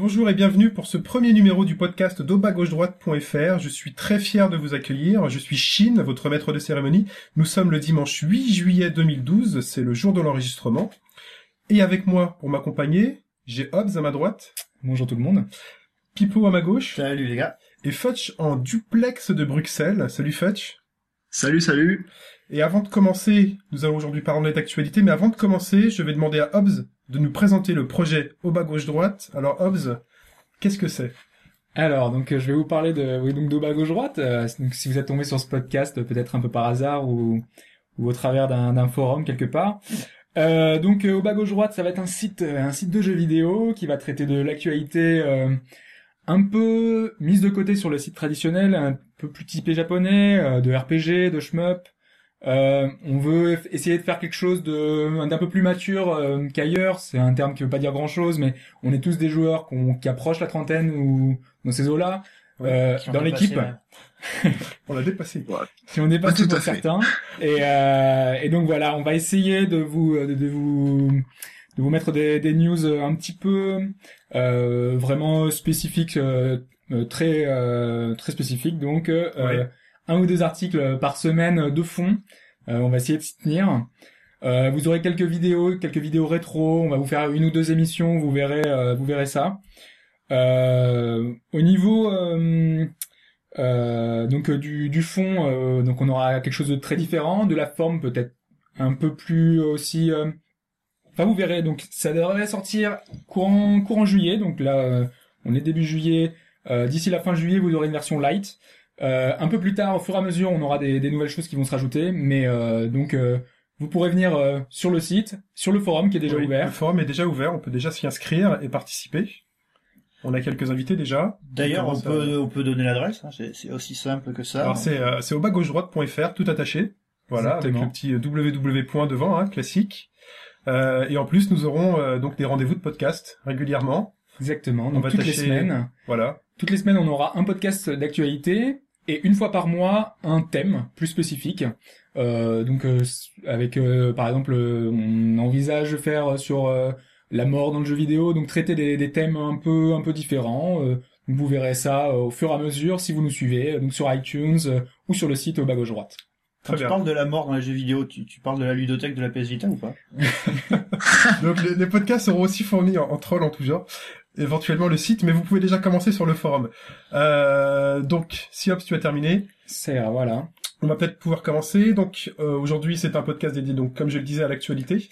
Bonjour et bienvenue pour ce premier numéro du podcast d'aubagoche-droite.fr. Je suis très fier de vous accueillir. Je suis Shin, votre maître de cérémonie. Nous sommes le dimanche 8 juillet 2012, c'est le jour de l'enregistrement. Et avec moi, pour m'accompagner, j'ai Hobbs à ma droite, Bonjour tout le monde. Pipo à ma gauche, Salut les gars. et Futch en duplex de Bruxelles. Salut Futch. Salut, salut. Et avant de commencer, nous allons aujourd'hui parler d'actualité, mais avant de commencer, je vais demander à Hobbs de nous présenter le projet au bas gauche droite. Alors Hobbs, qu'est-ce que c'est? Alors, donc, euh, je vais vous parler de, oui, donc, d'Aube gauche droite. Euh, donc, si vous êtes tombé sur ce podcast, euh, peut-être un peu par hasard ou, ou au travers d'un, forum quelque part. Donc, au bas gauche droite, ça va être un site, un site de jeux vidéo qui va traiter de l'actualité un peu mise de côté sur le site traditionnel, un peu plus typé japonais, de RPG, de shmup. Euh, on veut essayer de faire quelque chose de d'un peu plus mature euh, qu'ailleurs. C'est un terme qui veut pas dire grand chose, mais on est tous des joueurs qu'on- qui approchent la trentaine ou dans ces eaux-là. Euh, dans l'équipe. On l'a dépassé. qui ont dépassé Pas tout pour à fait. certains. Et, euh, et donc voilà, on va essayer de vous de, de vous de vous mettre des, des news un petit peu euh, vraiment spécifiques, euh, euh, très euh, très spécifiques. Donc euh, Ouais. Un ou deux articles par semaine de fond. Euh, on va essayer de s'y tenir. Euh, vous aurez quelques vidéos, quelques vidéos rétro. On va vous faire une ou deux émissions. Vous verrez, euh, vous verrez ça. Euh, au niveau euh, euh, donc euh, du, du fond, euh, donc on aura quelque chose de très différent, de la forme peut-être un peu plus aussi. euh, Enfin, vous verrez. Donc, ça devrait sortir courant courant juillet. Donc là, euh, on est début juillet. Euh, D'ici la fin juillet, vous aurez une version light. Euh, un peu plus tard, au fur et à mesure, on aura des, des nouvelles choses qui vont se rajouter. Mais euh, donc, euh, vous pourrez venir euh, sur le site, sur le forum qui est déjà Oui, Le ouvert. forum est déjà ouvert, on peut déjà s'y inscrire et participer. On a quelques invités déjà. D'ailleurs, on peut, on peut donner l'adresse. hein, C'est c'est aussi simple que ça. Alors c'est euh, c'est au bas gauche droite.fr, tout attaché. Voilà, Exactement. avec le petit www point devant, hein, classique. Euh, et en plus, nous aurons euh, donc des rendez-vous de podcast régulièrement. Exactement. On Donc va toutes les semaines. Voilà. Toutes les semaines, on aura un podcast d'actualité et une fois par mois, un thème plus spécifique. Euh, donc, euh, avec, euh, par exemple, euh, on envisage de faire sur euh, la mort dans le jeu vidéo, donc traiter des, des thèmes un peu, un peu différents. Euh, donc vous verrez ça euh, au fur et à mesure si vous nous suivez, euh, donc sur iTunes euh, ou sur le site au bas gauche droite. Quand tu parles de la mort dans les jeux vidéo, tu, tu parles de la ludothèque de la PS Vita ou pas? Donc les, les podcasts seront aussi fournis en, en troll en tout genre. Éventuellement le site, mais vous pouvez déjà commencer sur le forum. Euh, donc, si Hobbs, tu as terminé, C'est euh, voilà. On va peut-être pouvoir commencer. Donc euh, aujourd'hui, c'est un podcast dédié, donc comme je le disais, à l'actualité,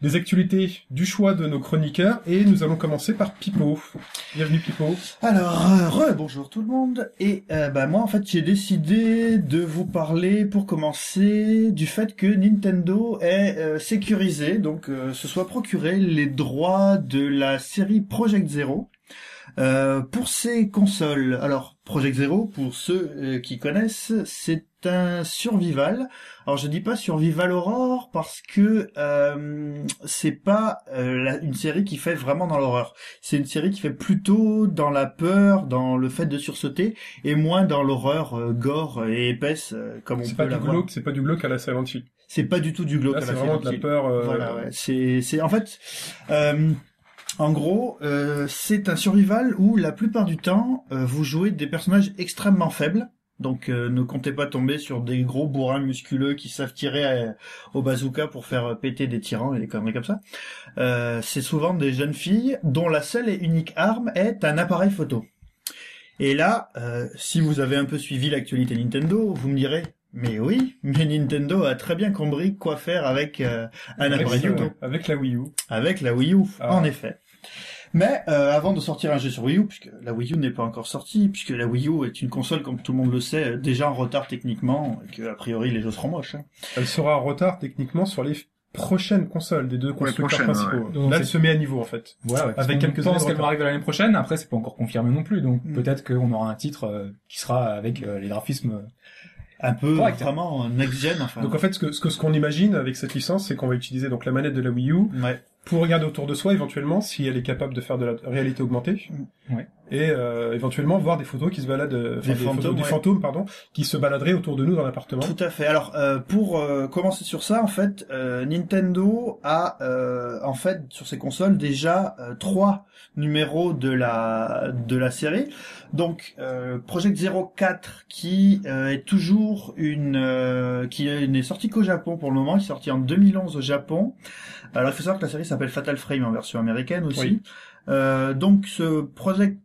des actualités du choix de nos chroniqueurs, et nous allons commencer par Pipo. Bienvenue Pipo. Alors, euh, re, bonjour tout le monde. Et euh, bah moi, en fait, j'ai décidé de vous parler, pour commencer, du fait que Nintendo ait euh, sécurisé, donc euh, se soit procuré les droits de la série Project Zero. Euh, pour ces consoles, alors Project Zero, pour ceux euh, qui connaissent, c'est un survival. Alors je dis pas survival horror parce que euh, c'est pas euh, la- une série qui fait vraiment dans l'horreur. C'est une série qui fait plutôt dans la peur, dans le fait de sursauter, et moins dans l'horreur euh, gore et épaisse comme on C'est peut pas du la voir. glauque, c'est pas du glauque à la Silent Hill. C'est pas du tout du glauque à c'est la vraiment de la peur. Voilà, ouais. C'est, c'est en fait, euh, en gros, euh, c'est un survival où la plupart du temps, euh, vous jouez des personnages extrêmement faibles. Donc, euh, ne comptez pas tomber sur des gros bourrins musculeux qui savent tirer euh, au bazooka pour faire péter des tyrans et des conneries comme ça. Euh, c'est souvent des jeunes filles dont la seule et unique arme est un appareil photo. Et là, euh, si vous avez un peu suivi l'actualité Nintendo, vous me direz, mais oui, mais Nintendo a très bien compris quoi faire avec un avec, appareil photo. avec la Wii U. Avec la Wii U, Ah. en effet. Mais euh, avant de sortir un jeu sur Wii U, puisque la Wii U n'est pas encore sortie, puisque la Wii U est une console, comme tout le monde le sait, euh, déjà en retard techniquement, et que a priori les jeux seront moches. hein. Elle sera en retard techniquement sur les prochaines consoles des deux constructeurs prochaines, principaux. Donc, Là, elle se met à niveau en fait. Voilà, ouais, Avec quelques pense années qu'elle va arriver l'année prochaine. Après, c'est pas encore confirmé non plus. Donc Mm. peut-être qu'on aura un titre euh, qui sera avec euh, les graphismes un peu Correct. vraiment next-gen, enfin. Donc en fait, ce que ce que ce qu'on imagine avec cette licence, c'est qu'on va utiliser donc la manette de la Wii U ouais. Pour regarder autour de soi éventuellement si elle est capable de faire de la réalité augmentée Ouais. et euh, éventuellement voir des photos qui se baladent euh, enfin, Des photos- fantômes, des ouais. fantômes pardon qui se baladeraient autour de nous dans l'appartement. Tout à fait. Alors euh, pour euh, commencer sur ça, en fait, euh, Nintendo a euh, en fait sur ses consoles déjà euh, trois numéros de la de la série. Donc euh, Project 04 qui euh, est toujours une euh, qui n'est sorti qu'au Japon pour le moment, qui est sorti en 2011 au Japon. Alors il faut savoir que la série s'appelle Fatal Frame en version américaine aussi. Oui. Euh, donc ce Project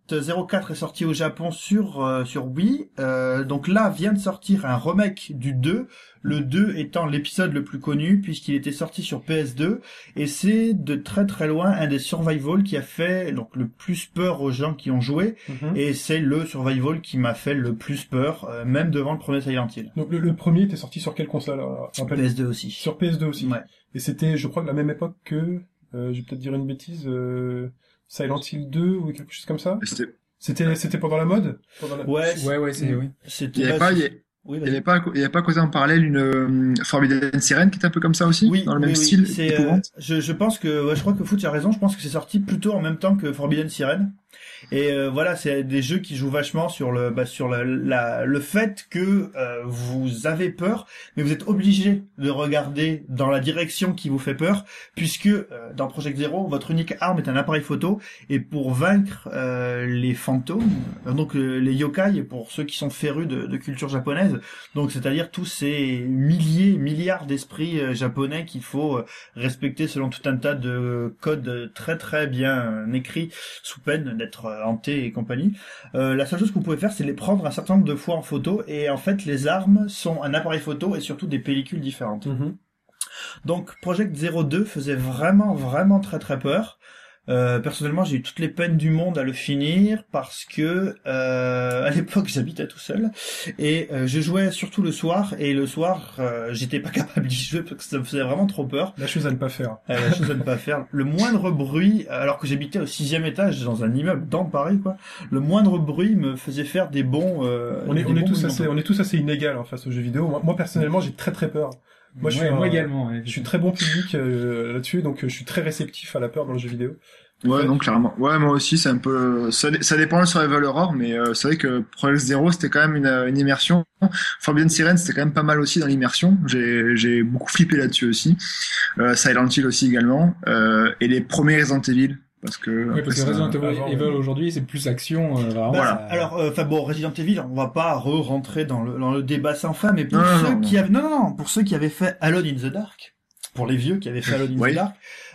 04 est sorti au Japon sur euh, sur Wii. Euh, donc là vient de sortir un remake du 2, le 2 étant l'épisode le plus connu puisqu'il était sorti sur PS2 et c'est de très très loin un des survival qui a fait donc le plus peur aux gens qui ont joué Mhm. et c'est le survival qui m'a fait le plus peur euh, même devant le premier Silent Hill. Donc le, le premier était sorti sur quelle console alors, rappelle PS2 aussi. Sur PS2 aussi. Ouais. Et c'était, je crois, de la même époque que, euh, je vais peut-être dire une bêtise, euh, Silent Hill 2 ou quelque chose comme ça? C'était- C'était, c'était pendant la mode? Pendant la... Ouais, Ouais, ouais, c'est oui. c'était Il y avait pas, il y oui, avait pas, il y avait pas causé en parallèle une euh, Forbidden Siren qui était un peu comme ça aussi, Oui, dans le oui, même oui. style. C'est, euh, je, je pense que, ouais, je crois que Foot, tu as raison. Je pense que c'est sorti plutôt en même temps que Forbidden Siren. Et euh, voilà, c'est des jeux qui jouent vachement sur le, bah, sur la, le fait que euh, vous avez peur, mais vous êtes obligé de regarder dans la direction qui vous fait peur, puisque euh, dans Project Zero, votre unique arme est un appareil photo, et pour vaincre euh, les fantômes, euh, donc euh, les yokai, pour ceux qui sont férus de, de culture japonaise, donc c'est-à-dire tous ces milliers, milliards d'esprits japonais qu'il faut respecter selon tout un tas de codes très très bien écrits sous peine d'être euh, hanté et compagnie. Euh, la seule chose que vous pouvez faire, c'est les prendre un certain nombre de fois en photo et en fait les armes sont un appareil photo et surtout des pellicules différentes. Mhm. Donc Project 02 faisait vraiment vraiment très très peur. Euh, personnellement, j'ai eu toutes les peines du monde à le finir parce que euh, à l'époque j'habitais tout seul et euh, je jouais surtout le soir et le soir euh, j'étais pas capable d'y jouer parce que ça me faisait vraiment trop peur. La chose à ne pas faire. Euh, la chose à ne pas faire. Le moindre bruit, alors que j'habitais au sixième étage dans un immeuble dans Paris, quoi, le moindre bruit me faisait faire des bons. euh, On est, on est tous assez, on est tous assez inégal en face aux jeux vidéo. Moi, moi, personnellement, j'ai très très peur. Moi, je suis un- moi également. ouais. Je suis très bon public euh, là-dessus, donc euh, je suis très réceptif à la peur dans le jeu vidéo. Ouais, non, clairement. Ouais, moi aussi, c'est un peu, ça, ça dépend le survival horror, mais euh, c'est vrai que Project Zero, c'était quand même une, euh, une immersion. Forbidden Siren, c'était quand même pas mal aussi dans l'immersion. J'ai, j'ai beaucoup flippé là-dessus aussi. Euh, Silent Hill aussi également. Euh, et les premiers Resident Evil. Parce que, Oui, parce que Resident Evil avant, Evil ouais. aujourd'hui, c'est plus action. euh, vraiment, Bah, Voilà. ça- Alors, euh, enfin bon, Resident Evil, on va pas re-rentrer dans le, dans le débat sans fin, mais pour Non, ceux non, qui non. avaient, non, non, non, pour ceux qui avaient fait Alone in the Dark, pour les vieux qui avaient fait Alone in Oui. the Dark,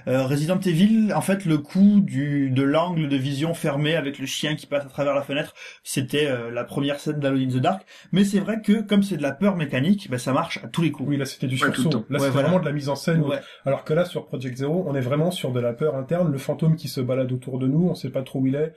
euh, Resident Evil, en fait, le coup du de l'angle de vision fermé avec le chien qui passe à travers la fenêtre, c'était euh, la première scène d'Alone in the Dark. Mais c'est vrai que comme c'est de la peur mécanique, bah, ça marche à tous les coups. Oui, là, c'était du Ouais, sursaut. Là, Ouais, c'est voilà. vraiment de la mise en scène. Ouais. Alors que là, sur Project Zero, on est vraiment sur de la peur interne, le fantôme qui se balade autour de nous, on sait pas trop où il est.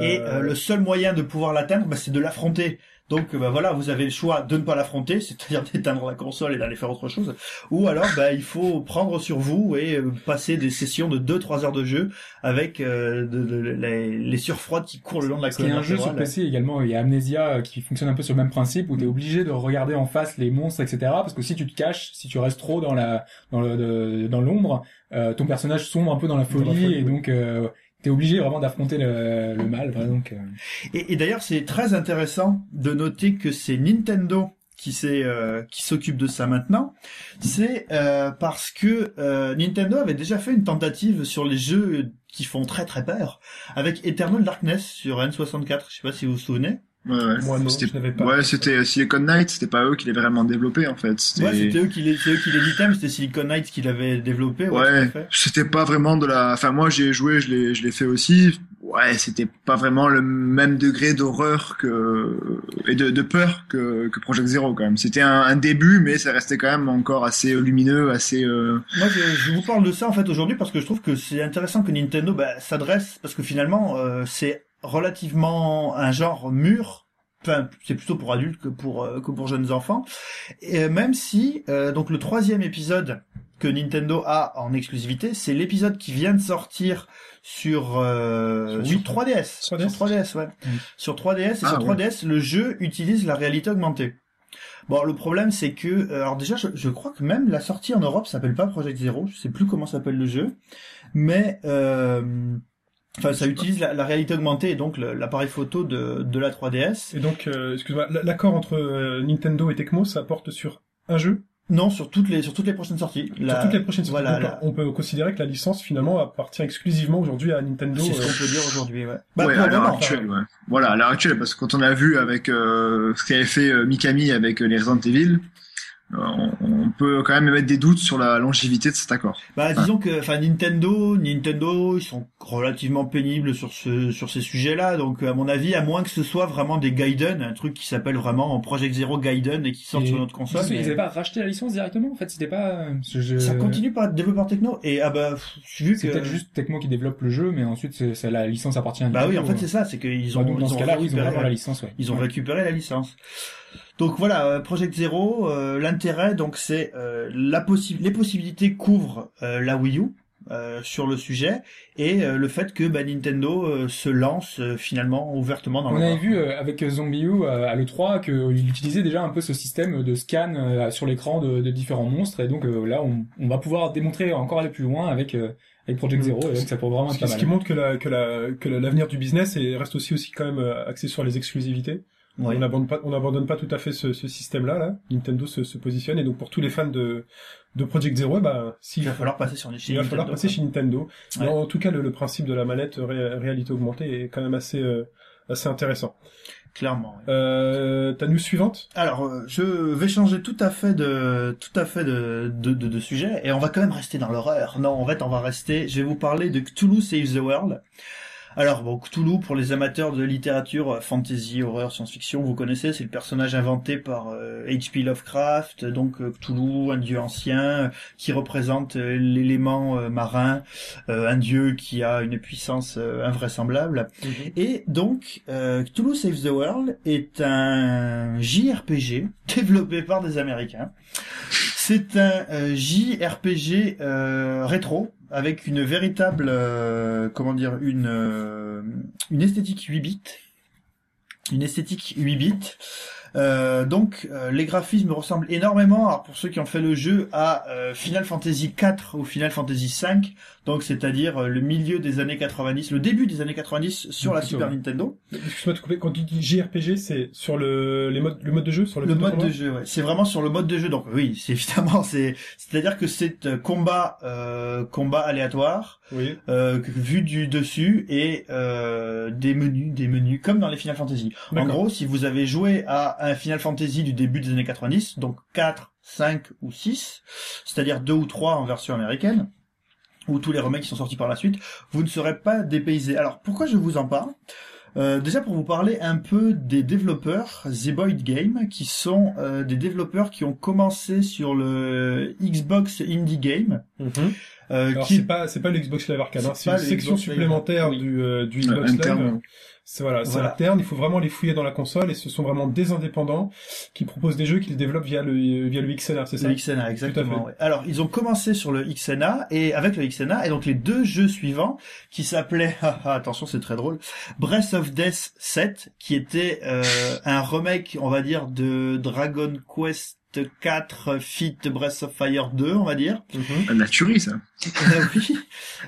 Et euh, le seul moyen de pouvoir l'atteindre, bah, c'est de l'affronter. Donc euh, bah voilà, vous avez le choix de ne pas l'affronter, c'est-à-dire d'éteindre la console et d'aller faire autre chose, ou alors bah il faut prendre sur vous et euh, passer des sessions de 2-3 heures de jeu avec euh, de, de- les, les surfroides qui courent le long de la Parce qu'il y a colonne un jeu sur. PC également, il y a Amnesia euh, qui fonctionne un peu sur le même principe où t'es obligé de regarder en face les monstres, etc. Parce que si tu te caches, si tu restes trop dans la dans de- dans l'ombre, euh, ton personnage sombre un peu dans la folie, Dans la folie, et donc euh, t'es obligé vraiment d'affronter le, mal. donc euh, Et, d'ailleurs, c'est très intéressant de noter que c'est Nintendo qui euh, s'occupe de ça maintenant. C'est euh, parce que Nintendo avait déjà fait une tentative sur les jeux qui font très très peur avec Eternal Darkness sur N64. Je sais pas si vous vous souvenez. Ouais, ouais. Moi, non, C'était- je n'avais pas. Ouais, c'était Silicon Knight, c'était pas eux qui l'avaient vraiment développé, en fait. C'était- Ouais, c'était eux qui les- eux qui l'éditaient, mais c'était Silicon Knights qui l'avait développé. Ouais, c'était pas vraiment de la. Enfin, moi, j'ai joué, je l'ai, je l'ai fait aussi. Ouais, c'était pas vraiment le même degré d'horreur que et de, de peur que, que Project Zero quand même. C'était un, un début, mais ça restait quand même encore assez lumineux, assez. euh, Moi, je, je vous parle de ça en fait aujourd'hui parce que je trouve que c'est intéressant que Nintendo bah, s'adresse parce que finalement euh, c'est relativement un genre mûr. Enfin, c'est plutôt pour adultes que pour euh, que pour jeunes enfants. Et euh, même si euh, donc le troisième épisode que Nintendo a en exclusivité, c'est l'épisode qui vient de sortir sur euh, Sur sur 3DS. 3DS. Sur 3DS, ouais. Mm. Sur 3DS et Ah, sur ouais. 3DS, le jeu utilise la réalité augmentée. Bon, le problème c'est que, alors déjà, je, je crois que même la sortie en Europe s'appelle pas Project Zero. Je sais plus comment s'appelle le jeu, mais euh, enfin, ça utilise la, la réalité augmentée et donc l'appareil photo de, de la 3DS. Et donc, euh, excuse-moi, l'accord entre euh, Nintendo et Tecmo, ça porte sur un jeu, Non, sur toutes les sur toutes les prochaines sorties. La- sur toutes les prochaines sorties. Voilà, Donc, la- on peut considérer que la licence finalement appartient exclusivement aujourd'hui à Nintendo. c'est ce euh, qu'on peut dire aujourd'hui, ouais. Bah, ouais, pour à l'heure actuelle, ouais. Voilà, à l'heure actuelle, parce que quand on a vu avec euh, ce qu'avait fait euh, Mikami avec euh, les Resident Evil, euh, on, on peut quand même émettre des doutes sur la longévité de cet accord. Bah, disons que, enfin, Nintendo, Nintendo, ils sont relativement pénibles sur ce, sur ces sujets-là. Donc, à mon avis, à moins que ce soit vraiment des Gaiden, un truc qui s'appelle vraiment Project Zero Gaiden et qui sort Et- sur notre console. Ils mais n'avaient pas racheté la licence directement en fait, c'était pas. je- je- Ça continue par être développeur techno. Et, ah bah, pff, vu C'est que. peut-être juste Tecmo qui développe le jeu, mais ensuite c'est, c'est la licence appartient à Bah oui, en fait, c'est ça, c'est qu'ils Ouais, ont, donc dans ils ce ont cas-là, oui, ils ont récupéré vraiment la licence, ouais. Ils ont Ouais. récupéré la licence. Donc voilà, euh, Project Zero, euh, l'intérêt, donc c'est euh, la possi- les possibilités qu'ouvre euh, la Wii U euh, sur le sujet et euh, le fait que bah, Nintendo euh, se lance euh, finalement ouvertement dans On le avait vu euh, avec Zombie U euh, à l'E3 qu'il utilisait déjà un peu ce système de scan euh, sur l'écran de, de différents monstres et donc euh, là on, on va pouvoir démontrer encore aller plus loin avec euh, avec Project Mm. Zero et donc ça pourrait vraiment Ce être qui, pas ce mal. qui montre que la que la que la- l'avenir du business est, reste aussi aussi quand même euh, axé sur les exclusivités. On n'abandonne pas on pas tout à fait ce, ce système-là. Là. Nintendo se, se positionne et donc pour tous les fans de de Project Zero, bah s'il Il va falloir passer sur les il va falloir passer chez Nintendo. Mais en tout cas, le, le principe de la manette ré- réalité augmentée est quand même assez euh, assez intéressant. clairement. ouais. Euh, ta news suivante? Alors, euh, je vais changer tout à fait de tout à fait de, de, de, de sujet et on va quand même rester dans l'horreur. Non, en fait, on va rester. Je vais vous parler de Cthulhu Saves the World. Alors, bon, Cthulhu, pour les amateurs de littérature euh, fantasy, horreur, science-fiction, vous connaissez, c'est le personnage inventé par euh, H.P. Lovecraft, donc euh, Cthulhu, un dieu ancien, euh, qui représente euh, l'élément euh, marin, euh, un dieu qui a une puissance euh, invraisemblable. Et donc, euh, Cthulhu Saves the World est un JRPG développé par des Américains. C'est un euh, JRPG euh, rétro avec une véritable, euh, comment dire, une euh, une esthétique 8 bits, une esthétique 8 bits. Euh, donc euh, les graphismes ressemblent énormément, alors pour ceux qui ont fait le jeu, à euh, Final Fantasy 4 ou Final Fantasy 5, donc c'est-à-dire euh, le milieu des années 90, le début des années 90 sur la Super ouais. Nintendo. Excuse-moi de couper. Quand tu dis JRPG, c'est sur le les modes le mode de jeu sur le, Le mode de jeu, ouais. C'est vraiment sur le mode de jeu. Donc oui, c'est évidemment, c'est, c'est-à-dire que c'est euh, combat, euh, combat aléatoire, Oui. euh, vu du dessus et euh, des menus, des menus comme dans les Final Fantasy. En gros, si vous avez joué à un Final Fantasy du début des années 90, donc 4, 5 ou 6, c'est-à-dire 2 ou 3 en version américaine, ou tous les remakes qui sont sortis par la suite, vous ne serez pas dépaysé. Alors pourquoi je vous en parle? Euh, déjà pour vous parler un peu des développeurs The Boyd Game, qui sont euh, des développeurs qui ont commencé sur le Xbox Indie Game, Mhm. euh, Alors qui c'est pas c'est pas le Xbox Live Arcade, hein, C'est une section supplémentaire Oui. du euh, du Euh, Xbox Live. C'est voilà, c'est Voilà. interne. Il faut vraiment les fouiller dans la console et ce sont vraiment des indépendants qui proposent des jeux qu'ils développent via le via le XNA, c'est ça? Le XNA, exactement. ouais. Alors, ils ont commencé sur le XNA et avec le XNA et donc les deux jeux suivants qui s'appelaient, ah, attention, c'est très drôle, Breath of Death 7, qui était euh, un remake, on va dire, de Dragon Quest 4 Fit Breath of Fire 2, on va dire. Mhm. La tuerie, ça. Oui.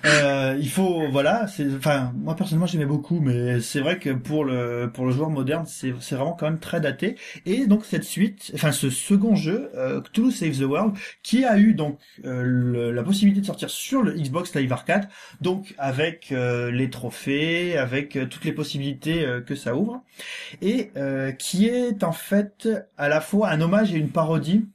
Euh, il faut, voilà, enfin, moi personnellement j'aimais beaucoup, mais c'est vrai que pour le pour le joueur moderne, c'est c'est vraiment quand même très daté. Et donc cette suite, enfin ce second jeu, euh, Save the World, qui a eu donc euh, le- la possibilité de sortir sur le Xbox Live Arcade, donc avec euh, les trophées, avec euh, toutes les possibilités euh, que ça ouvre, et qui est en fait à la fois un hommage et une parodie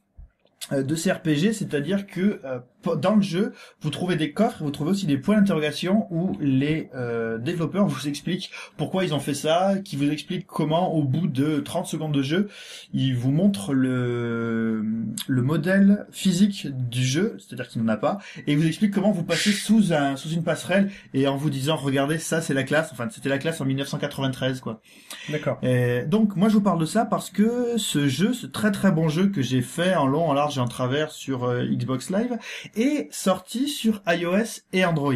de ces RPG, c'est-à-dire que euh, dans le jeu, vous trouvez des coffres, vous trouvez aussi des points d'interrogation où les euh, développeurs vous expliquent pourquoi ils ont fait ça, qui vous expliquent comment, au bout de 30 secondes de jeu, ils vous montrent le, le modèle physique du jeu, c'est-à-dire qu'il n'en a pas, et ils vous expliquent comment vous passez sous un sous une passerelle et en vous disant regardez ça c'est la classe, enfin c'était la classe en 1993 quoi. D'accord. Donc moi je vous parle de ça parce que ce jeu, ce très très bon jeu que j'ai fait en long, en large et en travers sur euh, Xbox Live, est sorti sur iOS et Android.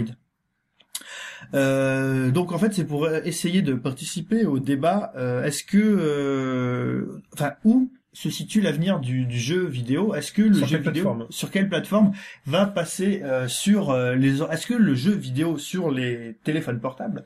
Euh, donc en fait c'est pour essayer de participer au débat. euh, Est-ce que, euh, enfin où se situe l'avenir du, du jeu vidéo? Est-ce que le Sur jeu vidéo plateforme? sur quelle plateforme va passer euh, sur euh, les Est-ce que le jeu vidéo sur les téléphones portables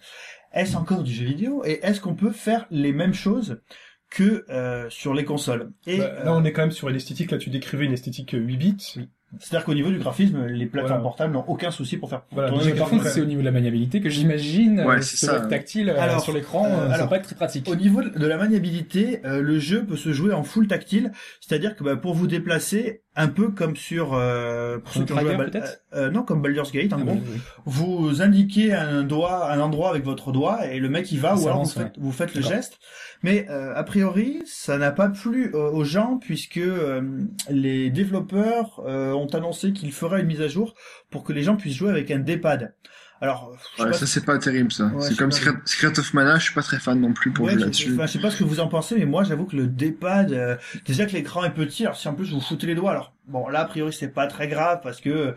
est-ce encore du jeu vidéo? Et est-ce qu'on peut faire les mêmes choses que euh, sur les consoles? Et Bah, euh, là, on est quand même sur une esthétique. Là, tu décrivais une esthétique euh, 8 bits. C'est-à-dire qu'au niveau du graphisme, les plateformes Voilà. portables n'ont aucun souci pour faire Voilà, tourner par contre, c'est au niveau de la maniabilité que j'imagine Ouais, euh, c'est ça. tactile euh, Alors, sur l'écran, euh, euh, ça alors, va pas être très pratique. Au niveau de la maniabilité, euh, le jeu peut se jouer en full tactile, c'est-à-dire que bah, pour vous déplacer, un peu comme sur euh, pour ceux qui ont joué à Trigger, Bal- peut-être? euh, euh, non comme Baldur's Gate en Ah, gros, oui, oui. vous indiquez un doigt, un endroit avec votre doigt et le mec il va Ça ou alors avance, vous faites, vous faites le geste. Mais euh, a priori, ça n'a pas plu aux gens puisque euh, les développeurs euh, ont annoncé qu'ils feraient une mise à jour pour que les gens puissent jouer avec un D-pad. Alors, je sais Ouais, pas ça c'est pas terrible ça. Ouais, c'est comme. Secret, Secret of Mana, je suis pas très fan non plus pour Ouais, jouer je, là-dessus. enfin, je sais pas ce que vous en pensez, mais moi j'avoue que le D-pad, euh, déjà que l'écran est petit, alors si en plus vous foutez les doigts, alors bon là a priori c'est pas très grave parce que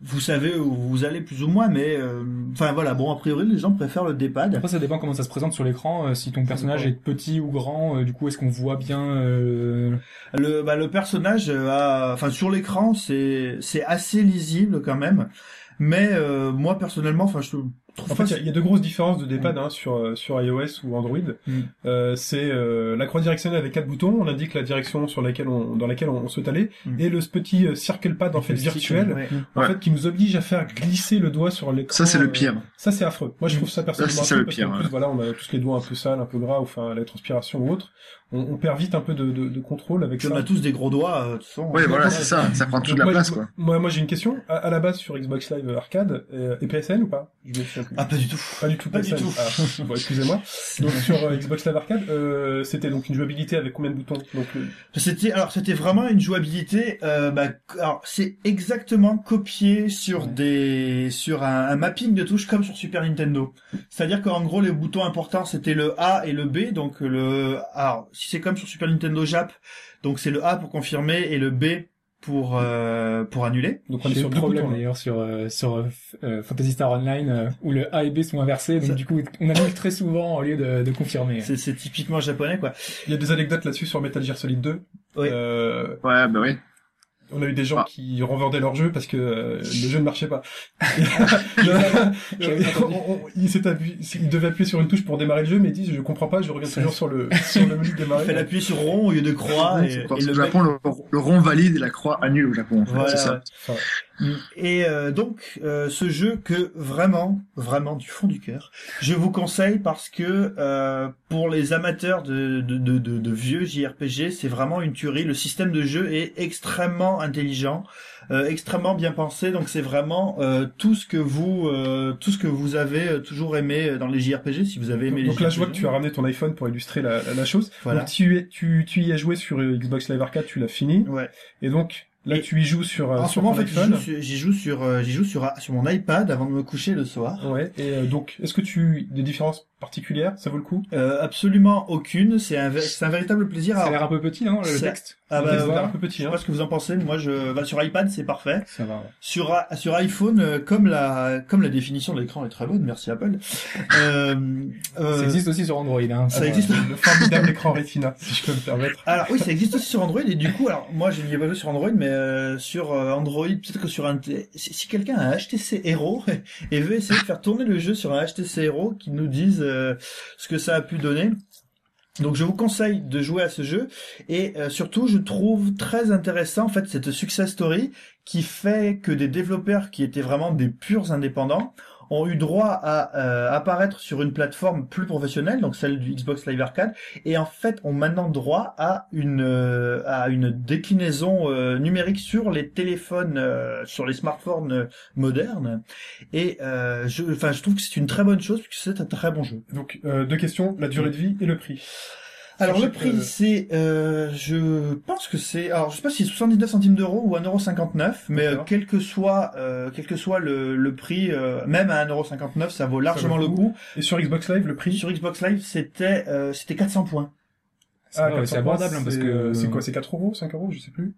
vous savez où vous allez plus ou moins, mais euh, enfin voilà, bon a priori les gens préfèrent le D-pad. Après, ça dépend comment ça se présente sur l'écran. euh, si ton personnage est petit ou grand, euh, du coup, est-ce qu'on voit bien euh, Le bah, le personnage euh, a, enfin sur l'écran c'est c'est assez lisible quand même, mais euh, moi personnellement, enfin je En fait, il y a- il y, a de grosses différences de D-pad hein, sur euh, sur iOS ou Android. Mm. Euh, c'est euh, la croix directionnelle avec quatre boutons. On indique la direction sur laquelle on dans laquelle on, on souhaite aller Mm. et le petit euh, circle pad en fait virtuel, Ouais. en Ouais. fait qui nous oblige à faire glisser le doigt sur l'écran. Ça c'est euh, le pire. Ça c'est affreux. Moi je trouve ça personnellement ça, affreux le parce pire, ouais. plus voilà on a tous les doigts un peu sales, un peu gras, ou enfin la transpiration ou autre. On, on perd vite un peu de, de, de contrôle avec ça. on a tous des gros doigts, euh, de toute façon. Ouais, voilà, c'est ça. Ça prend toute Donc la moi, place quoi. Moi, moi j'ai une question. À, à la base sur Xbox Live Arcade euh, et PSN ou pas? Ah pas du tout. Pas du tout Pas du tout. Ah, bon, excusez-moi. Donc sur euh, Xbox Live Arcade, euh, c'était donc une jouabilité avec combien de boutons Donc euh, C'était alors c'était vraiment une jouabilité. Euh, bah, alors c'est exactement copié sur des sur un, un mapping de touches comme sur Super Nintendo. C'est-à-dire qu'en gros les boutons importants c'était le A et le B. Donc le alors si c'est comme sur Super Nintendo Jap, donc c'est le A pour confirmer et le B pour euh, pour annuler. donc on est sur le problème là. d'ailleurs sur euh, sur euh, euh, Phantasy Star Online euh, où le A et B sont inversés, donc Ça- du coup on annule très souvent au lieu de, de confirmer. C'est c'est typiquement japonais quoi. Il y a des anecdotes là-dessus sur Metal Gear Solid 2. Oui. Euh, Ouais, bah oui. On a eu des gens Ah. qui revendaient leur jeu parce que euh, le jeu ne marchait pas. Il s'est appuyé, il devait appuyer sur une touche pour démarrer le jeu, mais il dit je comprends pas, je reviens toujours sur le sur le menu de Il démarrer. fait l'appuyer sur rond au lieu de croix et, et le Japon, le, le rond valide et la croix annule au Japon. En fait. Voilà, c'est ça. Enfin, Et euh, donc euh, ce jeu que vraiment, vraiment du fond du cœur, je vous conseille parce que euh, pour les amateurs de, de, de, de, de vieux JRPG, c'est vraiment une tuerie. Le système de jeu est extrêmement intelligent, euh, extrêmement bien pensé. Donc c'est vraiment euh, tout ce que vous euh, tout ce que vous avez toujours aimé dans les JRPG. Si vous avez aimé donc les là, je vois que tu as ramené ton iPhone pour illustrer la, la, la chose. Voilà. Donc tu, tu, tu y as joué sur Xbox Live Arcade, tu l'as fini. Ouais. Et donc là, tu y joues sur, euh, En ce sur moment, en ton fait, j'y joue sur- j'y joue sur euh, joue sur mon iPad avant de me coucher le soir. Ouais. Et euh, donc, est-ce que tu des différences particulières Ça vaut le coup? Euh, absolument aucune. C'est un, c'est un véritable plaisir. Ça a Alors, l'air un peu petit, non, le Ça- texte Ah bah, texte a l'air voilà. un peu petit. Je sais Hein. pas ce que vous en pensez. Moi, je, bah, sur iPad, c'est parfait. Ça va. ouais. Sur, i- sur iPhone, euh, comme la, comme la définition de l'écran est très bonne, merci Apple. Euh, euh, Ça existe aussi sur Android. Hein. ça Ah, existe. Le formidable écran Retina, si je peux me permettre. Alors oui, ça existe aussi sur Android et du coup, alors moi, je n'y ai pas joué sur Android, mais euh, sur euh, Android, peut-être que sur un, si, si quelqu'un a un HTC Hero et veut essayer de faire tourner le jeu sur un HTC Hero, qui nous dise euh, ce que ça a pu donner. Donc je vous conseille de jouer à ce jeu. Et euh, surtout je trouve très intéressant en fait cette success story qui fait que des développeurs qui étaient vraiment des purs indépendants ont eu droit à euh, apparaître sur une plateforme plus professionnelle, donc celle du Xbox Live Arcade, et en fait ont maintenant droit à une euh, à une déclinaison euh, numérique sur les téléphones, sur les smartphones modernes. Et je, je trouve que c'est une très bonne chose puisque c'est un très bon jeu. Donc, deux questions la durée de vie et le prix. Alors le prix, que- c'est, euh, je pense que c'est, alors je sais pas si c'est 79 centimes d'euros ou 1,59€, mais euh, quel que soit, euh, quel que soit le, le prix, euh, même à 1,59€, ça vaut largement vaut le coup. Et sur Xbox Live, le prix? Sur Xbox Live, c'était, euh, c'était 400 points. Ça 400 c'est abordable hein, parce c'est, que euh, c'est quoi C'est 4 euros, 5 euros, je sais plus?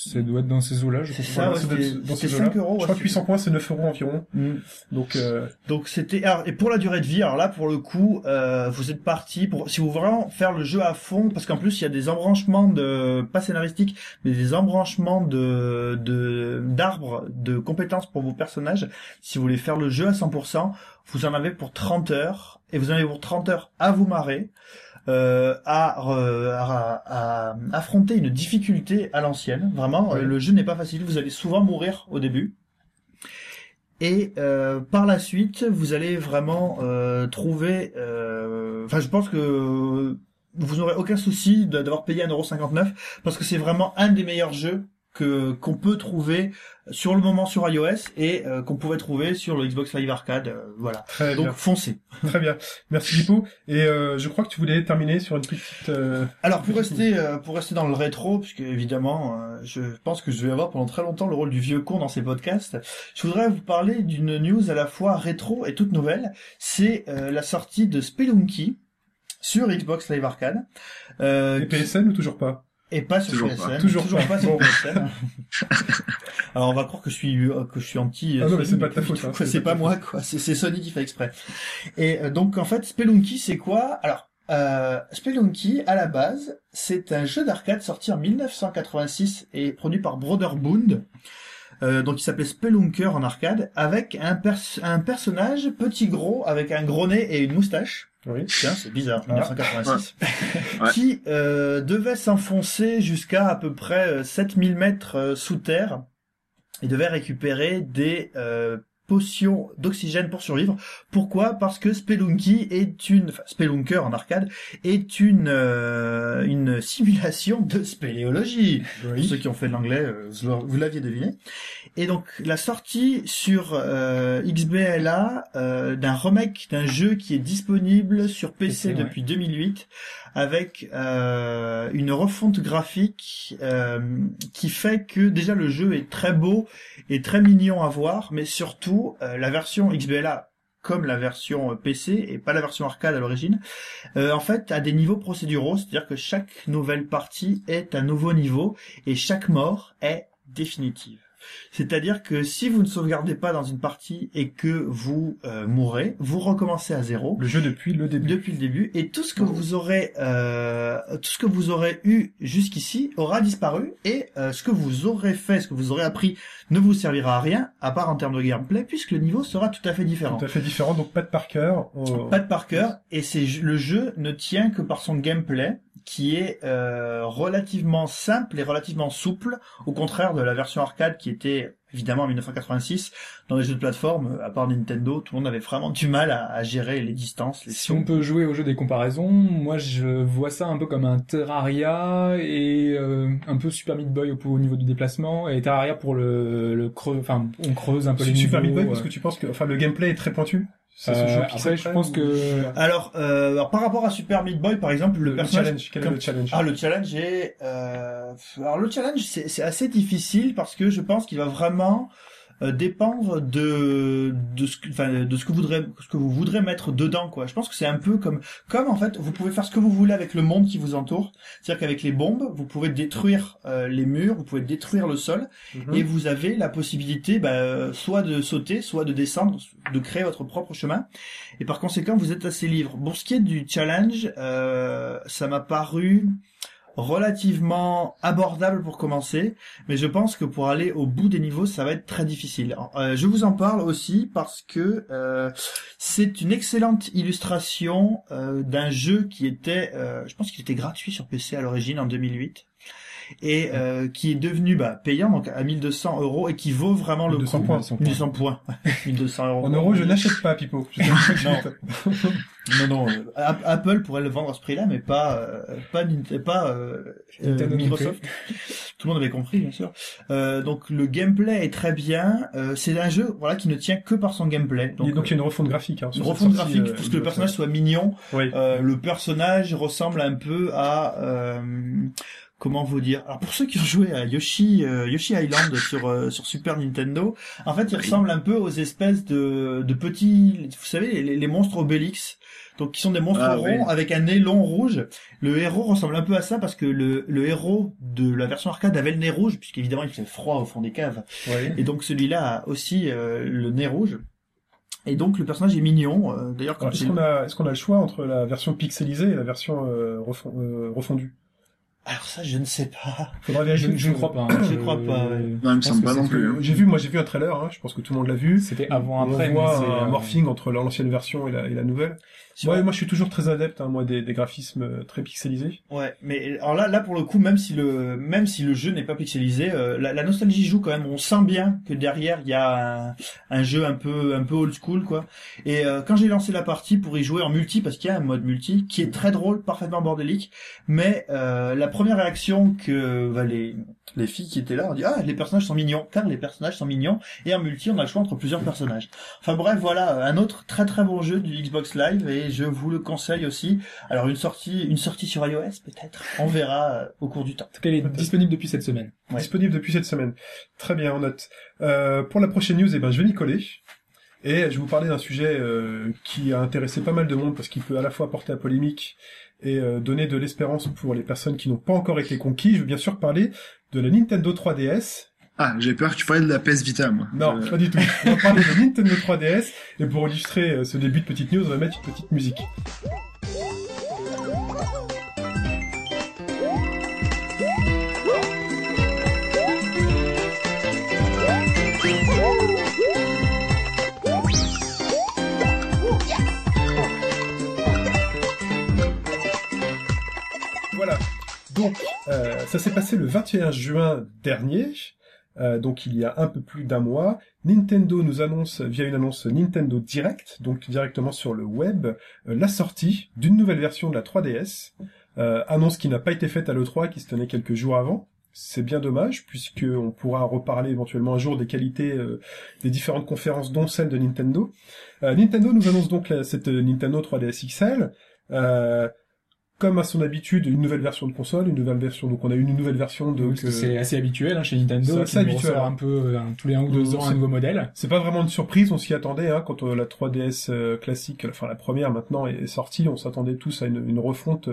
Ça doit être dans ces eaux-là, je crois. ça, ouais, ça doit être c'était dans c'était ces eaux-là. 5 euros. Je crois que c'est- 800 points, c'est 9 euros environ. Mm. Donc, euh, Donc c'était alors, et pour la durée de vie, alors là pour le coup, euh, vous êtes parti pour si vous voulez vraiment faire le jeu à fond, parce qu'en plus il y a des embranchements de pas scénaristiques, mais des embranchements de de d'arbres de compétences pour vos personnages. Si vous voulez faire le jeu à 100%, vous en avez pour 30 heures et vous en avez pour 30 heures à vous marrer. Euh, à, euh, à, à affronter une difficulté à l'ancienne. Vraiment, Oui. le jeu n'est pas facile. Vous allez souvent mourir au début. Et euh, par la suite, vous allez vraiment euh, trouver. euh, Enfin, je pense que vous n'aurez aucun souci d'avoir payé 1,59€ parce que c'est vraiment un des meilleurs jeux que qu'on peut trouver sur le moment sur iOS et euh, qu'on pouvait trouver sur le Xbox Live Arcade. euh, voilà. très Donc bien. foncez. Très bien. Merci, Lippo. Et euh, je crois que tu voulais terminer sur une petite... euh, Alors pour rester euh, pour rester dans le rétro, puisque évidemment, euh, je pense que je vais avoir pendant très longtemps le rôle du vieux con dans ces podcasts. Je voudrais vous parler d'une news à la fois rétro et toute nouvelle. C'est euh, la sortie de Spelunky sur Xbox Live Arcade. Euh, Et PSN ou toujours pas? Et pas sur Toujours PSN. pas. Toujours pas. pas sur. PSN. Alors on va croire que je suis euh, que je suis anti. euh, Ah non, mais c'est pas ta faute, hein, c'est pas moi quoi. C'est Sony qui fait exprès. Et euh, donc en fait Spelunky c'est quoi? Alors euh, Spelunky à la base c'est un jeu d'arcade sorti en 1986 et produit par Brotherbound. Euh, donc il s'appelait Spelunker en arcade avec un, pers- un personnage petit gros avec un gros nez et une moustache. Oui. Tiens, c'est bizarre, Ah. 1986. Ouais. Qui euh, devait s'enfoncer jusqu'à à peu près euh, 7000 mètres euh, sous terre et devait récupérer des euh, potions d'oxygène pour survivre. Pourquoi? Parce que Spelunky est une... Enfin, Spelunker en arcade est une, euh, une simulation de spéléologie. Pour ceux qui ont fait de l'anglais, euh, vous l'aviez deviné. Et donc la sortie sur euh, XBLA euh, d'un remake d'un jeu qui est disponible sur PC PC, ouais. depuis 2008 avec euh, une refonte graphique euh, qui fait que déjà le jeu est très beau et très mignon à voir, mais surtout euh, la version XBLA comme la version PC et pas la version arcade à l'origine, en fait a des niveaux procéduraux, c'est-à-dire que chaque nouvelle partie est un nouveau niveau et chaque mort est définitive. C'est-à-dire que si vous ne sauvegardez pas dans une partie et que vous euh, mourrez, vous recommencez à zéro Le jeu depuis le début. depuis le début et tout ce que vous aurez euh, tout ce que vous aurez eu jusqu'ici aura disparu et euh, ce que vous aurez fait, ce que vous aurez appris ne vous servira à rien à part en termes de gameplay puisque le niveau sera tout à fait différent. Tout à fait différent, donc pas de par cœur. Pas de par cœur et c'est le jeu ne tient que par son gameplay qui est euh, relativement simple et relativement souple au contraire de la version arcade qui était évidemment en 1986 dans les jeux de plateforme à part Nintendo tout le monde avait vraiment du mal à, à gérer les distances les Si on peut jouer au jeu des comparaisons, moi je vois ça un peu comme un Terraria et euh, un peu Super Meat Boy au, au niveau du déplacement et Terraria pour le, le creux, enfin on creuse un peu les Super Meat. Boy, parce que tu penses que, enfin, le gameplay est très pointu? Ça se Euh, joue après, je pense que- Alors, euh, alors, par rapport à Super Meat Boy, par exemple, le, le, challenge, quel est le challenge Ah, le challenge est... Euh... Alors, le challenge, c'est assez difficile parce que je pense qu'il va vraiment euh, dépendre de de ce que enfin de ce que vous voudrez ce que vous voudrez mettre dedans quoi. Je pense que c'est un peu comme comme en fait vous pouvez faire ce que vous voulez avec le monde qui vous entoure. C'est-à-dire qu'avec les bombes, vous pouvez détruire euh, les murs, vous pouvez détruire le sol Mhm. et vous avez la possibilité bah, soit de sauter, soit de descendre, de créer votre propre chemin. Et par conséquent, vous êtes assez libre. Pour ce qui est du challenge, euh, ça m'a paru relativement abordable pour commencer, mais je pense que pour aller au bout des niveaux, ça va être très difficile. Euh, je vous en parle aussi parce que euh, c'est une excellente illustration euh, d'un jeu qui était, je pense qu'il était gratuit sur PC à l'origine en 2008 et euh, qui est devenu bah, payant donc à 1200 euros et qui vaut vraiment le 1200 coup. points. 1200 points. 1200 euros. En euros, je n'achète pas, Pipo. Non. Non, non. euh, App- Apple pourrait le vendre à ce prix-là, mais pas, euh, pas, euh, euh, Microsoft. Tout le monde avait compris, bien sûr. Euh, donc le gameplay est très bien. Euh, c'est un jeu, voilà, qui ne tient que par son gameplay. Donc, il y a une refonte graphique. Hein, une refonte graphique pour que le personnage soit mignon. Oui. Euh, le personnage ressemble un peu à euh, comment vous dire Alors pour ceux qui ont joué à Yoshi euh, Yoshi Island sur euh, sur Super Nintendo, en fait, il ressemble un peu aux espèces de de petits, vous savez, les, les monstres Obélix. Donc qui sont des monstres Ah, ronds oui. avec un nez long rouge. Le héros ressemble un peu à ça parce que le le héros de la version arcade avait le nez rouge puisqu'évidemment il fait froid au fond des caves. Ouais. Et donc celui-là a aussi euh, le nez rouge. Et donc le personnage est mignon. euh, D'ailleurs Est-ce qu'on a, est-ce qu'on a le choix entre la version pixelisée et la version euh, refon- euh, refondue? Alors ça je ne sais pas. Faudra Je, vérifier. je ne crois pas. hein. Je crois pas, ouais. Non, il me semble pas non plus. hein. J'ai vu, moi j'ai vu un trailer, hein, je pense que tout le monde l'a vu. C'était avant On après. voit mais c'est, un euh, morphing entre l'ancienne version et la, et la nouvelle. Sur- Ouais, moi je suis toujours très adepte, hein, moi des, des graphismes euh, très pixelisés. Ouais, mais alors là, là pour le coup, même si le même si le jeu n'est pas pixelisé, euh, la, la nostalgie joue quand même. On sent bien que derrière il y a un, un jeu un peu un peu old school quoi. Et euh, quand j'ai lancé la partie pour y jouer en multi, parce qu'il y a un mode multi qui est très drôle, parfaitement bordélique, mais euh, la première réaction que bah, les les filles qui étaient là ont dit ah les personnages sont mignons, car les personnages sont mignons. Et en multi, on a le choix entre plusieurs personnages. Enfin bref, voilà un autre très très bon jeu du Xbox Live et je vous le conseille aussi. Alors une sortie, une sortie sur iOS peut-être. On verra euh, au cours du temps. En tout cas, est disponible depuis cette semaine. Ouais. Disponible depuis cette semaine. Très bien, on note. Euh, pour la prochaine news, eh ben, je vais m'y coller. Et je vais vous parler d'un sujet euh, qui a intéressé pas mal de monde parce qu'il peut à la fois porter à polémique et euh, donner de l'espérance pour les personnes qui n'ont pas encore été conquis. Je veux bien sûr parler de la Nintendo 3DS. Ah, j'ai peur que tu parlais de la PS Vita, moi. Non, Euh, pas du tout. On va parler de Nintendo 3DS. Et pour illustrer euh, ce début de petite news, on va mettre une petite musique. Donc, euh, ça s'est passé le 21 juin dernier. Euh, donc il y a un peu plus d'un mois, Nintendo nous annonce via une annonce Nintendo Direct, donc directement sur le web, euh, la sortie d'une nouvelle version de la 3DS. Euh, annonce qui n'a pas été faite à l'E3, qui se tenait quelques jours avant. C'est bien dommage, puisque on pourra reparler éventuellement un jour des qualités euh, des différentes conférences, dont celle de Nintendo. Euh, Nintendo nous annonce donc cette euh, Nintendo 3DS XL. Euh, comme à son habitude, une nouvelle version de console, une nouvelle version. Donc on a eu une nouvelle version de. C'est assez habituel hein, chez Nintendo. c'est habituel, hein. un peu euh, tous les un ou deux ans un nouveau modèle. C'est pas vraiment une surprise, on s'y attendait hein, quand euh, la 3DS euh, classique, enfin la première maintenant est sortie, on s'attendait tous à une, une refonte,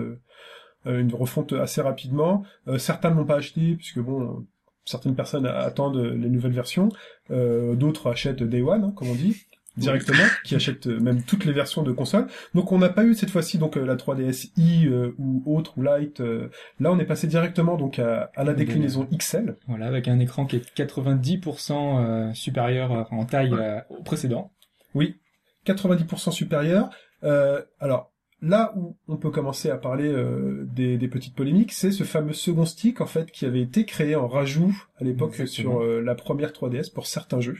une refonte assez rapidement. Euh, certains ne l'ont pas acheté puisque bon, certaines personnes attendent les nouvelles versions, euh, d'autres achètent Day One, hein, comme on dit directement, qui achètent euh, même toutes les versions de console. Donc on n'a pas eu cette fois-ci donc euh, la 3DSi euh, ou autre ou Lite. euh, là on est passé directement donc à, à la déclinaison XL. Voilà, avec un écran qui est 90% euh, supérieur en taille euh, au précédent. Oui, 90% supérieur. Euh, alors là où on peut commencer à parler euh, des, des petites polémiques, c'est ce fameux second stick en fait qui avait été créé en rajout à l'époque sur euh, la première 3DS pour certains jeux.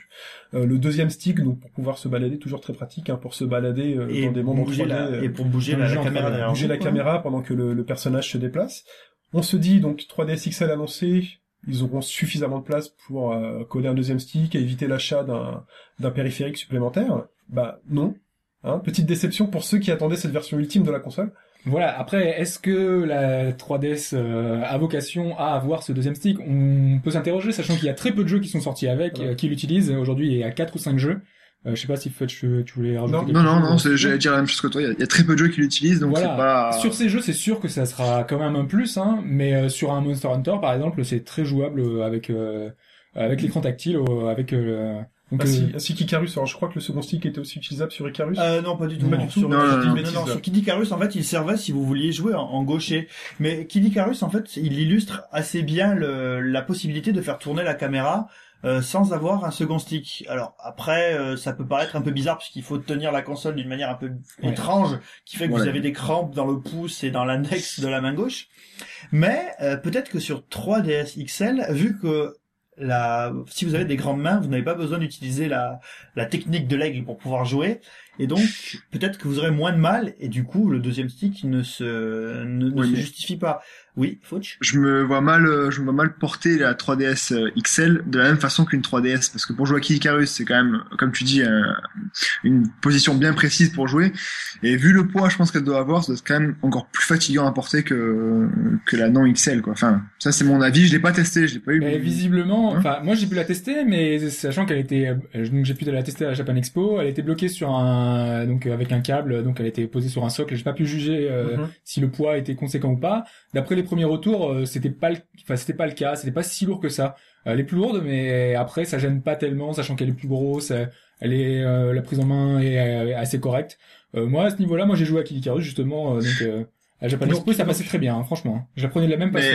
Euh, le deuxième stick, donc pour pouvoir se balader, toujours très pratique hein, pour se balader euh, dans des mondes en bouger 3D, la, euh, et pour bouger la, la caméra 3D, derrière bouger la caméra pendant que le, le personnage se déplace. On se dit donc 3DS XL annoncé, ils auront suffisamment de place pour euh, coller un deuxième stick et éviter l'achat d'un d'un périphérique supplémentaire. Bah non. Hein, petite déception pour ceux qui attendaient cette version ultime de la console. Voilà, après, est-ce que la 3DS euh, a vocation à avoir ce deuxième stick? On peut s'interroger, sachant qu'il y a très peu de jeux qui sont sortis avec, euh, qui l'utilisent. Aujourd'hui, il y a 4 ou 5 jeux. Euh, je sais pas si Fudge, tu, tu voulais rajouter Non, quelque Non, non, non, c'est- j'allais dire la même chose que toi. Il y a, il y a très peu de jeux qui l'utilisent, donc Voilà. pas. Sur ces jeux, c'est sûr que ça sera quand même un plus, hein, mais euh, sur un Monster Hunter, par exemple, c'est très jouable avec euh, avec l'écran tactile, avec euh, donc, Ainsi, euh, ainsi qu'Icarus. Alors je crois que le second stick était aussi utilisable sur Icarus. Euh, non, pas du tout. Pas non. du tout. Sur, Non, non, sur Kid Icarus, en fait, il servait si vous vouliez jouer en, en gaucher. Mais Kid Icarus, en fait, il illustre assez bien le, la possibilité de faire tourner la caméra euh, sans avoir un second stick. Alors après, euh, ça peut paraître un peu bizarre puisqu'il faut tenir la console d'une manière un peu Ouais. étrange, qui fait que vous avez des crampes dans le pouce et dans l'index de la main gauche. Mais euh, peut-être que sur 3DS XL, vu que la, si vous avez des grandes mains, vous n'avez pas besoin d'utiliser la, la technique de l'aigle pour pouvoir jouer. Et donc, peut-être que vous aurez moins de mal, et du coup, le deuxième stick ne se, ne, ne Oui, se mais- justifie pas. Oui, Fauch Je me vois mal, euh, je me vois mal porter la 3DS euh, XL de la même façon qu'une 3DS, parce que pour jouer à Kid Icarus, c'est quand même, comme tu dis, euh, une position bien précise pour jouer. Et vu le poids, je pense qu'elle doit avoir, ça doit être quand même encore plus fatigant à porter que que la non XL, quoi. Enfin, ça c'est mon avis. Je l'ai pas testé, je l'ai pas eu. Mais visiblement, Hein enfin, moi j'ai pu la tester, mais sachant qu'elle était, donc j'ai pu la tester à la Japan Expo, elle était bloquée sur un, donc avec un câble, donc elle était posée sur un socle. J'ai pas pu juger euh, Mhm. si le poids était conséquent ou pas. D'après les premiers retours, euh, c'était pas, le... enfin c'était pas le cas, c'était pas si lourd que ça. Euh, Elle est plus lourde, mais après ça gêne pas tellement, sachant qu'elle est plus grosse, euh, elle est, euh, la prise en main est assez correcte. Euh, moi à ce niveau-là, moi j'ai joué à Kid Icarus justement, euh, donc à Japan Expo ça passait très bien, hein, franchement. J'apprenais de la même façon.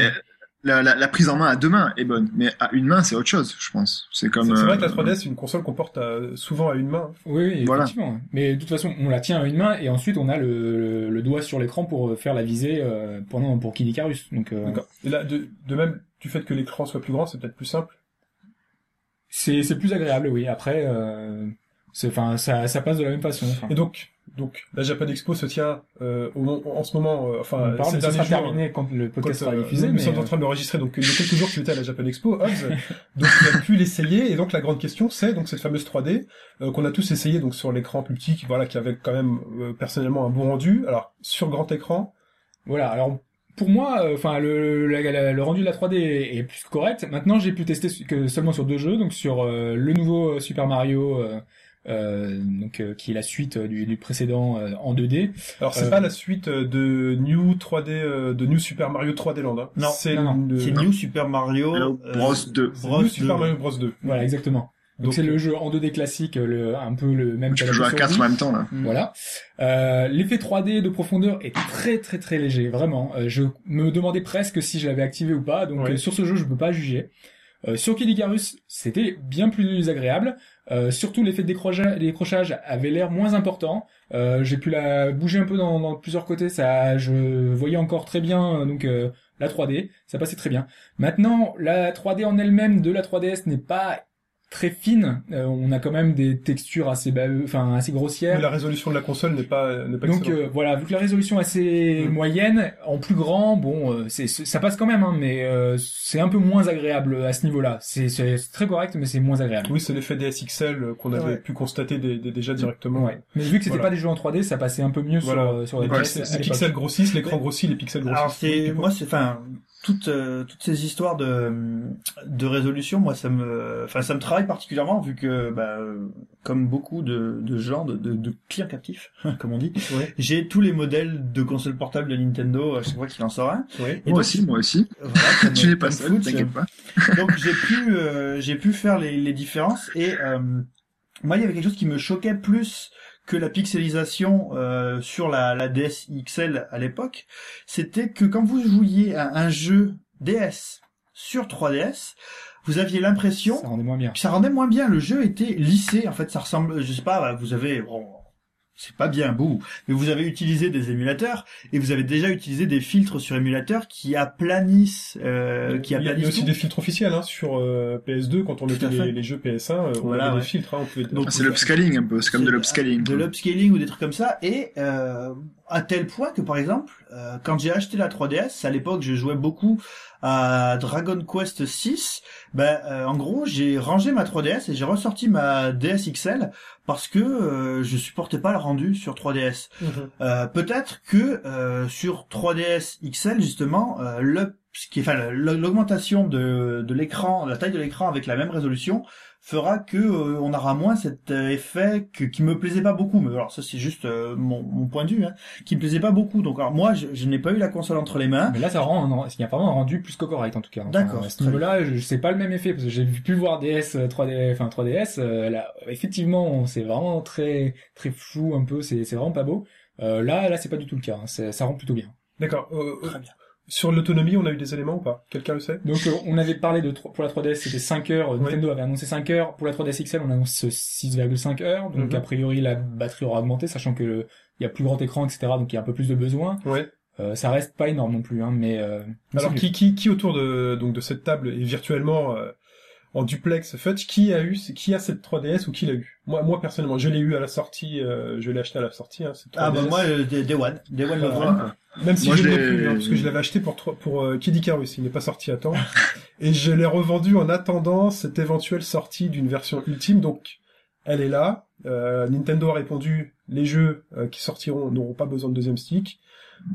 La, la, la prise en main à deux mains est bonne, mais à une main c'est autre chose, je pense. C'est comme. C'est c'est vrai euh, que la 3DS c'est une console qu'on porte à- souvent à une main. Oui, oui, Voilà. effectivement. Mais de toute façon, on la tient à une main et ensuite on a le, le, le doigt sur l'écran pour faire la visée euh, pendant pour Kid Icarus. Donc euh, D'accord. Et là, de, de même, du fait que l'écran soit plus grand, c'est peut-être plus simple? c'est c'est plus agréable, oui. Après, euh, c'est enfin ça ça passe de la même façon. Et donc, donc la Japan Expo se tient euh, au, en ce moment, euh, enfin, on parle, ça sera jours, terminé quand le quand, podcast sera euh, diffusé. nous, mais sommes en train de l'enregistrer, donc il y a quelques jours tu étais à la Japan Expo, Hobbs, donc tu as pu l'essayer, et donc la grande question c'est donc cette fameuse 3D euh, qu'on a tous essayé donc sur l'écran plus petit, qui, voilà, qui avait quand même euh, personnellement un bon rendu. Alors sur grand écran, Voilà, alors pour moi, euh, enfin le, la- le rendu de la 3D est, est plus correct. Maintenant, j'ai pu tester que seulement sur deux jeux, donc sur euh, le nouveau euh, Super Mario, euh, euh, donc euh, qui est la suite euh, du, du précédent euh, en 2D. alors c'est Euh, pas la suite euh, de New 3D, euh, de New Super Mario 3D Land. Hein. Non, c'est New Super Mario euh, Bros 2. c'est Bros New Super 2. Mario Bros 2. Voilà, exactement. Donc c'est le jeu en 2D classique, le, un peu le même Tu peux jouer à 4 en même temps là. Voilà. Euh, L'effet 3D de profondeur est très très très léger, vraiment. Euh, je me demandais presque si je l'avais activé ou pas, donc Oui. euh, sur ce jeu je peux pas juger. Euh, sur Kid Icarus, c'était bien plus agréable. Euh, surtout l'effet de décrochage, avait l'air moins important. Euh, J'ai pu la bouger un peu dans, dans plusieurs côtés, ça, je voyais encore très bien euh, donc euh, la 3D, ça passait très bien. Maintenant, la 3D en elle-même de la 3DS n'est pas très fine. Euh, on a quand même des textures assez, enfin assez grossières. mais la résolution de la console n'est pas, n'est pas Donc euh, voilà, vu que la résolution est assez moyenne, en plus grand, bon, euh, c'est c'est- ça passe quand même, hein, mais euh, c'est un peu moins agréable à ce niveau-là. C'est c'est- c'est très correct, mais c'est moins agréable. Oui, c'est l'effet DSXL euh, qu'on avait Ouais. pu constater dé- dé- déjà directement. Ouais. Mais vu que c'était Voilà. pas des jeux en 3D, ça passait un peu mieux Voilà. sur euh, sur les pixels- les pixels grossissent, l'écran grossit, les pixels grossissent. Alors c'est moi c'est enfin toutes euh, toutes ces histoires de de résolution moi ça me enfin ça me travaille particulièrement vu que bah, euh, comme beaucoup de, de gens de, de, de clients captifs comme on dit Ouais. j'ai tous les modèles de consoles portables de Nintendo à chaque fois qu'il en sort un. Et Moi donc, aussi, moi aussi. voilà, tu n'es pas seul, Foot, t'inquiète pas. donc j'ai pu euh, j'ai pu faire les, les différences et euh, moi il y avait quelque chose qui me choquait plus que la pixelisation euh, sur la, la DS XL à l'époque, c'était que quand vous jouiez à un jeu DS sur 3DS, vous aviez l'impression Ça rendait moins bien. que ça rendait moins bien. Le jeu était lissé. En fait, ça ressemble, je sais pas, vous avez, bon, c'est pas bien beau, mais vous avez utilisé des émulateurs et vous avez déjà utilisé des filtres sur émulateurs qui aplanissent, euh, qui il, y a, il y a aplanissent aussi tout. des filtres officiels hein, sur euh, PS2 quand on mettait les, les jeux PS1, euh, on Voilà, avait ouais. des filtres. Hein, on pouvait... Donc, Ah, c'est l'upscaling un peu, c'est comme de l'upscaling. de l'upscaling ou des trucs comme ça et euh, à tel point que par exemple euh, quand j'ai acheté la 3DS à l'époque je jouais beaucoup à Dragon Quest 6 ben euh, en gros j'ai rangé ma 3DS et j'ai ressorti ma DS XL parce que euh, je supportais pas le rendu sur 3DS Mhm. euh, peut-être que euh, sur 3DS XL justement euh, le ce qui est- enfin l'augmentation de, de l'écran la taille de l'écran avec la même résolution fera que euh, on aura moins cet euh, effet que, qui me plaisait pas beaucoup mais alors ça c'est juste euh, mon, mon point de vue hein, qui me plaisait pas beaucoup donc alors moi je, je n'ai pas eu la console entre les mains Mais là, ça rend, un- il y a vraiment un rendu plus que correct en tout cas. Enfin, D'accord, À ce très niveau-là, je sais pas le même effet parce que j'ai pu voir DS euh, 3D, enfin 3DS. euh, là, effectivement, c'est vraiment très très flou un peu. C'est c'est vraiment pas beau. Euh, là, là, c'est pas du tout le cas. hein, ça rend plutôt bien. D'accord. Euh, euh, Très bien. Sur l'autonomie, on a eu des éléments ou pas? Quelqu'un le sait? Donc euh, on avait parlé de pour la 3DS c'était 5 heures, Ouais. Nintendo avait annoncé 5 heures, pour la 3DS XL on annonce 6,5 heures, donc Mhm. a priori la batterie aura augmenté sachant que le- il y a plus grand écran etc donc il y a un peu plus de besoin. Ouais. Euh, ça reste pas énorme non plus hein, mais euh, Alors qui, qui, qui autour de donc de cette table et virtuellement euh, en duplex Fudge, qui a eu qui a cette 3DS ou qui l'a eu? Moi moi personnellement, je l'ai eu à la sortie, euh, je l'ai acheté à la sortie hein, cette 3DS. ah bah moi euh, Day One Day One le vrai ouais. Même si Moi, je l'ai plus, hein, parce que je l'avais acheté pour pour euh, Kid Icarus, il n'est pas sorti à temps, et je l'ai revendu en attendant cette éventuelle sortie d'une version ultime. Donc, elle est là. Euh, Nintendo a répondu les jeux euh, qui sortiront n'auront pas besoin de deuxième stick.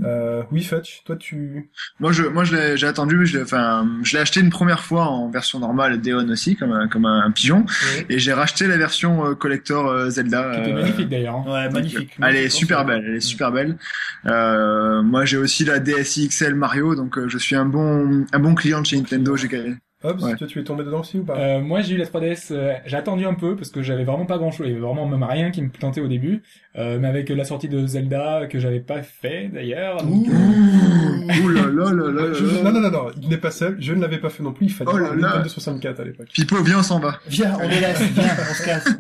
Euh, oui, Fetch, toi tu. Moi, je, moi, je l'ai, j'ai attendu, je l'ai, enfin, je l'ai acheté une première fois en version normale, Deon aussi, comme un, comme un, un pigeon, et j'ai racheté la version euh, collector euh, Zelda. Qui était euh, magnifique d'ailleurs. hein. Ouais, magnifique. Elle est Magnifique super belle, elle est super belle. Euh, moi, j'ai aussi la DSi XL Mario, donc euh, je suis un bon, un bon client de chez Nintendo. J'ai. Hobbs, Ouais. toi tu es tombé dedans aussi ou pas? Euh, moi j'ai eu la 3DS, euh, j'ai attendu un peu parce que j'avais vraiment pas grand chose, il y avait vraiment même rien qui me tentait au début, euh, mais avec la sortie de Zelda que j'avais pas fait d'ailleurs. donc, euh, Ouh là là là là Je- là. Non, non, non, non, il n'est pas seul, je ne l'avais pas fait non plus, il fallait Oh là avoir un là. Nintendo 64 à l'époque. Pipo, viens, on s'en va. Viens, on les laisse, viens, on se casse.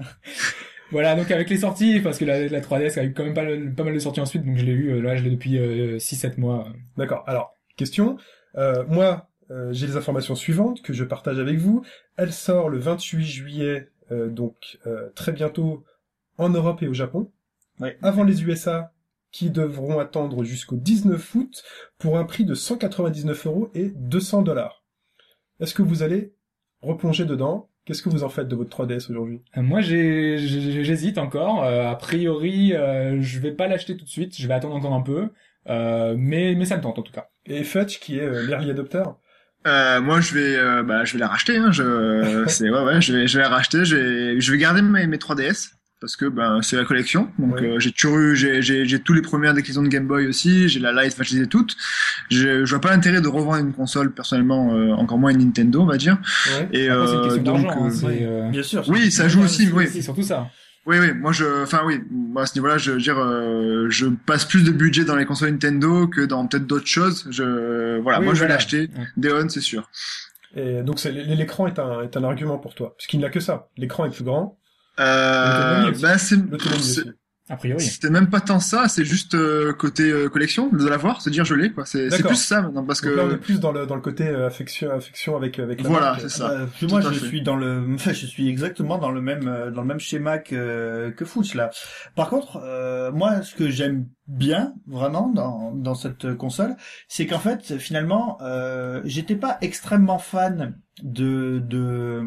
Voilà, donc avec les sorties, parce que la, la 3DS a eu quand même pas, pas mal de sorties ensuite, donc je l'ai eu, euh, là je l'ai depuis euh, 6-7 mois. D'accord. Alors, question. Euh, moi, euh, j'ai les informations suivantes que je partage avec vous. Elle sort le 28 juillet, euh, donc euh, très bientôt en Europe et au Japon. Ouais. Avant les USA, qui devront attendre jusqu'au 19 août pour un prix de 199 euros et 200 dollars. Est-ce que vous allez replonger dedans? Qu'est-ce que vous en faites de votre 3DS aujourd'hui? Euh, Moi j'hésite encore, euh, a priori euh, je vais pas l'acheter tout de suite, je vais attendre encore un peu, euh, mais, mais ça me tente en tout cas. Et Fetch, qui est euh, l'early adopter? Euh, moi, je vais, euh, bah, je vais la racheter. Hein, je, c'est ouais, ouais, je vais, je vais la racheter. Je vais, je vais garder mes, mes 3DS parce que ben c'est la collection. Donc Ouais. euh, j'ai toujours eu, j'ai, j'ai, j'ai tous les premières déclinaisons de Game Boy aussi. J'ai la Lite, enfin je les ai toutes. Je, je vois pas l'intérêt de revendre une console personnellement, euh, encore moins une Nintendo, on va dire. Ouais. Et Après c'est une euh, donc, hein, euh, c'est euh, Bien sûr. oui, ça joue aussi. Oui, c'est surtout ça. Oui, oui. Moi, je, enfin oui, moi à ce niveau-là, je veux dire, euh, je passe plus de budget dans les consoles Nintendo que dans peut-être d'autres choses. Je, voilà, Oui, moi je vais l'acheter. Ouais. Deon, c'est sûr. Et donc c'est- l'écran est un, est un argument pour toi, puisqu'il n'a que ça. L'écran est plus grand, Euh, bah c'est. A priori. C'était même pas tant ça, c'est juste euh, côté euh, collection, de l'avoir, se dire je l'ai quoi. C'est plus ça maintenant parce là, on est que plus dans le, dans le côté euh, affection, affection avec, avec la voilà, c'est ça. Euh, puis moi, je fait. suis dans le, enfin, je suis exactement dans le même, euh, dans le même schéma que que Fooch là. Par contre, euh, moi, ce que j'aime bien vraiment dans dans cette console, c'est qu'en fait, finalement, euh, j'étais pas extrêmement fan de de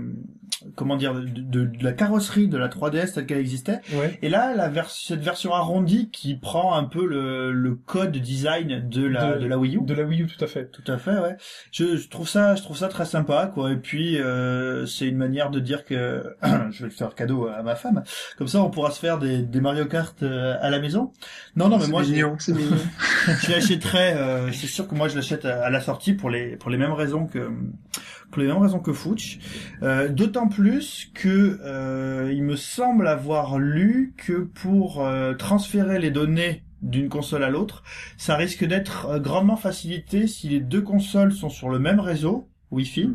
comment dire de, de, de la carrosserie de la 3DS telle qu'elle existait. Ouais. Et là, la vers cette version arrondie qui prend un peu le, le code design de la De- de, la Wii U. De la Wii U, tout à fait. Tout à fait, ouais. Je, je trouve ça, je trouve ça très sympa, quoi. Et puis, euh, c'est une manière de dire que je vais le faire cadeau à ma femme. Comme ça, on pourra se faire des, des Mario Kart euh, à la maison. Non, non, mais moi, j'ai- mignon, c'est mignon. je l'achèterai. Euh, c'est sûr que moi, je l'achète à, à la sortie pour les pour les mêmes raisons que pour les mêmes raisons que Fooch. Euh, D'autant plus que euh, il me semble avoir lu que pour euh, transférer les données d'une console à l'autre, ça risque d'être euh, grandement facilité si les deux consoles sont sur le même réseau Wi-Fi.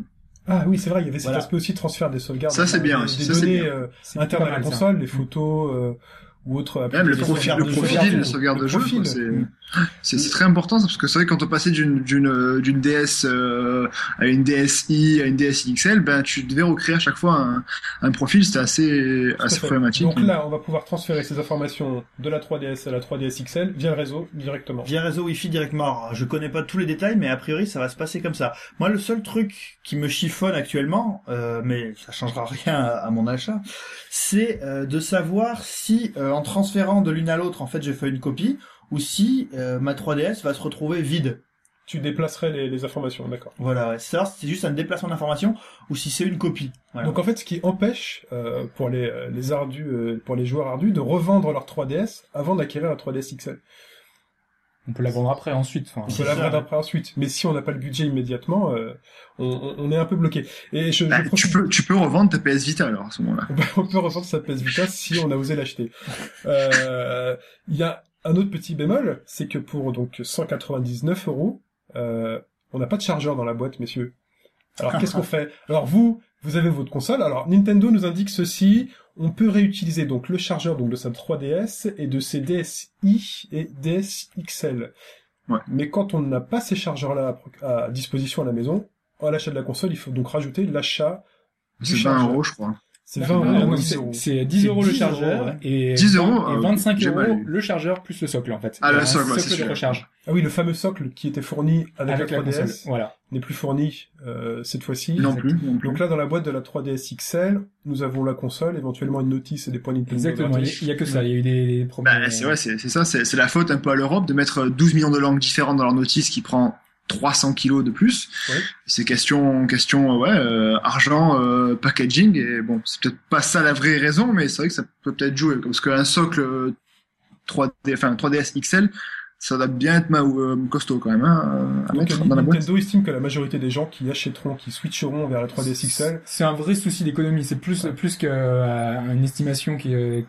Ah oui, c'est vrai, il y avait cet Voilà. aspect aussi de transfert des sauvegardes. Ça, c'est bien Des, aussi, des ça, c'est données bien. euh, internes à la ça. console, les photos euh, ou autres. Même le sauvegarde le de- profil, de- sauvegarde de jeu, profil. quoi, c'est- Mm. C'est très important parce que c'est vrai que quand on passait d'une d'une euh, d'une DS euh, à une DSi à une DSi XL, ben tu devais recréer à chaque fois un, un profil, c'était assez Tout assez problématique. Donc là, on va pouvoir transférer ces informations de la 3DS à la 3DS XL via le réseau directement. Via réseau Wi-Fi directement. Alors, je connais pas tous les détails, mais a priori, ça va se passer comme ça. Moi, le seul truc qui me chiffonne actuellement, euh, mais ça changera rien à, à mon achat, c'est euh, de savoir si, euh, en transférant de l'une à l'autre, en fait, j'ai fait une copie, ou si euh, ma 3DS va se retrouver vide. Tu déplacerais les, les informations, d'accord. Voilà, ouais. si c'est juste un déplacement d'information ou si c'est une copie. Voilà. Donc en fait, ce qui empêche euh, pour les, euh, les ardus, euh, pour les joueurs ardus, de revendre leur 3DS avant d'acquérir la 3DS XL. On peut la vendre après ensuite. Enfin, On peut la vendre ouais. après ensuite. Mais si on n'a pas le budget immédiatement, euh, on, on- on est un peu bloqué. Et je, je Ben, tu peux tu peux revendre ta PS Vita alors à ce moment-là. on peut revendre sa PS Vita si on a osé l'acheter. Euh, Il y a un autre petit bémol, c'est que pour donc 199 euros, euh, on n'a pas de chargeur dans la boîte, messieurs. Alors qu'est-ce qu'on fait? Alors vous, vous avez votre console. Alors Nintendo nous indique ceci. On peut réutiliser donc le chargeur donc de sa 3DS et de ses DSi et DS XL. Ouais. Mais quand on n'a pas ces chargeurs-là à disposition à la maison, à l'achat de la console, il faut donc rajouter l'achat du C'est 20 chargeur. euros, je crois. C'est Ah, 20 euros. non, c'est- 10 euros. C'est 10 euros le 10 euros, chargeur ouais. et 10 euros, et euh, 25 j'ai euros lu. le chargeur plus le socle en fait. Ah, le socle, socle de sûr. recharge Ah oui, le fameux socle qui était fourni avec, avec la la 3DS console. Voilà. n'est plus fourni euh, cette fois-ci. Non plus, non plus. Donc là, dans la boîte de la 3DS XL, nous avons la console, éventuellement une notice et des points Nintendo. Exactement. Il y, a- que ça. Il y a eu des, des problèmes. Bah, c'est ouais, c'est c'est ça, c'est c'est la faute un peu à l'Europe de mettre 12 millions de langues différentes dans leur notice qui prend 300 kilos de plus. Oui. C'est question, question, ouais, euh, argent, euh, packaging et bon, c'est peut-être pas ça la vraie raison, mais c'est vrai que ça peut peut-être jouer parce qu'un socle euh, 3D, enfin 3DS XL, ça doit bien être ma, euh, costaud quand même hein, à Donc mettre dans la boîte. Nintendo estime que la majorité des gens qui achèteront, qui switcheront vers la 3DS XL, C'est un vrai souci d'économie. C'est plus plus que euh, une estimation qui euh,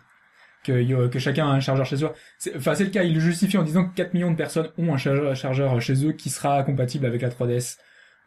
que, chacun a un chargeur chez soi. Enfin, c'est le cas. Il le justifie en disant que 4 millions de personnes ont un chargeur, chargeur chez eux qui sera compatible avec la 3DS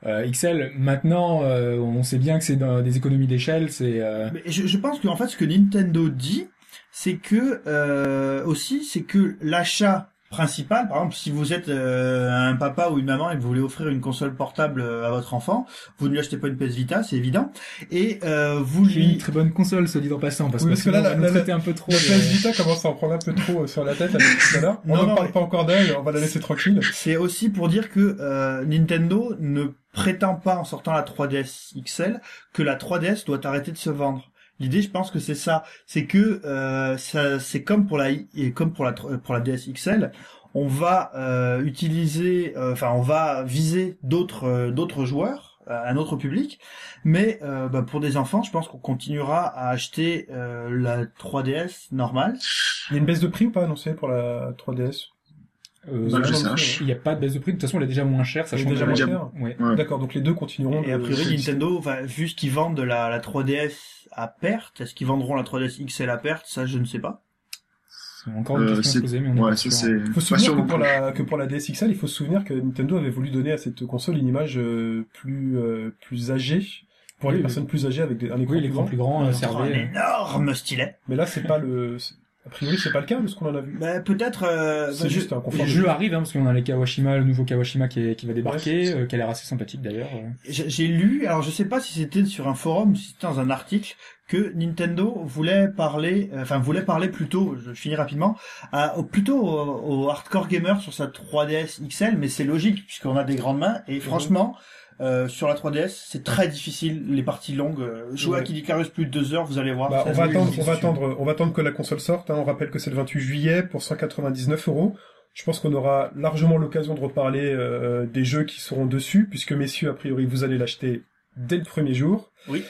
euh, XL. Maintenant, euh, on sait bien que c'est des économies d'échelle. C'est euh, je, je pense qu'en fait, ce que Nintendo dit, c'est que aussi, c'est que l'achat principal, par exemple, si vous êtes euh, un papa ou une maman et que vous voulez offrir une console portable euh, à votre enfant, vous ne lui achetez pas une PS Vita, c'est évident, et euh, vous c'est une lui très bonne console, se dit en passant, parce Oui, que, parce que sinon, là, la- nous la- traiter un peu trop. la PS Vita commence à en prendre un peu trop euh, sur la tête avec tout à l'heure. On Non, ne non, parle mais- pas encore d'elle, on va la laisser tranquille. C'est aussi pour dire que euh, Nintendo ne prétend pas en sortant la 3DS XL que la 3DS doit arrêter de se vendre. L'idée, je pense que c'est ça, c'est que euh, ça, c'est comme pour la et comme pour la pour la DS XL, on va euh, utiliser, euh, enfin on va viser d'autres euh, d'autres joueurs, euh, un autre public, mais euh, bah, pour des enfants, je pense qu'on continuera à acheter la 3DS normale. Il y a une baisse de prix ou pas annoncée pour la 3DS Euh, Bah, il n'y a pas de baisse de prix. De toute façon, elle est déjà moins chère. Ça est change déjà moins chère Ouais. Ouais. D'accord, donc les deux continueront. Et a de- priori, de- Nintendo, enfin, vu ce qu'ils vendent de la, la 3DS à perte, est-ce qu'ils vendront la 3DS XL à perte? Ça, je ne sais pas. C'est encore une Euh, question se poser, mais on est Ouais, pas sûr. c'est Il faut se souvenir que pour, la, que pour la DS XL, il faut se souvenir que Nintendo avait voulu donner à cette console une image euh, plus euh, plus âgée pour Oui, les oui. personnes plus âgées avec des, un écran Oui, plus grand. plus grand euh, aura un énorme stylet. Mais là, c'est pas le. A priori, c'est pas le cas de ce qu'on en a vu. Bah, peut-être. Euh, C'est bah, je- juste un confort. Le jeu arrive, hein, parce qu'on a les Kawashima, le nouveau Kawashima qui, est- qui va débarquer, euh, qui a l'air assez sympathique d'ailleurs. euh. J'ai lu, alors je sais pas si c'était sur un forum, si c'était dans un article, que Nintendo voulait parler, euh, enfin voulait parler plutôt, je finis rapidement, à, au, plutôt au, au hardcore gamer sur sa 3DS XL, mais c'est logique puisqu'on a des grandes mains et franchement. Euh, sur la 3DS, c'est très difficile les parties longues. Jouer à. Kid Icarus plus de deux heures, vous allez voir. Bah, on va attendre, on va attendre, on va attendre que la console sorte. hein. On rappelle que c'est le 28 juillet pour 199 euros. Je pense qu'on aura largement l'occasion de reparler euh, des jeux qui seront dessus, puisque messieurs, a priori, vous allez l'acheter dès le premier jour. Oui.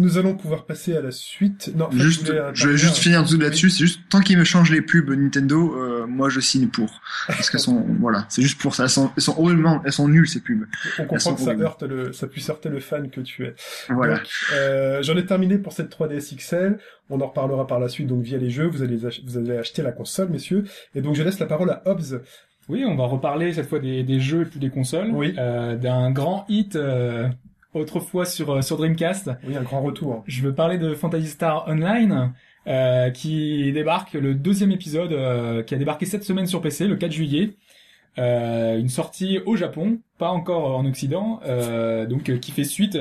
Nous allons pouvoir passer à la suite. Non, en fait, Juste, je vais intervenir. juste finir tout là-dessus. C'est juste tant qu'ils me changent les pubs Nintendo, euh, moi je signe pour. Parce qu'elles sont, voilà, c'est juste pour ça. Elles sont, elles sont horriblement, elles sont nulles ces pubs. On comprend que ça heurte le, ça puisse heurter le fan que tu es. Voilà. Donc, euh, j'en ai terminé pour cette 3DS XL. On en reparlera par la suite, donc via les jeux. Vous allez, ach- vous allez acheter la console, messieurs. Et donc, je laisse la parole à Hobbs. Oui, on va reparler cette fois des, des jeux et plus des consoles. Oui. Euh, D'un grand hit euh, autrefois sur, euh, sur Dreamcast. Oui, un grand retour. Je veux parler de Fantasy Star Online, euh, qui débarque le deuxième épisode, euh, qui a débarqué cette semaine sur PC, le 4 juillet. Euh, une sortie au Japon, pas encore en Occident, euh, donc qui fait suite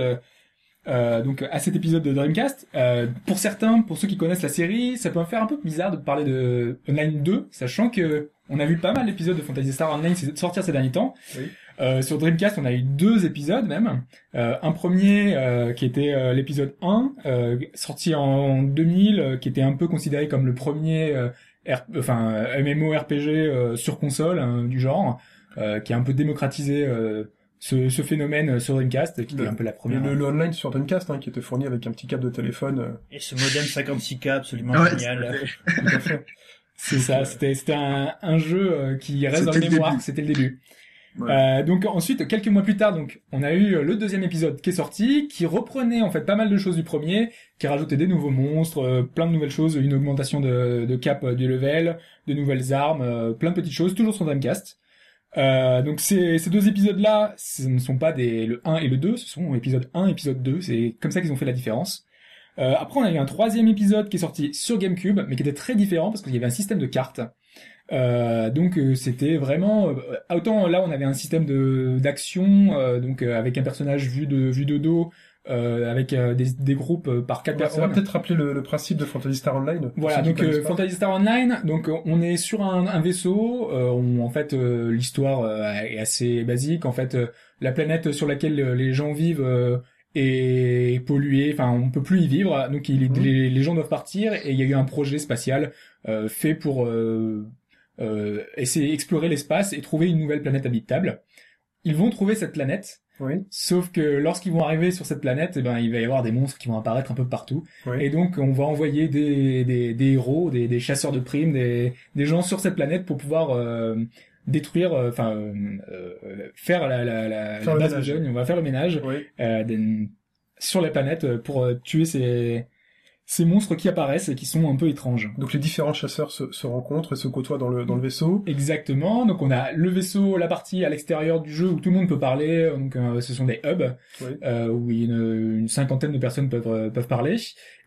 donc à cet épisode de Dreamcast. Euh, pour certains, pour ceux qui connaissent la série, ça peut me faire un peu bizarre de parler de Online 2, sachant que on a vu pas mal d'épisodes de Fantasy Star Online sortir ces derniers temps. Oui. Euh, sur Dreamcast, on a eu deux épisodes même. Euh, un premier euh, qui était euh, l'épisode 1, euh, sorti en 2000, euh, qui était un peu considéré comme le premier euh, R- enfin MMORPG euh, sur console hein, du genre, euh, qui a un peu démocratisé euh, ce, ce phénomène sur Dreamcast, qui Le- était un peu la première. le, le online sur Dreamcast, hein, qui était fourni avec un petit câble de téléphone. euh, Et ce modem 56K absolument Ouais, génial. tout à fait. C'est ça, c'était c'était un, un jeu qui reste dans mémoires, début. c'était le début. Euh, donc ensuite, quelques mois plus tard, donc on a eu le deuxième épisode qui est sorti, qui reprenait en fait pas mal de choses du premier, qui rajoutait des nouveaux monstres, euh, plein de nouvelles choses, une augmentation de, cap euh, du level, de nouvelles armes, euh, plein de petites choses, toujours sur Dreamcast. Euh, donc ces, deux épisodes-là, ce ne sont pas des le 1 et le 2, ce sont épisode 1 épisode 2, c'est comme ça qu'ils ont fait la différence. Euh, après, on a eu un troisième épisode qui est sorti sur GameCube, mais qui était très différent parce qu'il y avait un système de cartes. Euh, donc euh, c'était vraiment euh, autant là on avait un système de d'action euh, donc euh, avec un personnage vu de vu de dos euh, avec euh, des, des groupes par quatre On va, on va personnes. peut-être rappeler le, le principe de Fantasy Star Online. Voilà, donc euh. Fantasy Star Online, donc on est sur un, un vaisseau. euh, on- en fait, euh, l'histoire euh, est assez basique. En fait, euh, la planète sur laquelle les gens vivent euh, est polluée. Enfin, on peut plus y vivre. Donc, il, Mhm. les, les gens doivent partir. Et il y a eu un projet spatial euh, fait pour euh, euh, essayer d'explorer l'espace et trouver une nouvelle planète habitable. Ils vont trouver cette planète. Oui. Sauf que lorsqu'ils vont arriver sur cette planète, eh ben, il va y avoir des monstres qui vont apparaître un peu partout. Oui. Et donc, on va envoyer des, des, des héros, des, des chasseurs de primes, des, des gens sur cette planète pour pouvoir euh, détruire, euh, enfin, euh, euh, faire la, la, la, Faire la base ménage. besogne. On va faire le ménage Oui. euh, sur la planète euh, pour tuer ces, ces monstres qui apparaissent et qui sont un peu étranges. Donc les différents chasseurs se, se rencontrent et se côtoient dans le, dans le vaisseau. Exactement. Donc on a le vaisseau, la partie à l'extérieur du jeu où tout le monde peut parler. Donc euh, ce sont des hubs Oui. euh, où une, une cinquantaine de personnes peuvent euh, peuvent parler.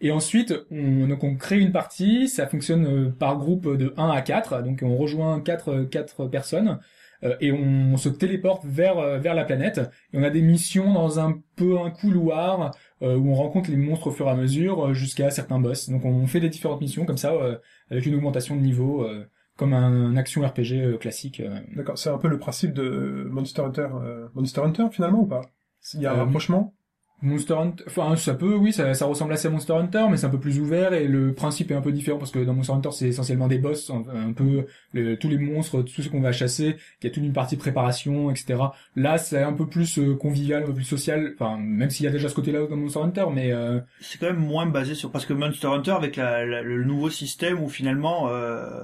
Et ensuite on donc on crée une partie. Ça fonctionne euh, par groupe de 1 à 4. Donc on rejoint quatre quatre personnes. Euh, et on, se téléporte vers euh, vers la planète et on a des missions dans un peu un couloir euh, où on rencontre les monstres au fur et à mesure euh, jusqu'à certains boss. Donc on fait des différentes missions comme ça euh, avec une augmentation de niveau euh, comme un, action RPG euh, classique. D'accord, c'est un peu le principe de Monster Hunter. euh, Monster Hunter finalement ou pas? Il y a un Euh, rapprochement? Monster Hunter, enfin ça peut, oui, ça, ça ressemble assez à Monster Hunter, mais c'est un peu plus ouvert et le principe est un peu différent parce que dans Monster Hunter c'est essentiellement des boss, un, peu le- tous les monstres, tout ce qu'on va chasser, il y a toute une partie préparation, etc. Là c'est un peu plus euh, convivial, un peu plus social, enfin même s'il y a déjà ce côté-là dans Monster Hunter, mais euh, C'est quand même moins basé sur parce que Monster Hunter avec la, la- le nouveau système où finalement euh,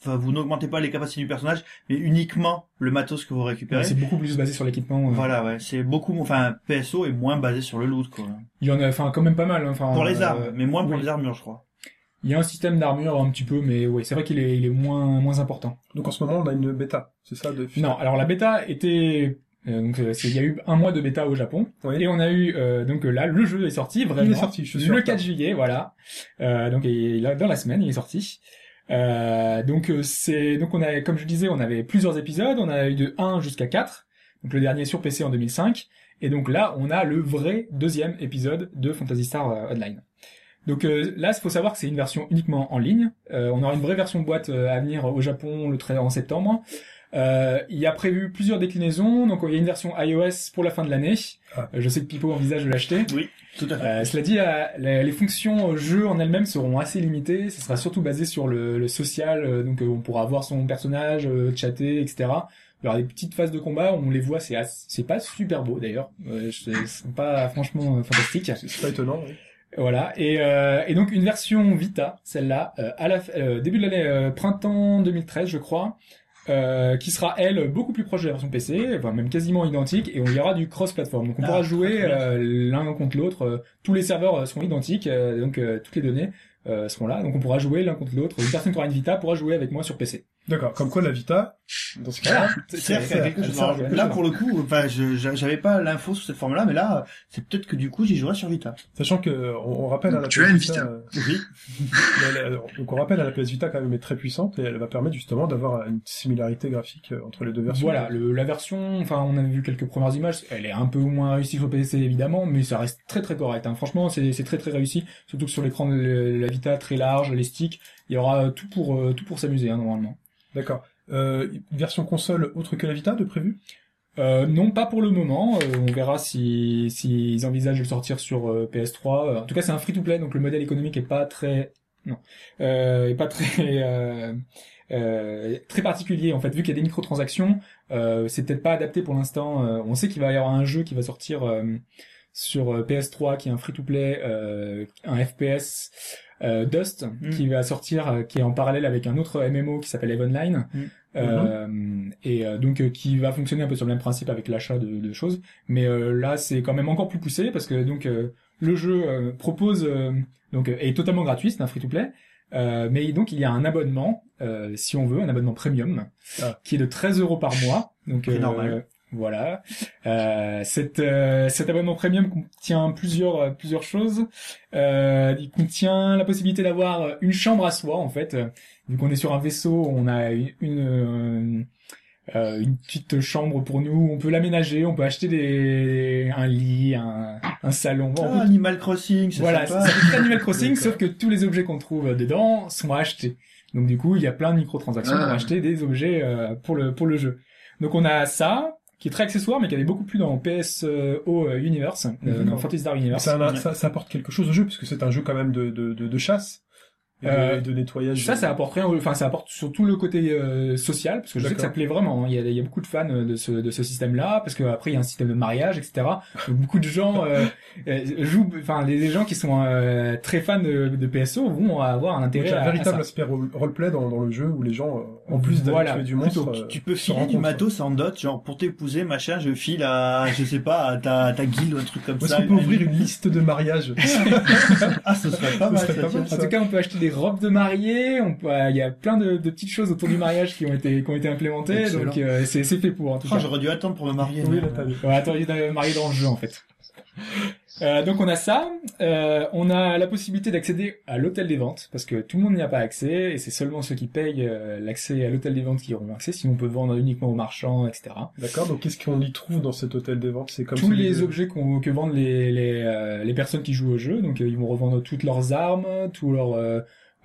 enfin, vous n'augmentez pas les capacités du personnage mais uniquement le matos que vous récupérez. c'est beaucoup plus basé sur l'équipement. euh. Voilà ouais, c'est beaucoup enfin PSO est moins basé sur le loot quoi. Il y en a, enfin quand même pas mal. hein, Enfin Pour les euh, armes, mais moins pour oui. les armures je crois. Il y a un système d'armure un petit peu, mais oui, c'est vrai qu'il est, il est moins moins important. Donc en ce moment on a une bêta, c'est ça de Non, alors la bêta était euh, donc il y a eu un mois de bêta au Japon Oui. et on a eu euh, donc là le jeu est sorti vraiment Il est sorti, je suis le en retard. 4 juillet voilà euh, donc et là dans la semaine il est sorti euh, donc euh, c'est donc on a comme je disais on avait plusieurs épisodes on a eu de 1 jusqu'à 4 donc le dernier sur PC en 2005 et donc là on a le vrai deuxième épisode de Phantasy Star euh, Online donc euh, là, il faut savoir que c'est une version uniquement en ligne. Euh, on aura une vraie version boîte à venir au Japon le 13 en septembre. Euh, il y a prévu plusieurs déclinaisons. Donc il y a une version iOS pour la fin de l'année. Ah. Euh, je sais que Pipo envisage de l'acheter. Oui, tout à fait. Euh, cela dit, la- les fonctions jeu en elles-mêmes seront assez limitées. Ce sera surtout basé sur le, le social, euh, donc euh, on pourra voir son personnage, euh, chatter, etc. Il y aura des petites phases de combat, on les voit, c'est assez- c'est pas super beau d'ailleurs, euh, c'est pas franchement euh, fantastique. C'est pas étonnant. oui. Voilà, et, euh, et donc une version Vita, celle-là, euh, à la f- euh, début de l'année euh, printemps 2013, je crois, euh, qui sera elle beaucoup plus proche de la version PC, enfin même quasiment identique, et on y aura du cross-platform. Donc on Ah, pourra jouer très bien. euh, l'un contre l'autre. euh, tous les serveurs seront identiques, donc euh, toutes les données euh, seront là, donc on pourra jouer l'un contre l'autre. Une personne qui aura une Vita pourra jouer avec moi sur PC. D'accord, comme quoi la Vita, dans ce cas-là, là, pour le coup, enfin, j'avais pas l'info sur cette forme-là, mais là, c'est peut-être que du coup, j'y jouerai sur Vita. sachant que on, on rappelle à la Tu PS as une Vita, Vita. euh, Oui. elle- donc on rappelle à la PS Vita quand même est très puissante et elle va permettre justement d'avoir une similarité graphique euh, entre les deux versions. Voilà, le, la version, enfin on a vu quelques premières images, elle est un peu moins réussie sur PC évidemment, mais ça reste très très correct. Hein. Franchement, c'est c'est très très réussi, surtout que sur l'écran de la Vita très large, les sticks, il y aura tout pour euh, tout pour s'amuser hein, normalement. D'accord. Euh, version console autre que la Vita de prévu? Euh, non, pas pour le moment. euh, on verra si s'ils envisagent de sortir sur euh, PS3. Euh, En tout cas, c'est un free-to-play, donc le modèle économique est pas très non, est pas très très particulier en fait. Vu qu'il y a des microtransactions, c'est peut-être pas adapté pour l'instant. On sait qu'il va y avoir un jeu qui va sortir sur euh, PS3 qui est un free-to-play, un FPS. Euh, Dust Mm. qui va sortir euh, qui est en parallèle avec un autre MMO qui s'appelle Eve Online Mm. euh, et euh, donc euh, qui va fonctionner un peu sur le même principe avec l'achat de, de choses mais euh, là c'est quand même encore plus poussé parce que donc euh, le jeu euh, propose euh, donc est totalement gratuit c'est un free to play euh, mais donc il y a un abonnement euh, si on veut un abonnement premium Ah. qui est de 13 euros par mois donc normal. Voilà euh, cet, euh, cet abonnement premium contient plusieurs euh, plusieurs choses euh, il contient la possibilité d'avoir une chambre à soi en fait vu qu'on est sur un vaisseau on a une, une, euh, une petite chambre pour nous. On peut l'aménager, on peut acheter des un lit, un, un salon. On Ah, peut- Animal Crossing, c'est voilà, sympa. fait Animal Crossing, sauf que tous les objets qu'on trouve dedans sont achetés. Donc du coup, il y a plein de microtransactions Ah. pour acheter des objets euh, pour le pour le jeu. Donc on a ça qui est très accessoire, mais qui avait beaucoup plus dans PSO euh, Universe, euh, Mhm. dans Fantasy Star Universe. Ça, ça, ça apporte quelque chose au jeu, puisque c'est un jeu quand même de, de, de, de chasse et de, Euh, de nettoyage. Ça, ça apporte rien, enfin, ça apporte surtout le côté euh, social, parce que je sais que ça plaît vraiment. hein. Il y a, il y a beaucoup de fans euh, de ce, de ce système-là, parce que après il y a un système de mariage, etc. Donc beaucoup de gens euh, euh, jouent, enfin, les, les gens qui sont euh, très fans de, de PSO vont avoir un intérêt il y a à, un à véritable ça. aspect role- roleplay dans, dans le jeu où les gens, euh, en plus d'aller Voilà, du monstre, plutôt. euh, Tu peux filer du matos en dot, genre pour t'épouser, machin, je file à, je sais pas, à ta, ta guilde ou un truc comme Est-ce ça. qu'on peut ouvrir une liste de mariages Ah, ce serait pas Ce mal, serait pas mal, En tout cas, on peut acheter des robes de mariée. On peut, il y a plein de, de petites choses autour du mariage qui ont été qui ont été implémentées. Excellent. Donc euh, c'est c'est fait pour en tout cas. j'aurais dû attendre pour me marier. Oui, là. Ouais, attends, il est marié dans le jeu en fait. Euh, donc on a ça, euh, on a la possibilité d'accéder à l'hôtel des ventes parce que tout le monde n'y a pas accès et c'est seulement ceux qui payent euh, l'accès à l'hôtel des ventes qui auront accès. Sinon on peut vendre uniquement aux marchands, etc. D'accord, donc qu'est-ce qu'on y trouve dans cet hôtel des ventes? C'est comme Tous les objets qu'on que vendent les les, euh, les personnes qui jouent au jeu, donc ils vont revendre toutes leurs armes, tout leur euh,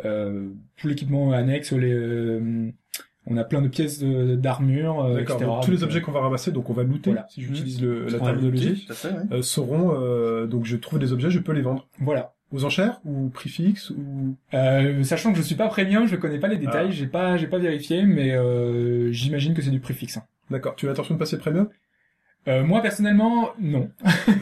euh, tout l'équipement annexe, les euh, on a plein de pièces d'armure, euh, D'accord, etc. donc tous les objets qu'on va ramasser, donc on va looter, Voilà. si j'utilise le, la terminologie, euh, seront, euh, donc je trouve des objets, je peux les vendre. euh, Voilà. Aux enchères ou prix fixe ou? Euh, sachant que je suis pas premium, je connais pas les détails, Ah. j'ai pas j'ai pas vérifié, mais euh, j'imagine que c'est du prix fixe. hein. D'accord, tu as l'intention de passer premium? Euh, moi personnellement, non.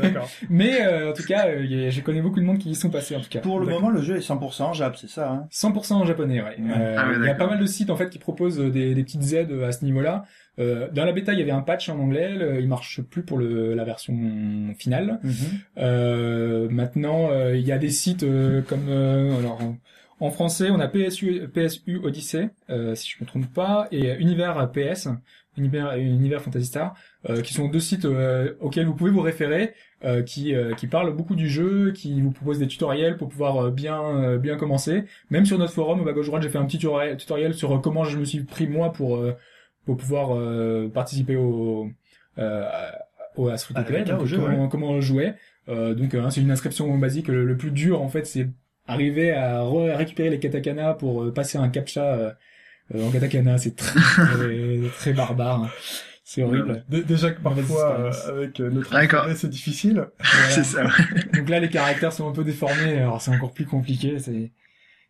D'accord. Mais euh, en tout cas, euh, y a- je connais beaucoup de monde qui y sont passés en tout cas. Pour le moment, le jeu est 100% Jap, c'est ça, hein? 100% en japonais, ouais. Ouais. Euh, Ah ouais, il y a pas mal de sites en fait qui proposent euh, des, des petites aides à ce niveau-là. Euh, dans la bêta, il y avait un patch en anglais, le- il marche plus pour le, la version finale. Euh, maintenant, euh, il y a des sites euh, comme euh, alors en, en français, on a PSU, PSU Odyssey, euh, si je me trompe pas, et Univers PS, Univers, Univers Fantasy Star, euh, qui sont deux sites euh, auxquels vous pouvez vous référer, euh, qui euh, qui parlent beaucoup du jeu, qui vous proposent des tutoriels pour pouvoir euh, bien euh, bien commencer. Même sur notre forum au bas gauche droite, j'ai fait un petit tutoriel, sur euh, comment je me suis pris moi pour euh, pour pouvoir euh, participer au euh, au à ce À play, donc au jeu, comment, comment jouer. Euh, donc euh, c'est une inscription basique. Le, le plus dur en fait, c'est arriver à, re- à récupérer les katakana pour euh, passer un captcha euh, euh, en katakana. C'est très très, très barbare. hein. C'est horrible. Dé- Déjà que parfois, euh, avec euh, notre D'accord. alphabet, c'est difficile. Voilà. C'est ça. Donc là, les caractères sont un peu déformés, alors c'est encore plus compliqué. C'est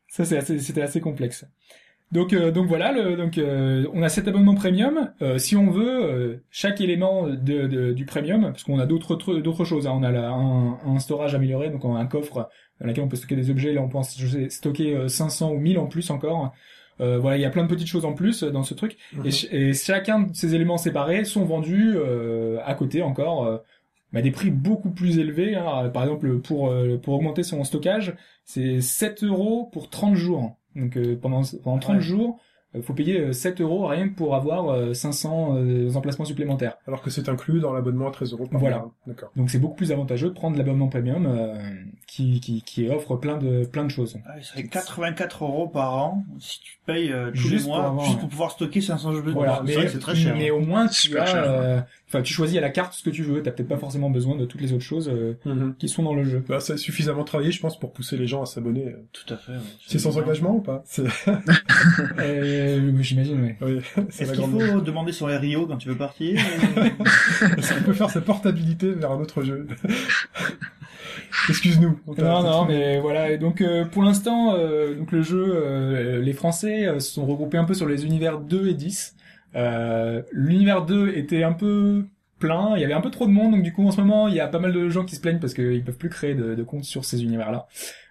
ça, c'est assez, c'était assez complexe. Donc, euh, donc voilà, le, donc euh, on a cet abonnement premium. Euh, si on veut, euh, chaque élément de, de- du premium, parce qu'on a d'autres choses. hein. on a là un, un storage amélioré, donc on a un coffre dans lequel on peut stocker des objets. Là, on je sais, stocker euh, 500 ou 1000 en plus encore. Euh, voilà, il y a plein de petites choses en plus euh, dans ce truc. Mhm. Et, ch- et chacun de ces éléments séparés sont vendus euh, à côté encore. euh, à des prix beaucoup plus élevés. hein. Par exemple, pour euh, pour augmenter son stockage, c'est 7 euros pour 30 jours. Donc euh, pendant pendant 30 Ouais. jours, il faut payer euh, 7 euros rien que pour avoir euh, 500 euh, emplacements supplémentaires. Alors que c'est inclus dans l'abonnement à 13 euros par Voilà. mois. D'accord. Donc c'est beaucoup plus avantageux de prendre l'abonnement premium euh, qui, qui qui offre plein de plein de choses. Ah, il serait 84 euros par an si tu payes euh, tous Juste les pour mois, avoir, juste pour pouvoir stocker 500 jeux de Voilà, c'est mais, vrai que c'est très cher. mais au moins tu as, cher, euh, enfin tu choisis à la carte ce que tu veux. T'as peut-être pas forcément besoin de toutes les autres choses euh, Mhm. qui sont dans le jeu. Bah, c'est suffisamment travaillé, je pense, pour pousser les gens à s'abonner. Tout à fait. ouais. C'est sans engagement ou pas? C'est Euh, J'imagine, oui. Est-ce qu'il faut demander son RIO quand tu veux partir Est-ce qu'on peut faire sa portabilité vers un autre jeu Excuse-nous. Non, non, mais voilà. Et donc, euh, pour l'instant, euh, donc le jeu, euh, les Français euh, se sont regroupés un peu sur les univers 2 et 10. Euh, L'univers 2 était un peu plein, il y avait un peu trop de monde, donc du coup, en ce moment, il y a pas mal de gens qui se plaignent parce qu'ils peuvent plus créer de, de comptes sur ces univers-là.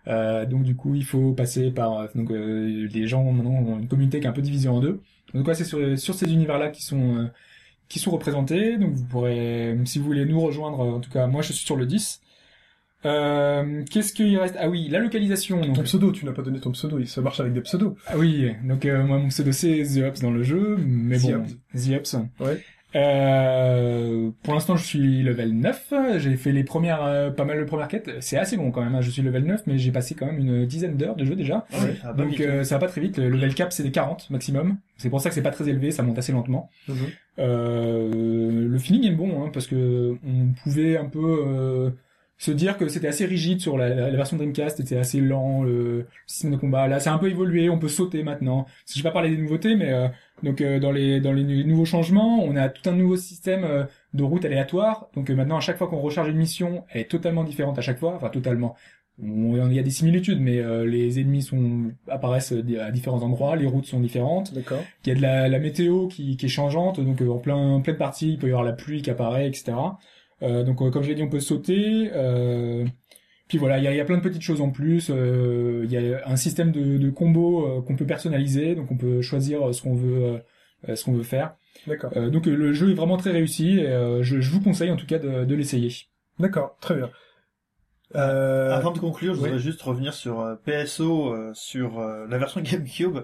Euh, donc du coup, il faut passer par euh, donc euh, les gens maintenant ont une communauté qui est un peu divisée en deux. Donc ouais, c'est sur sur ces univers-là qui sont euh, qui sont représentés. Donc vous pourrez, si vous voulez nous rejoindre, en tout cas, moi je suis sur le 10. Euh, qu'est-ce qu'il reste? Ah oui, la localisation. Donc, Ton pseudo, tu n'as pas donné ton pseudo, ça marche avec des pseudos. ah oui, donc euh, moi mon pseudo c'est The Ups dans le jeu, mais The bon, Ups. The Ups. Ouais. Euh, pour l'instant, je suis level 9. J'ai fait les premières, euh, pas mal de premières quêtes. C'est assez bon quand même. hein. Je suis level 9, mais j'ai passé quand même une dizaine d'heures de jeu déjà. Ah ça Donc vite. euh, ça va pas très vite. Le level cap c'est des 40 maximum. C'est pour ça que c'est pas très élevé, ça monte assez lentement. Mhm. Euh, le feeling est bon hein, parce que on pouvait un peu euh, se dire que c'était assez rigide sur la, la- la version Dreamcast, c'était assez lent le système de combat. Là, c'est un peu évolué, on peut sauter maintenant. Je vais pas parler des nouveautés, mais euh, donc euh, dans les dans les nouveaux changements, on a tout un nouveau système euh, de route aléatoire. Donc euh, maintenant, à chaque fois qu'on recharge une mission, elle est totalement différente à chaque fois, enfin totalement. Il y a des similitudes, mais euh, les ennemis sont apparaissent à différents endroits, les routes sont différentes. D'accord. Il y a de la, la météo qui, qui est changeante, donc euh, en plein pleine partie, il peut y avoir la pluie qui apparaît, etc. Euh, donc euh, comme je l'ai dit, on peut sauter. Euh, puis voilà, il y a, il y a plein de petites choses en plus. Euh, il y a un système de, de combos euh, qu'on peut personnaliser, donc on peut choisir ce qu'on veut euh, ce qu'on veut faire. D'accord. Euh, donc le jeu est vraiment très réussi. Et, euh, je, je vous conseille en tout cas de, de l'essayer. D'accord. Très bien. Euh, Avant de conclure, je oui. voudrais juste revenir sur PSO, euh, sur euh, la version GameCube,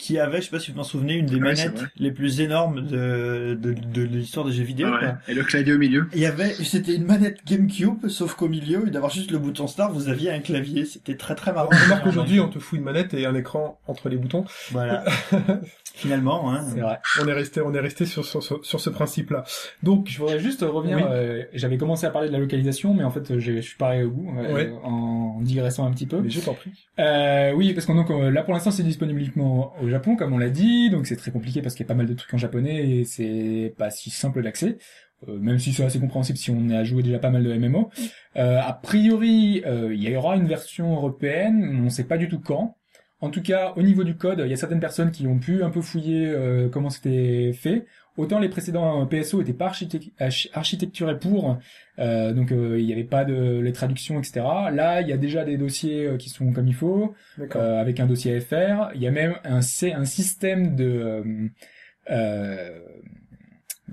qui avait, je sais pas si vous vous en souvenez, une des Ouais, c'est manettes les plus énormes de, de, de l'histoire des jeux vidéo. Ah ouais. quoi. Et le clavier au milieu. Il y avait, c'était une manette GameCube, sauf qu'au milieu, et d'avoir juste le bouton start, vous aviez un clavier. C'était très très marrant. Remarque qu'aujourd'hui, on te fout une manette et un écran entre les boutons. Voilà. Finalement, hein. C'est vrai. On est resté, on est resté sur, sur, sur, sur ce principe-là. Donc, Je voudrais juste revenir. Oui. euh, J'avais commencé à parler de la localisation, mais en fait, je suis pareil au bout, euh, Ouais. en digressant un petit peu. mais je t'en prie. Euh, oui, parce que donc euh, là pour l'instant c'est disponible uniquement au Japon, comme on l'a dit, donc c'est très compliqué parce qu'il y a pas mal de trucs en japonais et c'est pas si simple d'accès. Euh, même si c'est assez compréhensible si on a joué déjà pas mal de MMO. Euh, a priori, euh, il y aura une version européenne, on sait pas du tout quand. En tout cas, au niveau du code, il y a certaines personnes qui ont pu un peu fouiller comment c'était fait. Autant les précédents euh, PSO étaient pas architect- arch- architecturés pour, euh, donc euh, il n'y avait pas de les traductions, etc. Là, il y a déjà des dossiers euh, qui sont comme il faut, euh, avec un dossier FR. Il y a même un, c'est un système de euh, euh,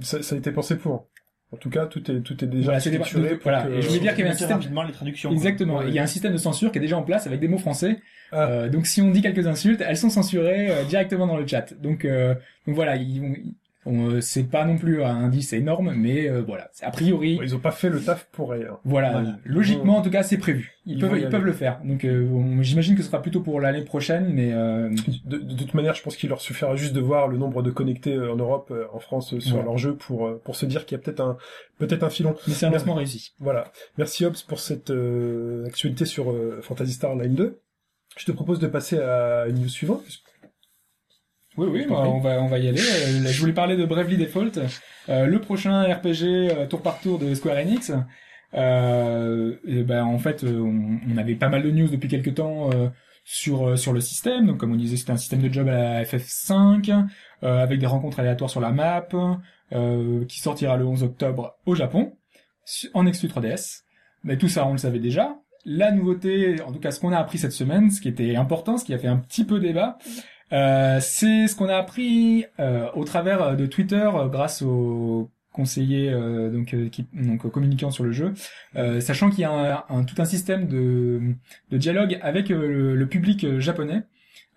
Ça, ça a été pensé pour. En tout cas, tout est, tout est déjà Voilà, structuré pour voilà, que- et je voulais dire qu'il y avait un système- rapidement les traductions. Exactement. Ouais. Il y a un système de censure qui est déjà en place avec des mots français. Ah. Euh, donc si on dit quelques insultes, elles sont censurées euh, directement dans le chat. Donc, euh, donc voilà, ils, euh, c'est pas non plus un indice énorme, mais euh, voilà, C'est- a priori, Ils ont pas fait le taf pour rien. voilà, logiquement en tout cas c'est prévu. Ils, Ils peuvent, ils peuvent le faire. Donc euh, j'imagine que ce sera plutôt pour l'année prochaine, mais euh, De, de toute manière, je pense qu'il leur suffira juste de voir le nombre de connectés en Europe, en France, sur leur jeu pour pour se dire qu'il y a peut-être un peut-être un filon. mais c'est un lancement réussi. Voilà. Merci Hobbs pour cette euh, actualité sur euh, Phantasy Star Online 2. Je te propose de passer à une news suivante. Oui, oui, bah, on va, on va y aller. Euh, je voulais parler de Bravely Default, euh, le prochain RPG euh, tour par tour de Square Enix. Euh, et ben, en fait, on, on avait pas mal de news depuis quelques temps euh, sur sur le système. Donc, comme on disait, c'était un système de job à la FF5 euh, avec des rencontres aléatoires sur la map, euh, qui sortira le 11 octobre au Japon en exclu 3DS. Mais tout ça, on le savait déjà. La nouveauté, en tout cas, ce qu'on a appris cette semaine, ce qui était important, ce qui a fait un petit peu débat, c'est ce qu'on a appris euh, au travers de Twitter euh, grâce aux conseillers euh, donc euh, qui donc euh, communiquant sur le jeu, euh, sachant qu'il y a un, un- tout un système de, de dialogue avec euh, le, le public euh, japonais.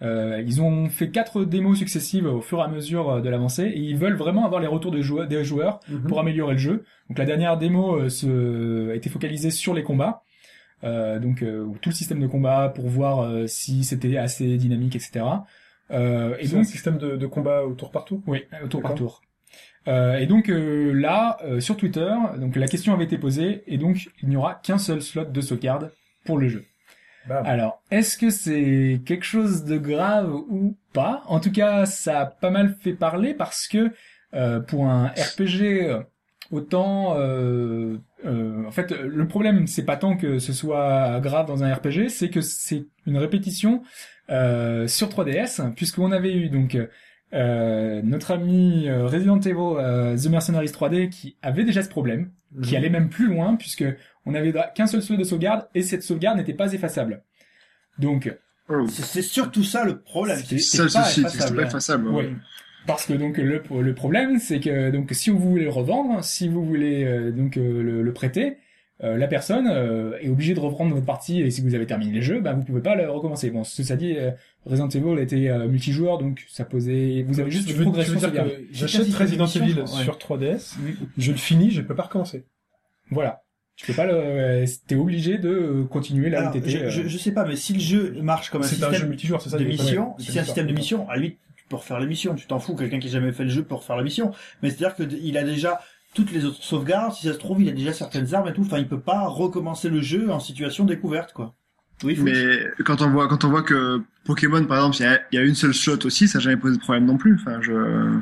Euh, ils ont fait quatre démos successives au fur et à mesure euh, de l'avancée et ils veulent vraiment avoir les retours des joueurs, des joueurs pour améliorer le jeu. Donc la dernière démo euh, se, a été focalisée sur les combats. Euh, donc euh, tout le système de combat pour voir euh, si c'était assez dynamique, etc. Euh, et C'est un donc système de, de combat au tour par tour. oui, au tour par tour. Euh, et donc euh, là, euh, sur Twitter, donc la question avait été posée et donc il n'y aura qu'un seul slot de sauvegarde pour le jeu. Bam. Alors, est-ce que c'est quelque chose de grave ou pas? En tout cas, ça a pas mal fait parler parce que euh, pour un RPG, euh, autant, euh, euh, en fait, le problème c'est pas tant que ce soit grave dans un RPG, c'est que c'est une répétition euh, sur 3DS, puisqu'on avait eu donc euh, notre ami euh, Resident Evil euh, The Mercenaries 3D qui avait déjà ce problème, qui Mhm. allait même plus loin puisque on avait qu'un seul slot de sauvegarde et cette sauvegarde n'était pas effaçable. Donc, Oh. C'est surtout ça le problème. C'est- C'est Ça, c'est pas effaçable. pas effaçable. ouais. ouais. Parce que donc le, le problème c'est que donc si vous voulez le revendre, si vous voulez euh, donc euh, le, le prêter, euh, la personne euh, est obligée de reprendre votre partie et si vous avez terminé le jeu, bah vous pouvez pas le recommencer. Bon, ça dit, euh, Resident Evil était euh, multijoueur, donc ça posait, vous avez juste tu une veux, tu progression veux dire que j'achète Resident Evil ouais. sur 3DS, je le finis, je peux pas recommencer. Voilà. Tu peux pas le, euh, t'es obligé de continuer là Alors, où t'étais. je, euh, je, je sais pas, mais si le jeu marche comme un C'est un jeu système multijoueur, c'est ça de mission, si c'est c'est un système de mission, à lui, tu peux refaire la mission, tu t'en fous, quelqu'un qui a jamais fait le jeu peut refaire la mission. Mais c'est-à-dire que d- il a déjà toutes les autres sauvegardes, si ça se trouve, il a déjà certaines armes et tout, enfin, il peut pas recommencer le jeu en situation découverte, quoi. Oui, faut Mais quand on voit quand on voit que Pokémon par exemple il y a, il y a une seule shot aussi, ça n'a jamais posé de problème non plus. Enfin je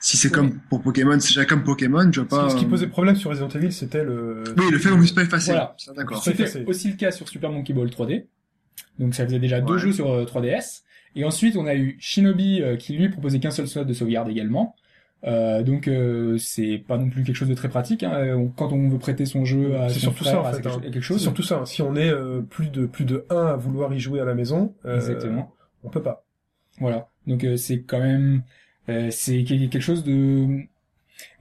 si c'est Ouais. comme pour Pokémon, si j'ai comme Pokémon, je vois pas. qui- ce qui euh, posait problème sur Resident Evil, c'était le... Oui, le fait qu'on puisse pas effacer. Voilà. D'accord. C'est C'était aussi le cas sur Super Monkey Ball 3D. Donc ça faisait déjà deux jeux sur euh, 3DS. Et ensuite, on a eu Shinobi euh, qui lui proposait qu'un seul slot de sauvegarde également. Euh, donc euh, c'est pas non plus quelque chose de très pratique. Hein. Euh, on- Quand on veut prêter son jeu à C'est surtout ça en fait. quelque, hein. quelque C'est chose. surtout ça. Si on est euh, plus de plus de 1 à vouloir y jouer à la maison, euh, Exactement. on peut pas. Voilà. Donc euh, c'est quand même euh, c'est que- quelque chose de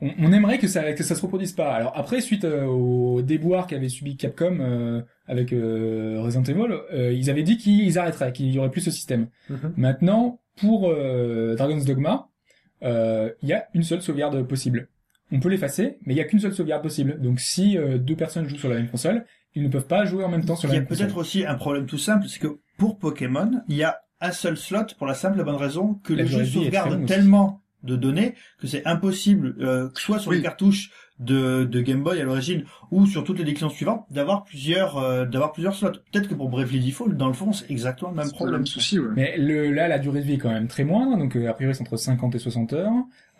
on, on aimerait que ça que ça se reproduise pas. Alors après suite euh, au déboire qu'avait subi Capcom euh, avec euh, Resident Evil, euh, ils avaient dit qu'ils arrêteraient, qu'il y aurait plus ce système. Mhm. Maintenant pour euh, Dragon's Dogma, il y a une seule sauvegarde possible. On peut l'effacer, mais il y a qu'une seule sauvegarde possible. Donc si euh, deux personnes jouent sur la même console, ils ne peuvent pas jouer en même temps sur Il la y a même console. peut-être aussi un problème tout simple, c'est que pour Pokémon, il y a un seul slot pour la simple et bonne raison que La le jeu sauvegarde tellement de données que c'est impossible, euh, que soit sur Oui. les cartouches de, de Game Boy à l'origine ou sur toutes les éditions suivantes, d'avoir plusieurs euh, d'avoir plusieurs slots. Peut-être que pour Bravely Default, dans le fond, c'est exactement le même pas le problème. même souci, ouais. Mais le, là, la durée de vie est quand même très moindre, donc euh, a priori c'est entre 50 et 60 heures.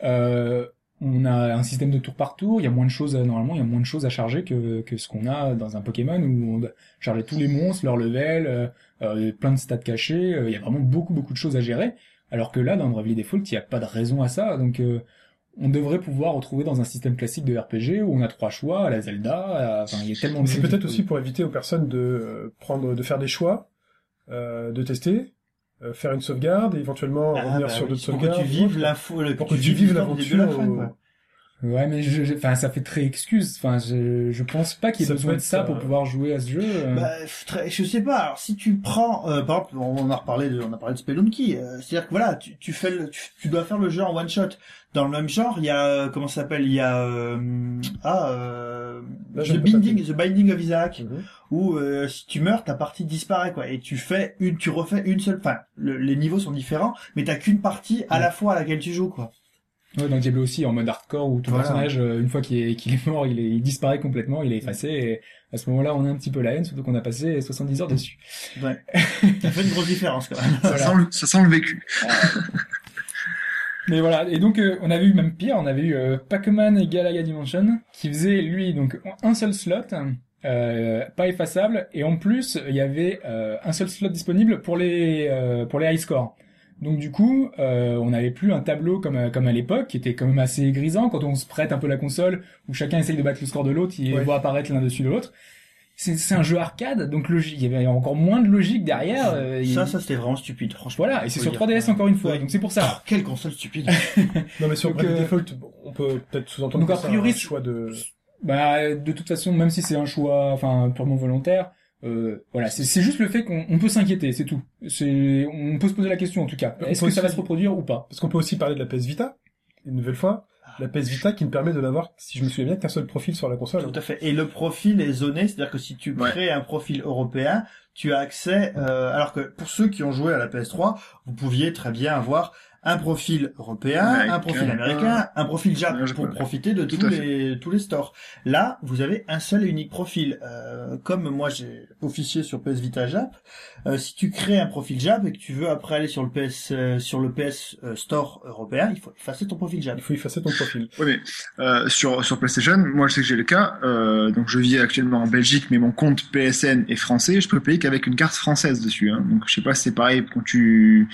Euh, on a un système de tour par tour, il y a moins de choses, à- normalement, il y a moins de choses à charger que, que ce qu'on a dans un Pokémon où on charger tous les monstres, leur level, euh, euh, plein de stats cachés, euh, il y a vraiment beaucoup beaucoup de choses à gérer. Alors que là, dans Bravely Default, il n'y a pas de raison à ça, donc euh, on devrait pouvoir retrouver dans un système classique de RPG où on a trois choix, à la Zelda, à- enfin il y a tellement de C'est peut-être aussi pour éviter aux personnes de euh, prendre, de faire des choix, euh, de tester, euh, faire une sauvegarde, et éventuellement Ah, revenir bah sur oui, d'autres pour que sauvegardes. tu vives l'info, le- Pour que tu vives la l'aventure. Ouais, mais je, je- enfin, ça fait très excuse. Enfin, je, je pense pas qu'il y ait Ça besoin de ça ça. pour pouvoir jouer à ce jeu. euh. Bah, très- je sais pas. Alors, si tu prends, euh, par exemple, on a reparlé de, on a parlé de Spelunky. euh, C'est-à-dire que voilà, tu, tu fais, le, tu, tu dois faire le jeu en one shot. Dans le même genre, il y a, euh, comment ça s'appelle? Il y a, euh, ah, euh, Là, The Binding, The Binding of Isaac, Mhm. où euh, si tu meurs, ta partie disparaît quoi, et tu fais une, tu refais une seule. Enfin, le- les niveaux sont différents, mais t'as qu'une partie à la fois à laquelle tu joues quoi. Ouais, dans Diablo aussi, en mode hardcore, où ton Voilà. personnage, euh, une fois qu'il est, qu'il est mort, il, est, il disparaît complètement, il est effacé, et à ce moment-là, on a un petit peu la haine, surtout qu'on a passé 70 heures dessus. Ouais. ça fait une grosse différence quand même. Ça, Voilà. sent le, ça sent le vécu. Mais voilà, et donc euh, on avait eu même pire, on avait eu euh, Pac-Man et Galaga Dimension, qui faisait, lui, donc un seul slot, euh, pas effaçable, et en plus, il y avait euh, un seul slot disponible pour les, euh, pour les high scores. Donc du coup, euh, on n'avait plus un tableau comme à- comme à l'époque, qui était quand même assez grisant quand on se prête un peu la console, où chacun essaye de battre le score de l'autre, il Ouais. voit apparaître l'un dessus de l'autre. C'est c'est un jeu arcade, donc logique, il y avait encore moins de logique derrière. euh, il- Ça, ça c'était vraiment stupide, franchement. voilà, et c'est sur dire. 3DS encore une fois, Ouais. donc c'est pour ça. Oh, quelle console stupide. Non, mais sur Donc, euh, Default, on peut peut-être sous-entendre donc, que a c'est priori, un choix de... Bah, de toute façon, même si c'est un choix, enfin, purement volontaire, euh, voilà, c'est c'est juste le fait qu'on on peut s'inquiéter, c'est tout. C'est, on peut se poser la question en tout cas. Est-ce que ça va se reproduire ou pas? Parce qu'on peut aussi parler de la PS Vita, une nouvelle fois. La PS Vita qui me permet de n'avoir, si je me souviens bien, qu'un seul profil sur la console. Tout à fait. Et le profil est zoné, c'est-à-dire que si tu Ouais. crées un profil européen, tu as accès. euh, alors que pour ceux qui ont joué à la PS3, vous pouviez très bien avoir un profil européen, Américain, un profil américain, un profil Jap Ouais, je pour profiter de tous les tous les stores. Là, vous avez un seul et unique profil. Euh, comme moi j'ai officié sur PS Vita Jap, euh, si tu crées un profil Jap et que tu veux après aller sur le PS euh, sur le PS euh, Store européen, il faut effacer ton profil Jap. Il faut effacer ton profil. Oui, mais euh, sur sur PlayStation, moi je sais que j'ai le cas. Euh, donc je vis actuellement en Belgique, mais mon compte PSN est français. Je peux payer qu'avec une carte française dessus. Hein. Donc je sais pas si c'est pareil quand tu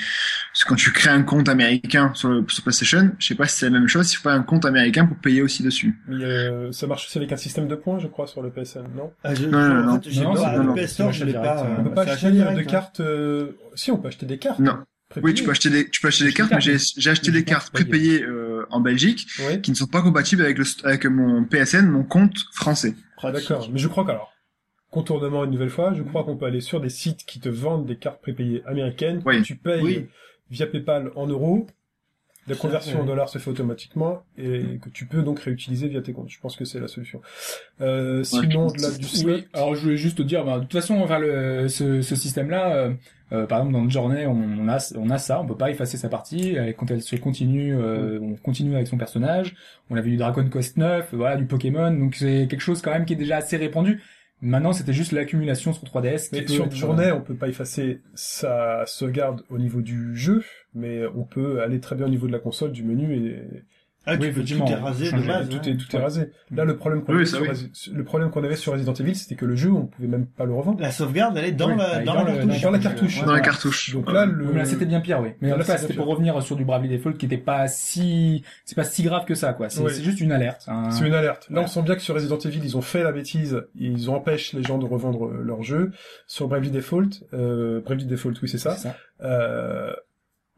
quand tu crées un compte américain sur, le, sur PlayStation. Je sais pas si c'est la même chose. Il faut pas un compte américain pour payer aussi dessus. Mais euh, ça marche aussi avec un système de points, je crois, sur le PSN, non? Euh, je, Non, non, en non. fait, j'ai Non, pas- c'est- le non, PS Store, je l'ai pas. euh, On peut pas acheter de cartes... euh, Si, on peut acheter des cartes. Non. Oui, tu peux acheter des tu peux acheter des Acheter cartes, mais j'ai acheté des cartes prépayées euh, en Belgique Ouais. qui ne sont pas compatibles avec le avec mon PSN, mon compte français. D'accord, mais je crois qu'alors, contournement une nouvelle fois, je crois qu'on peut aller sur des sites qui te vendent des cartes prépayées américaines, Oui. tu payes Oui. via PayPal en euros, la conversion en dollars se fait automatiquement, et que tu peux donc réutiliser via tes comptes. Je pense que c'est la solution. Euh, sinon, de là, du slot, Oui, alors je voulais juste te dire, bah, de toute façon, enfin, le, ce, ce système-là, euh, euh, par exemple, dans notre journée, on, on a, on a ça, on peut pas effacer sa partie, et quand elle se continue, euh, on continue avec son personnage, on avait du Dragon Quest 9, voilà, du Pokémon, donc c'est quelque chose quand même qui est déjà assez répandu. Maintenant, c'était juste l'accumulation sur 3DS. qui Mais sur être- journée, on peut pas effacer sa sauvegarde au niveau du jeu, mais on peut aller très bien au niveau de la console, du menu et Ah, Oui, effectivement, tout est rasé de base. tout est tout est rasé. Là, le problème qu'on Oui, avait, oui. Avait sur Resident Evil, c'était que le jeu, on pouvait même pas le revendre. La sauvegarde, elle est dans Oui, la, dans, dans la cartouche. dans la cartouche. Dans la cartouche. Donc là, le Oui, mais là, c'était bien pire, oui. Mais en Là, tout cas, c'est c'était pour revenir sur du Bravely Default qui était pas si, c'est pas si grave que ça, quoi. C'est juste une alerte. un- C'est une alerte. Là, on sent bien que sur Resident Evil, ils ont fait la bêtise. Ils empêchent les gens de revendre euh, leur jeu. Sur Bravely Default, euh, Bravely Default, oui, c'est ça. C'est ça. Euh,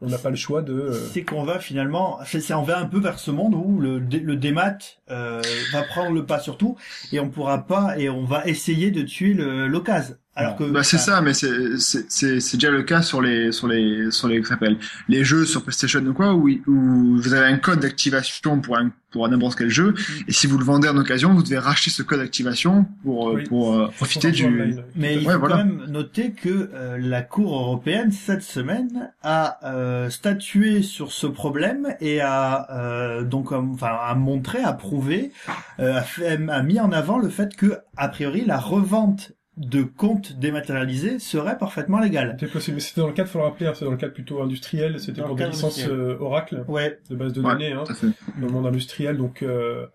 on n'a pas le choix de. euh, C'est qu'on va finalement, c'est on va un peu vers ce monde où le, le démat euh, va prendre le pas sur tout et on pourra pas et on va essayer de tuer le- l'occasion. Alors que Bah c'est ça, mais c'est c'est c'est c'est déjà le cas sur les sur les sur les s'appelle les jeux sur PlayStation ou quoi où où vous avez un code d'activation pour un pour n'importe quel jeu et si vous le vendez en occasion vous devez racheter ce code d'activation pour euh, Oui. pour euh, profiter du online. Mais il Ouais, faut voilà. quand même noter que euh, la Cour européenne cette semaine a euh, statué sur ce problème et a euh, donc euh, enfin a montré, a prouvé, euh, a, fait, a mis en avant le fait que a priori la revente de comptes dématérialisés serait parfaitement légale. C'était possible, mais c'était dans le cadre, faut le rappeler, hein, c'est dans le cadre plutôt industriel, c'était Dans pour le des licences euh, Oracle, Ouais, de base de Ouais, données, hein, tout à fait. dans le monde industriel, donc euh,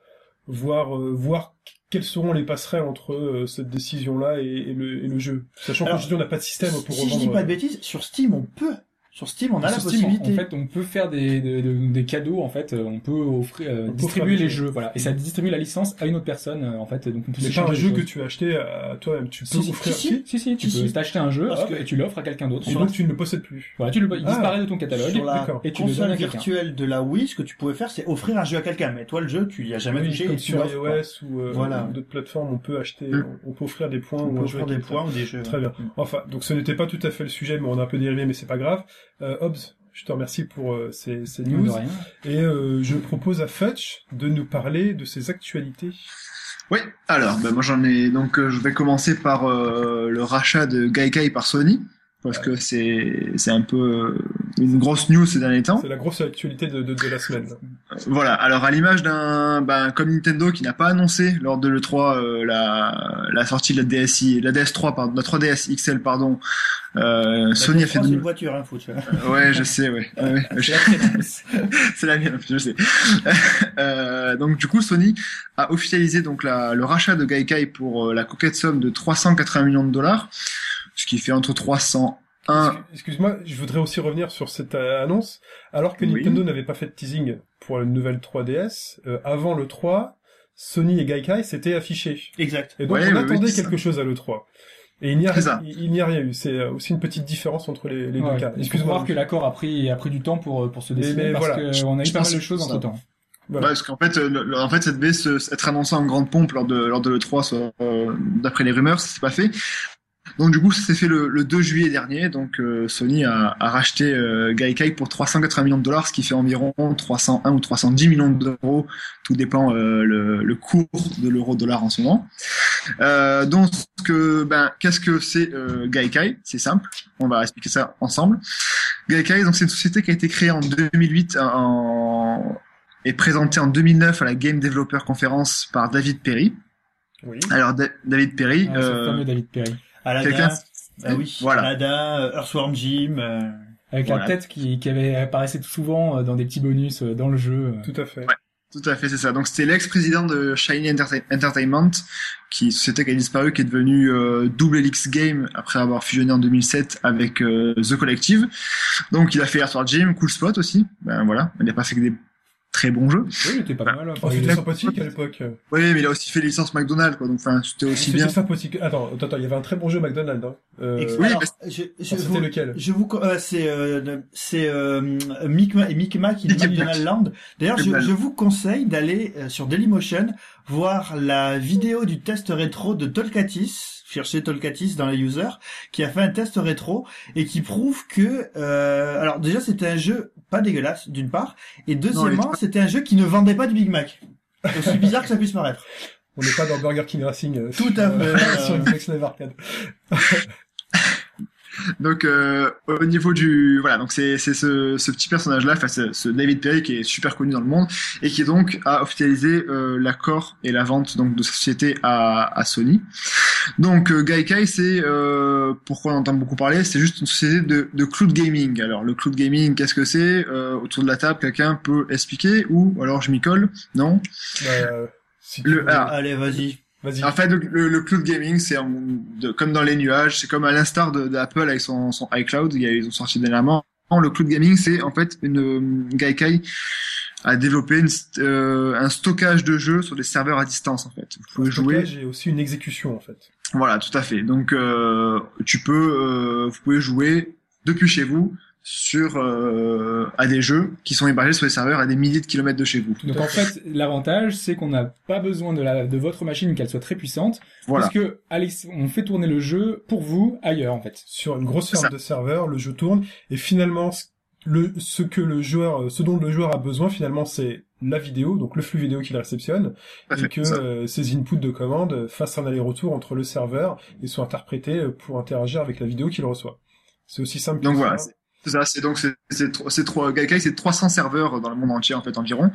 voir euh, voir quelles seront les passerelles entre euh, cette décision-là et, et le, et le jeu. Sachant qu'aujourd'hui on n'a pas de système pour si je revendre. dis pas de bêtises, sur Steam on peut. Sur Steam on a la Sur Steam, possibilité. En fait, on peut faire des, des, des- cadeaux. En fait, euh, on peut offrir, euh, On peut distribuer offrir les jeux. Voilà, et ça distribue la licence à une autre personne. euh, en fait, donc on peut C'est pas un des jeu que choses. tu as acheté à toi-même, tu peux Si, offrir. si, si. Si, si, tu Si, peux si. t'acheter un jeu Parce que- et tu l'offres à quelqu'un d'autre. Et donc tu ne le possèdes plus. Voilà, tu le, il Ah. disparaît de ton catalogue. Sur la. Et tu le donnes console à virtuelle de la Wii, ce que tu pouvais faire, c'est offrir un jeu à quelqu'un. Mais toi, le jeu, tu y as jamais touché. comme et tu sur iOS ou euh, ou d'autres plateformes, on peut acheter, Mm. on peut offrir des points ou peut des points ou des jeux. Très bien. Enfin, donc ce n'était pas tout à fait le sujet, mais on a un peu dérivé, mais c'est pas grave. Euh, Hobbs, je te remercie pour euh, ces, ces De news. rien. Et euh, je propose à Fetch de nous parler de ses actualités. Oui, alors, ben moi j'en ai donc euh, je vais commencer par euh, le rachat de Gaikai par Sony parce que c'est c'est un peu euh, une grosse news ces derniers temps. C'est la grosse actualité de, de, de la semaine. Voilà, alors à l'image d'un ben, comme Nintendo qui n'a pas annoncé lors de l'E3 euh, la la sortie de la DSi, la DS3 pardon, la 3DS XL pardon. Euh, Sony a fait une voiture, hein, faut tu vois. Ouais, je sais, ouais. ouais, ouais. C'est la mienne, je sais. euh, donc du coup, Sony a officialisé donc la, le rachat de Gaikai pour euh, la coquette somme de 380 millions de dollars, ce qui fait entre 301. Excuse- Excuse-moi, je voudrais aussi revenir sur cette euh, annonce. Alors que Oui. Nintendo n'avait pas fait de teasing pour la nouvelle 3DS, euh, avant le 3, Sony et Gaikai s'étaient affichés. Exact. Et donc Ouais, on attendait c'est quelque chose à l'E3. Et il n'y a, C'est ça. il, il n'y a rien eu. C'est euh, aussi une petite différence entre les, les Ouais. deux cas. Excuse-moi. voir que l'accord a pris, a pris du temps pour, pour se Mais- décider mais parce voilà. qu'on a eu Je pas mal de choses c'est entre temps. Voilà. Ouais, parce qu'en fait, euh, le- le- en fait, ça devait être annoncé en grande pompe lors de lors de l'E3, soit, euh, d'après les rumeurs, ça s'est pas fait. Donc du coup, ça s'est fait le, le 2 juillet dernier. Donc euh, Sony a, a racheté euh, Gaikai pour 380 millions de dollars, ce qui fait environ 301 ou 310 millions d'euros. Tout dépend euh, le, le cours de l'euro-dollar en ce moment. Euh, donc que ben qu'est-ce que c'est euh, Gaikai? C'est simple. On va expliquer ça ensemble. Gaikai, donc c'est une société qui a été créée en 2008 en et présentée en 2009 à la Game Developer Conference par David Perry. Oui. Alors Da- David Perry, Ah, c'est le fameux David Perry. Aladdin. quelqu'un Ah oui. Voilà. Aladdin, euh, Earthworm Jim. euh, Avec Voilà. la tête qui, qui avait apparaissait souvent euh, dans des petits bonus dans le jeu. Tout à fait. Ouais. Tout à fait, c'est ça. Donc c'était l'ex-président de Shiny Entertain- Entertainment, qui société qui a disparu, qui est devenue euh, Double Helix Game après avoir fusionné en 2007 avec euh, The Collective. Donc il a fait Earthworm Jim, Cool Spot aussi. Ben voilà, il n'a pas fait que des très bons jeux. Oui, il était pas mal. Enfin, Oh, il c'était est- sympathique à l'époque. Oui, mais il a aussi fait les licences McDonald's, quoi. Donc enfin, c'était aussi C'était bien. sympathique. Attends, attends, attends, il y avait un très bon jeu McDonald's. Hein. Euh, oui, alors, mais- je, je c'était vous, lequel je vous, euh, c'est euh, c'est euh, Mickey dit Mac. Donald Land. D'ailleurs, je, je vous conseille d'aller euh, sur Dailymotion voir la vidéo du test rétro de Tolkatis. Cherchez Tolkatis dans les users, qui a fait un test rétro et qui prouve que, euh, alors déjà c'était un jeu pas dégueulasse d'une part, et deuxièmement c'était un jeu qui ne vendait pas du Big Mac. Aussi bizarre que ça puisse paraître. On n'est pas dans Burger King Racing. euh, Tout à euh, fait. sur Xbox Live Arcade. Donc euh, au niveau du voilà donc c'est c'est ce, ce petit personnage là, enfin ce, ce David Perry qui est super connu dans le monde et qui donc a officialisé euh, l'accord et la vente donc de sa société à, à Sony. Donc euh, Gaikai c'est euh, pourquoi on entend beaucoup parler, c'est juste une société de, de cloud gaming. Alors le cloud gaming qu'est-ce que c'est Euh, Autour de la table quelqu'un peut expliquer ou alors je m'y colle Non? Bah, euh, si tu Le- veux- ah. Allez, vas-y. Vas-y. En fait, le, le- cloud gaming, c'est comme dans les nuages, c'est comme à l'instar d'Apple avec son, son iCloud, ils ont sorti dernièrement. Le cloud gaming, c'est en fait une euh, Gaikai a développé une euh, un stockage de jeux sur des serveurs à distance en fait. Vous Un pouvez jouer, stockage et aussi une exécution en fait. voilà, tout à fait. Donc euh, tu peux, euh, vous pouvez jouer depuis chez vous sur euh, à des jeux qui sont hébergés sur les serveurs à des milliers de kilomètres de chez vous. Donc en fait, l'avantage, c'est qu'on n'a pas besoin de, la, de votre machine qu'elle soit très puissante, Voilà. puisque Alex, on fait tourner le jeu pour vous ailleurs en fait. Sur une grosse ferme de serveurs, le jeu tourne et finalement ce- le ce que le joueur, ce dont le joueur a besoin finalement, c'est la vidéo, donc le flux vidéo qu'il réceptionne, à et que euh, ces inputs de commande fassent un aller-retour entre le serveur et soient interprétés euh, pour interagir avec la vidéo qu'il reçoit. C'est aussi simple. Donc que voilà, ça. C'est ça, c'est donc c'est c'est tro- c'est trois Gaikai, c'est 300 serveurs dans le monde entier en fait environ.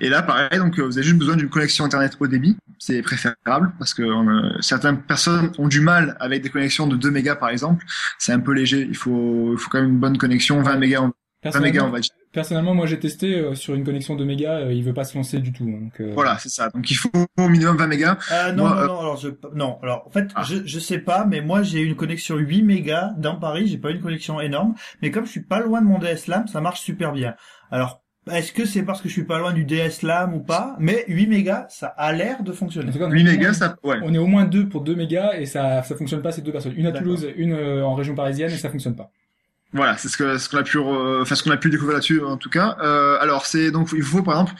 Et là pareil, donc vous avez juste besoin d'une connexion internet haut débit, c'est préférable parce que euh, certaines personnes ont du mal avec des connexions de 2 mégas par exemple, c'est un peu léger, il faut il faut quand même une bonne connexion 20 mégas, en- 20 mégas on va dire. Personnellement, moi j'ai testé euh, sur une connexion de mégas, euh, il veut pas se lancer du tout. Donc, euh, Voilà, c'est ça. Donc il faut au minimum 20 mégas. Ah non, Moi, non, euh, non, alors je, non, alors en fait, Ah. je, je sais pas, mais moi j'ai une connexion 8 mégas dans Paris, j'ai pas une connexion énorme, mais comme je suis pas loin de mon DSLAM, ça marche super bien. Alors, est-ce que c'est parce que je suis pas loin du DSLAM ou pas? Mais 8 mégas, ça a l'air de En fonctionner. tout cas, on 8 est au moins- mégas, ça ouais. On est au moins deux pour 2 mégas et ça ça fonctionne pas ces deux personnes. Une à. Toulouse, une euh, en région parisienne et ça fonctionne pas. Voilà, c'est ce qu'on a pu enfin ce qu'on a pu découvrir là-dessus en tout cas. Euh, alors c'est donc il faut par exemple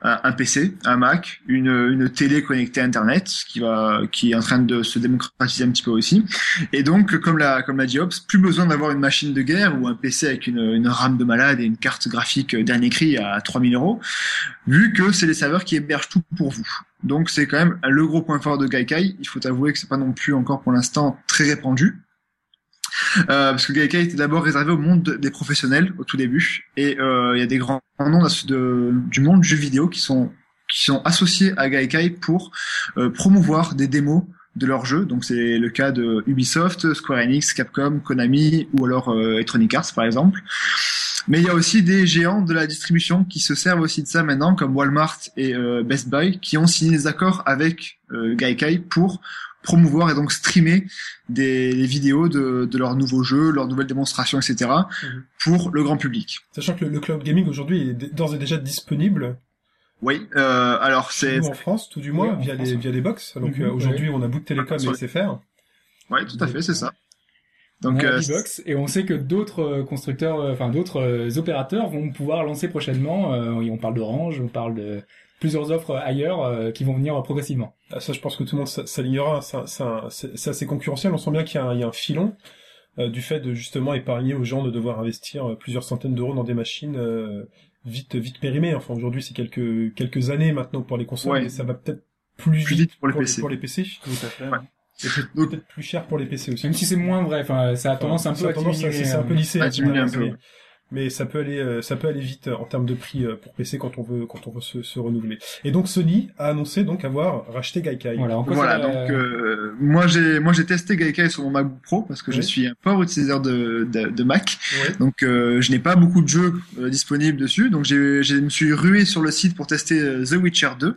un, PC, un Mac, une une télé connectée à internet qui va qui est en train de se démocratiser un petit peu aussi. Et donc comme l'a comme l'a dit Hobbes, plus besoin d'avoir une machine de guerre ou un PC avec une une RAM de malade et une carte graphique dernier cri à 3000 euros, vu que c'est les serveurs qui hébergent tout pour vous. Donc c'est quand même le gros point fort de Gaikai. Il faut avouer que c'est pas non plus encore pour l'instant très répandu. Euh, parce que Gaikai était d'abord réservé au monde de- des professionnels au tout début, et euh, il y a des grands noms de- du monde du jeu vidéo qui sont qui sont associés à Gaikai pour euh, promouvoir des démos de leurs jeux. Donc c'est le cas de Ubisoft, Square Enix, Capcom, Konami ou alors euh, Electronic Arts par exemple. Mais il y a aussi des géants de la distribution qui se servent aussi de ça maintenant, comme Walmart et euh, Best Buy, qui ont signé des accords avec euh, Gaikai pour promouvoir et donc streamer des, vidéos de, de leurs nouveaux jeux, leurs nouvelles démonstrations, etc. Mhm. pour le grand public. Sachant que le, le cloud gaming aujourd'hui est d'ores et déjà disponible Oui, euh, alors c'est... en France, tout du moins, Oui, via France, les ouais. via les box. Donc Mhm, euh, aujourd'hui, on a Bouygues Télécom Sur et SFR. Ouais, tout à fait, c'est ça. on Donc, a euh, D-Box et on sait que d'autres constructeurs, enfin d'autres opérateurs vont pouvoir lancer prochainement. oui, on parle d'Orange, on parle de plusieurs offres ailleurs euh, qui vont venir progressivement. Ah, ça, je pense que tout le monde s'alignera. Ça- ça- C'est c'est assez concurrentiel. On sent bien qu'il y, a un- il y a un filon euh, du fait de justement épargner aux gens de devoir investir euh, plusieurs centaines d'euros dans des machines euh, vite vite périmées. Enfin, aujourd'hui, c'est quelques quelques années maintenant pour les consoles, Ouais. mais ça va peut-être plus, Plus vite pour les PC. Pour les PC. Tout à fait. Ouais. Et peut-être plus cher pour les PC aussi. Même si c'est moins vrai, enfin ça a tendance un Ça peu a à tendance à- diminuer. c'est un peu euh, lissé. à hein, diminuer un peu. Mais ça peut aller, euh, ça peut aller vite euh, en termes de prix euh, pour PC quand on veut, quand on veut se, se renouveler. Et donc Sony a annoncé donc avoir racheté Gaikai. Voilà, en quoi Voilà, ça- donc euh, moi j'ai moi j'ai testé Gaikai sur mon MacBook Pro parce que je suis un fort utilisateur de, de, de Mac, Ouais. donc euh, je n'ai pas beaucoup de jeux euh, disponibles dessus, donc j'ai je me suis rué sur le site pour tester The Witcher 2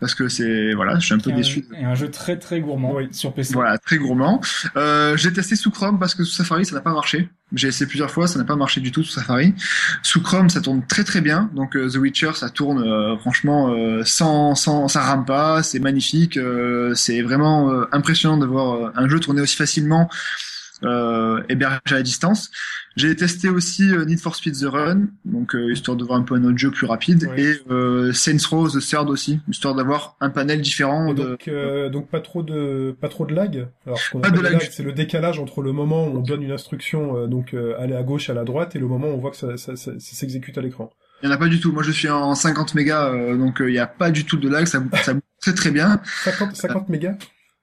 parce que c'est voilà, je suis un peu un- déçu. Et un jeu très très gourmand Oui. sur PC. Voilà, très gourmand. Euh, j'ai testé sous Chrome parce que sous Safari ça n'a pas marché. J'ai essayé plusieurs fois, ça n'a pas marché du tout sous Safari. Sous Chrome ça tourne très très bien, donc euh, The Witcher ça tourne euh, franchement euh, sans sans ça rame pas, c'est magnifique, euh, c'est vraiment euh, impressionnant de voir un jeu tourner aussi facilement euh, hébergé à distance. J'ai testé aussi euh, Need for Speed The Run, donc euh, histoire de voir un peu un autre jeu plus rapide, Oui. et euh, Saints Row The Third aussi, histoire d'avoir un panel différent. De... donc, euh, donc pas trop de pas trop de lag. Alors ce qu'on Pas de lag. lag, c'est le décalage entre le moment où on donne une instruction, euh, donc euh, aller à gauche, aller à droite, et le moment où on voit que ça, ça, ça- ça s'exécute à l'écran. Il y en a pas du tout. Moi, je suis en 50 mégas, euh, donc il y a pas du tout de lag. Ça, ça bouge très très bien. 50, 50 mégas?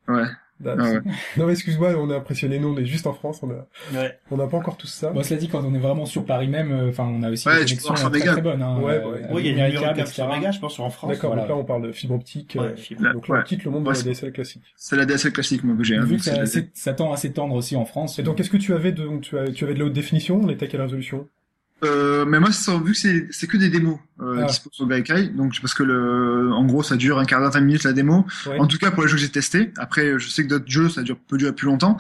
Ouais. Ah, Ah ouais. Non mais excuse-moi, on est impressionné, nous on est juste en France, on a, Ouais. on n'a pas encore tout ça. Bon, cela dit, quand on est vraiment sur Paris même, euh, enfin, on a aussi Ouais, des connexions très, très bonnes. Hein, Ouais, euh, ouais. Oui, il y a une numéro câble, 4 etc. mégas, je pense, en France. D'accord, voilà. donc là on parle de fibre optique. euh, Ouais, fibre. Là, donc là on quitte le monde de la DSL classique. C'est la DSL classique, moi, que j'ai. hein, Vu que ça, la- c'est- ça tend à s'étendre aussi en France. Et donc est-ce que tu avais de, donc, tu, as, tu avais de la haute définition On était à quelle résolution? Euh, mais moi, vu que c'est que des démos euh, Ah. dispo sur Gaikai, donc parce que le, en gros, ça dure un quart d'heure, 20 minutes la démo. Ouais. En tout cas, pour les jeux que j'ai testés. Après, je sais que d'autres jeux, ça dure peut durer plus longtemps.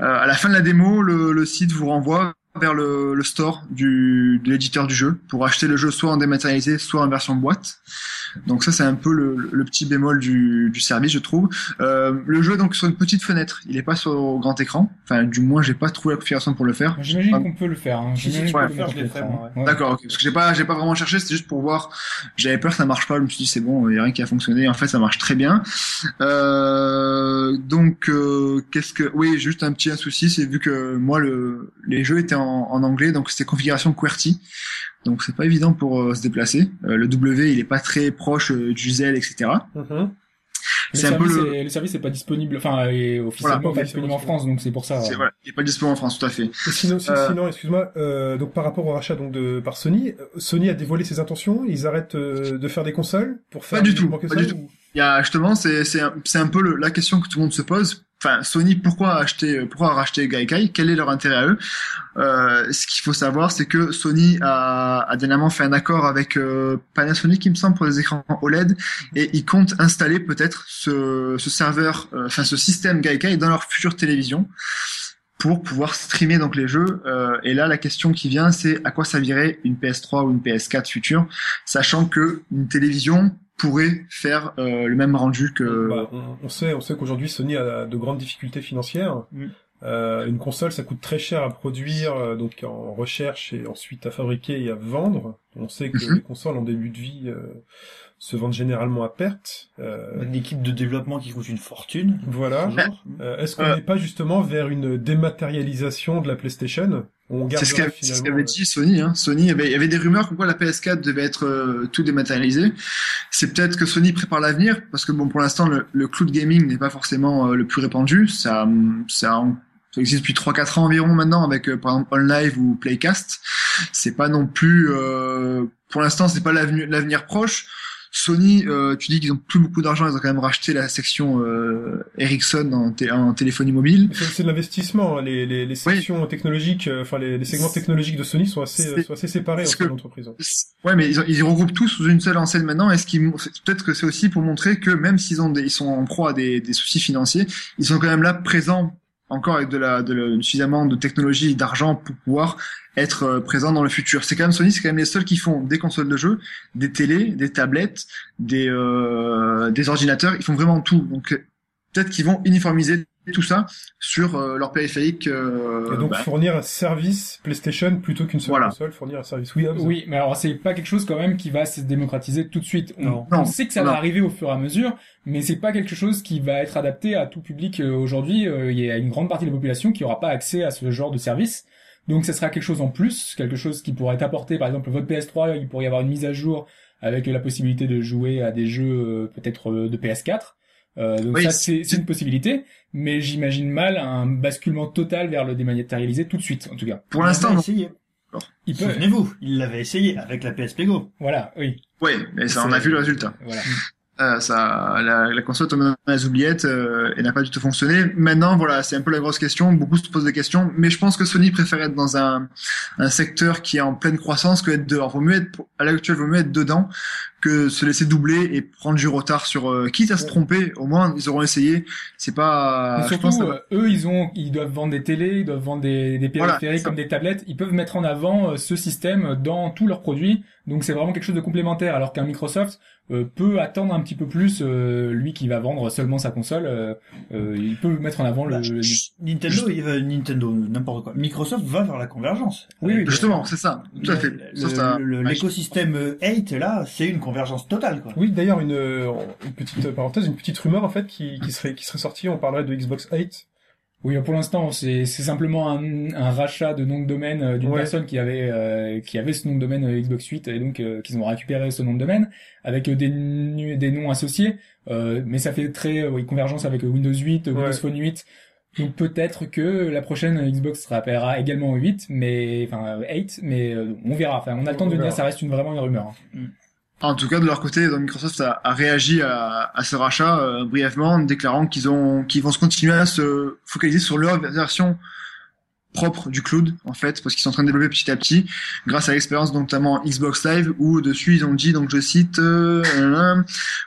Euh, à la fin de la démo, le, le site vous renvoie vers le, le store du, de l'éditeur du jeu pour acheter le jeu soit en dématérialisé, soit en version boîte. Donc ça, c'est un peu le, le petit bémol du, du service, je trouve. Euh, le jeu est donc sur une petite fenêtre. Il est pas sur au grand écran. Enfin, du moins, j'ai pas trouvé la configuration pour le faire. J'imagine Ah. qu'on peut le faire. Hein. Si, si, peut le faire, mettre je l'ai l'écran, fait, moi, ouais. D'accord, ok. Parce que j'ai pas, j'ai pas vraiment cherché, c'était juste pour voir. J'avais peur que ça marche pas. Je me suis dit c'est bon, il y a rien qui a fonctionné. En fait, ça marche très bien. Euh, donc, euh, qu'est-ce que, oui, juste un petit souci, c'est vu que moi le, les jeux étaient en, en anglais, donc c'était configuration QWERTY. Donc c'est pas évident pour euh, se déplacer. Euh, le W, il est pas très proche euh, du Z, etc. Mhm. Le C'est peu service, le- est, le service est pas disponible, enfin, est officiellement Voilà, pas disponible en France, donc c'est pour ça. C'est voilà, il est pas disponible en France, tout à fait. Et sinon, si- Euh, sinon excuse-moi, euh, donc par rapport au rachat donc de par Sony, Sony a dévoilé ses intentions. Ils arrêtent euh, de faire des consoles pour faire Pas du tout, pas ça, du ou- tout. Il y a justement, c'est c'est un, c'est un peu le- la question que tout le monde se pose. Enfin, Sony, pourquoi acheter, pourquoi racheter Gaikai? Quel est leur intérêt à eux? Euh, Ce qu'il faut savoir, c'est que Sony a, a dernièrement fait un accord avec euh, Panasonic, il me semble, pour les écrans OLED, et ils comptent installer peut-être ce, ce serveur, euh, enfin ce système Gaikai dans leur future télévision pour pouvoir streamer donc les jeux. Euh, et là, la question qui vient, c'est à quoi servirait une PS3 ou une PS4 future, sachant que une télévision pourrait faire euh, le même rendu que. Bah, on, on sait, on sait qu'aujourd'hui Sony a de grandes difficultés financières. Mm. Euh, une console, ça coûte très cher à produire, euh, donc en recherche et ensuite à fabriquer et à vendre. On sait que Mhm. les consoles en début de vie euh, se vendent généralement à perte. Euh, Une équipe de développement qui coûte une fortune. voilà. Euh, Est-ce qu'on Euh. n'est pas justement vers une dématérialisation de la PlayStation? C'est ce qu'avait euh, dit Sony. Hein. Sony, il y avait, il y avait des rumeurs comme quoi la PS4 devait être euh, tout dématérialisé. C'est peut-être que Sony prépare l'avenir, parce que bon, pour l'instant, le, le cloud gaming n'est pas forcément euh, le plus répandu. Ça, ça, ça existe depuis 3-4 ans environ maintenant, avec euh, par exemple OnLive ou Playcast. C'est pas non plus, euh, pour l'instant, c'est pas l'avenir l'avenir proche. Sony, euh, tu dis qu'ils ont plus beaucoup d'argent, ils ont quand même racheté la section euh, Ericsson en, té- en téléphonie mobile. C'est de l'investissement. hein. Les, les, les sections technologiques, euh, enfin les, les segments technologiques de Sony sont assez, sont assez séparés entre l'entreprise. Ouais, mais ils, ils regroupent tous sous une seule enseigne maintenant. Est-ce qu'ils, peut-être que c'est aussi pour montrer que même s'ils ont des, ils sont en proie à des, des soucis financiers, ils sont quand même là présents encore avec de la, de la- suffisamment de technologie et d'argent pour pouvoir être euh, présents dans le futur. C'est quand même Sony, c'est quand même les seuls qui font des consoles de jeux, des télés, des tablettes, des, euh, des ordinateurs. Ils font vraiment tout. Donc peut-être qu'ils vont uniformiser tout ça sur euh, leur périphérique. euh, Et donc bah, fournir un service PlayStation plutôt qu'une seule Voilà. console, fournir un service. Oui, Oui, mais alors c'est pas quelque chose quand même qui va se démocratiser tout de suite. On, Non. on Non. sait que ça Non. va arriver au fur et à mesure, mais c'est pas quelque chose qui va être adapté à tout public euh, aujourd'hui. Euh, Il y a une grande partie de la population qui aura pas accès à ce genre de service. Donc ça sera quelque chose en plus, quelque chose qui pourrait être apporté. Par exemple, votre PS3, il pourrait y avoir une mise à jour avec la possibilité de jouer à des jeux euh, peut-être euh, de PS4. Euh, donc Oui, ça, c'est- une possibilité, mais j'imagine mal un basculement total vers le dématérialisé tout de suite, en tout cas. pour l'instant, essayé. Il peut, Souvenez-vous, il l'avait essayé avec la PSP Go. voilà, oui, Ouais, mais ça, on a vu le résultat. voilà. Euh, ça, la, la console tombe dans les oubliettes euh, et n'a pas du tout fonctionné. Maintenant, voilà, c'est un peu la grosse question. Beaucoup se posent des questions, mais je pense que Sony préfère être dans un, un secteur qui est en pleine croissance que être dehors. Vaut mieux être, à l'heure actuelle, vaut mieux être dedans que se laisser doubler et prendre du retard sur euh, quitte à se tromper au moins ils auront essayé c'est pas Mais je surtout, pense va- euh, eux, ils ont, ils doivent vendre des télés, ils doivent vendre des, des périphériques comme des tablettes. Ils peuvent mettre en avant euh, ce système dans tous leurs produits. Donc c'est vraiment quelque chose de complémentaire. Alors qu'un Microsoft euh, peut attendre un petit peu plus, euh, lui qui va vendre seulement sa console, euh, euh, il peut mettre en avant le. Bah, Nintendo, il va, Nintendo, n'importe quoi. Microsoft va vers la convergence. Oui, oui, justement c'est ça tout à fait Le- le- L'écosystème 8, là, c'est une convergence totale, quoi. Oui, d'ailleurs, une, euh, une petite parenthèse, une petite rumeur en fait qui, qui serait qui serait sortie. On parlerait de Xbox 8. Oui, pour l'instant, c'est c'est simplement un, un rachat de nom de domaine euh, d'une Ouais. personne qui avait euh, qui avait ce nom de domaine euh, Xbox 8 et donc euh, qu'ils ont récupéré ce nom de domaine avec euh, des des noms associés. Euh, mais ça fait très euh, oui, convergence avec euh, Windows 8, euh, Windows Ouais. Phone 8. Donc peut-être que la prochaine Xbox se rappellera également 8, mais enfin euh, 8, mais euh, on verra. Enfin, on a le temps de dire, verra. ça reste une, vraiment une rumeur. hein. En tout cas, de leur côté, donc, Microsoft a, a réagi à, à ce rachat euh, brièvement, en déclarant qu'ils ont, qu'ils vont se continuer à se focaliser sur leur version propre du cloud, en fait, parce qu'ils sont en train de développer petit à petit, grâce à l'expérience notamment Xbox Live, où dessus ils ont dit, donc je cite, euh, euh,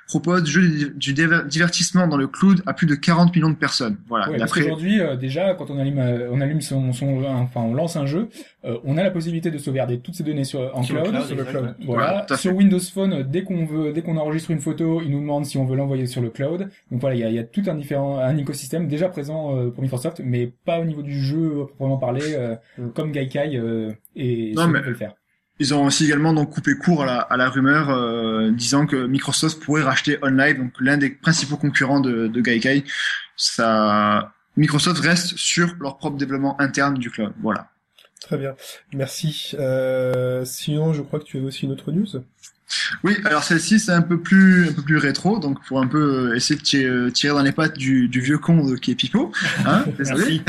propose du, jeu du diver- divertissement dans le cloud à plus de 40 millions de personnes. Voilà. Ouais, après, qu'aujourd'hui, euh, déjà, quand on allume, euh, on allume son, son, enfin, on lance un jeu, euh, on a la possibilité de sauvegarder toutes ces données sur, en Sur le cloud. sur le cloud. Voilà. Sur. Windows Phone, dès qu'on veut, dès qu'on enregistre une photo, il nous demande si on veut l'envoyer sur le cloud. Donc voilà, il y a, il y a tout un différent, un écosystème déjà présent euh, pour Microsoft, mais pas au niveau du jeu proprement parler, euh, Mm. comme Gaikai euh, et Non, mais- peut le faire. Ils ont aussi également donc coupé court à la, à la rumeur euh, disant que Microsoft pourrait racheter OnLive, donc l'un des principaux concurrents de, de Gaikai. Ça, Microsoft reste sur leur propre développement interne du cloud. Voilà. Très bien, merci. Euh, sinon, je crois que tu avais aussi une autre news. Oui, alors celle-ci c'est un peu plus un peu plus rétro, donc pour un peu euh, essayer de tirer, tirer dans les pattes du, du vieux con de, qui est Pipo. Hein, désolé.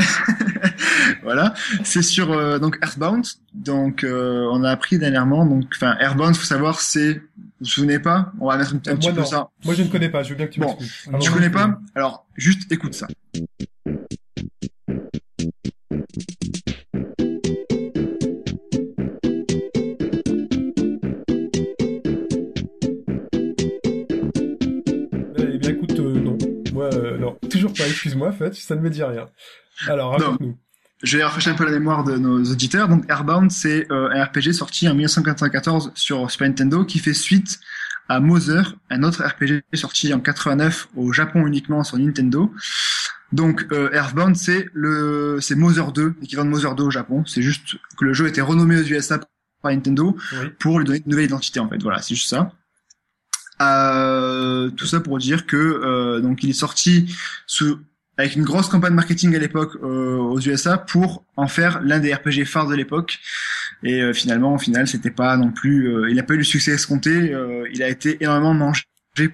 voilà, c'est sur euh, donc Earthbound. Donc euh, on a appris dernièrement. Donc enfin Earthbound, faut savoir, c'est vous vous souvenez pas? On va mettre un, un Euh, petit peu non. ça. Moi, je ne connais pas. Je veux bien que tu Bon. m'expliques. Tu moi, connais je- pas? Alors juste écoute ça. Pas. Excuse-moi, fait, ça ne me dit rien. Alors, raconte-nous. Je vais rafraîchir un peu la mémoire de nos auditeurs. Donc Airbound, c'est euh, un RPG sorti en 1994 sur Super Nintendo qui fait suite à Mother, un autre RPG sorti en 89 au Japon uniquement sur Nintendo. Donc euh, Earthbound, c'est le c'est Mother 2, l'équivalent de Mother 2 au Japon. C'est juste que le jeu a été renommé aux USA par Nintendo Oui. pour lui donner une nouvelle identité en fait. Voilà, c'est juste ça. Euh, tout ça pour dire que euh, donc il est sorti sous avec une grosse campagne marketing à l'époque euh, aux USA pour en faire l'un des RPG phares de l'époque. Et euh, finalement, au final, c'était pas non plus, euh, il n'a pas eu le succès escompté. euh, il a été énormément mangé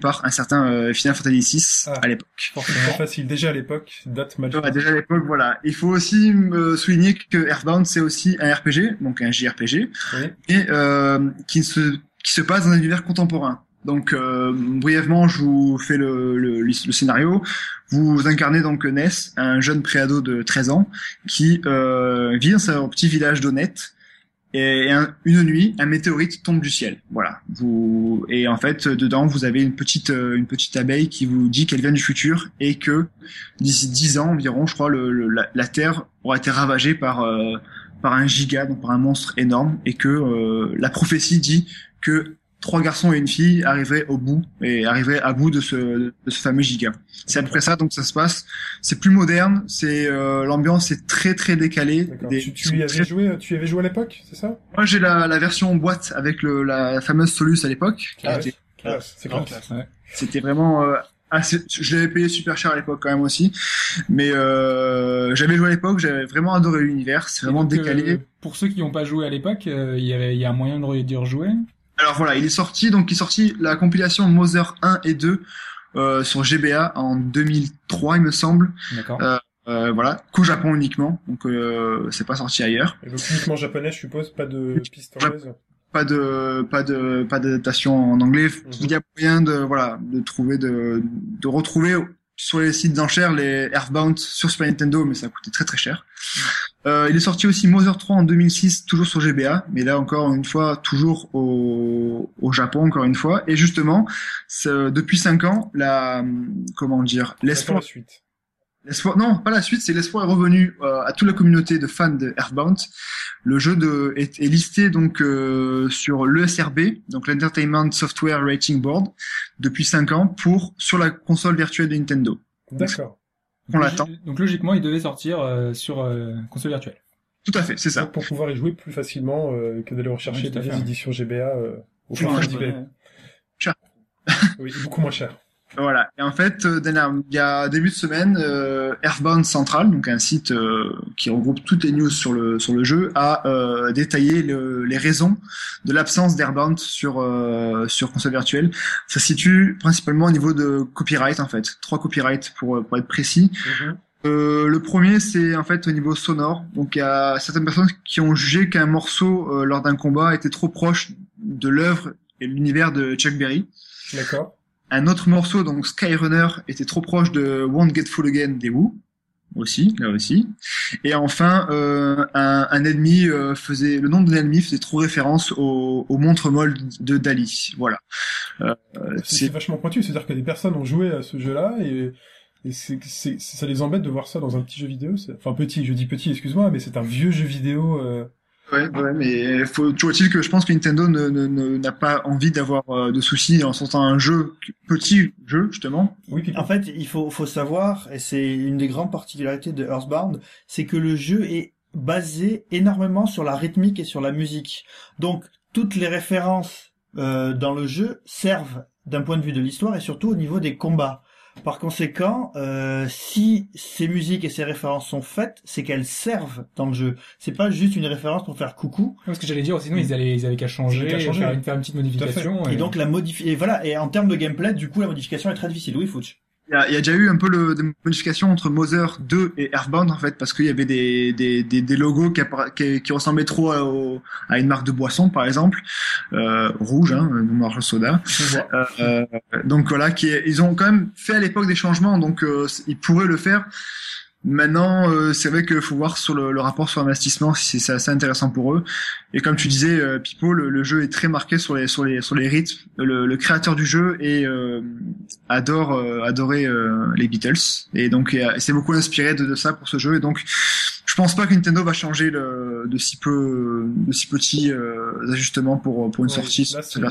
par un certain euh, Final Fantasy VI Ah. à l'époque. Forcément facile. Déjà à l'époque, date mal. Ouais, déjà à l'époque, voilà. Il faut aussi euh, souligner que Earthbound, c'est aussi un RPG, donc un JRPG, Oui. et euh, qui se qui se passe dans un univers contemporain. Donc euh, brièvement, je vous fais le, le, le scénario. Vous incarnez donc Ness, un jeune préado de 13 ans, qui euh, vit dans un petit village d'Honnête. Et un- une nuit, un météorite tombe du ciel. Voilà. Vous et en fait dedans vous avez une petite euh, une petite abeille qui vous dit qu'elle vient du futur et que d'ici 10 ans environ, je crois, le- la, la Terre aura été ravagée par euh, par un giga, donc par un monstre énorme, et que euh, la prophétie dit que trois garçons et une fille arriveraient au bout et arriveraient à bout de ce de ce fameux giga. C'est à peu près ça, donc ça se passe. C'est plus moderne, c'est euh, l'ambiance est très très décalée. Des- Tu, tu y avais joué, tu y avais joué à l'époque, c'est ça? Moi j'ai la, la version boîte avec le, la fameuse Solus à l'époque. Ah, C'était- Classe, C'est classe. Ouais. C'était vraiment euh, assez. Je l'avais payé super cher à l'époque quand même aussi, mais euh, j'avais joué à l'époque, j'avais vraiment adoré l'univers. C'est vraiment Donc, décalé. euh, pour ceux qui n'ont pas joué à l'époque, euh, il y avait, il y a un moyen de d'y rejouer? Alors voilà, il est sorti, donc il est sorti la compilation Mother 1 et 2 euh, sur GBA en 2003, il me semble. D'accord. Euh, voilà, qu'au Japon uniquement, donc euh, c'est pas sorti ailleurs. Et donc uniquement japonais, je suppose, pas de piste anglaise. Pas de, pas de, pas d'adaptation en anglais. Mhm. Il y a moyen de, voilà, de trouver, de, de retrouver sur les sites d'enchères les Earthbound sur Super Nintendo, mais ça a coûté très très cher. Euh, il est sorti aussi Mother 3 en 2006, toujours sur GBA, mais là encore une fois, toujours au, au Japon, encore une fois. Et justement, depuis 5 ans, la, comment dire, l'espoir la suite. L'espoir, non, pas la suite, c'est l'espoir est revenu euh, à toute la communauté de fans de Earthbound. Le jeu de, est, est listé donc euh, sur l'ESRB, donc l'Entertainment Software Rating Board, depuis 5 ans pour sur la console virtuelle de Nintendo. D'accord. On l'attend. Donc logiquement, il devait sortir euh, sur euh, console virtuelle. Tout à fait, c'est ça. Donc, pour pouvoir y jouer plus facilement euh, que d'aller rechercher des éditions GBA euh, au manges d'eBay. Cher. Oui, beaucoup moins cher. Voilà. Et en fait, euh, il y a début de semaine, euh, Earthbound Central, donc un site euh, qui regroupe toutes les news sur le sur le jeu, a euh, détaillé le- les raisons de l'absence d'Airbound sur euh, sur console virtuelle. Ça se situe principalement au niveau de copyright en fait, trois copyrights pour pour être précis. Mhm. Euh, le premier, c'est en fait au niveau sonore. Donc il y a certaines personnes qui ont jugé qu'un morceau euh, lors d'un combat était trop proche de l'œuvre et l'univers de Chuck Berry. D'accord. Un autre morceau, donc Skyrunner, était trop proche de Won't Get Full Again des Who, aussi, là aussi. Et enfin, euh, un, un ennemi euh, faisait, le nom de l'ennemi faisait trop référence au, au montre molle de Dali. Voilà. Euh, C'est vachement pointu, c'est-à-dire que des personnes ont joué à ce jeu-là et, et ça les embête de voir ça dans un petit jeu vidéo. Enfin petit, je dis petit, excuse-moi, mais c'est un vieux jeu vidéo. Ouais, ouais, mais faut toujours est-il que je pense que Nintendo ne, ne, ne- n'a pas envie d'avoir euh, de soucis en sortant un jeu petit jeu justement? Oui, puis En fait, il faut, faut savoir, et c'est une des grandes particularités de Earthbound, c'est que le jeu est basé énormément sur la rythmique et sur la musique. Donc, toutes les références euh, dans le jeu servent d'un point de vue de l'histoire et surtout au niveau des combats. Par conséquent, euh, si ces musiques et ces références sont faites, c'est qu'elles servent dans le jeu. C'est pas juste une référence pour faire coucou. Parce que j'allais dire, sinon ils allaient, ils avaient qu'à changer, qu'à changer. faire, une, faire une petite modification. Et donc la modifier. Et voilà. Et en termes de gameplay, du coup, la modification est très difficile. Oui, Fouch. Il y, a, il y a déjà eu un peu le, des modifications entre Mother 2 et Earthbound en fait parce qu'il y avait des, des, des, des logos qui, qui, qui ressemblaient trop à, au- à une marque de boisson par exemple euh, rouge hein, de marque soda. Euh, euh, donc voilà, qui est- ils ont quand même fait à l'époque des changements, donc euh, ils pourraient le faire. Maintenant, euh, c'est vrai qu'il faut voir sur le, le rapport sur investissement si c'est assez intéressant pour eux. Et comme tu disais, euh, Pipo, le, le jeu est très marqué sur les sur les sur les rythmes. Le, le créateur du jeu est euh, adore euh, adorer euh, les Beatles et donc c'est beaucoup inspiré de, de ça pour ce jeu. Et donc, je pense pas que Nintendo va changer le, de si peu de si petits euh, ajustements pour pour une Ouais, sortie. c'est, la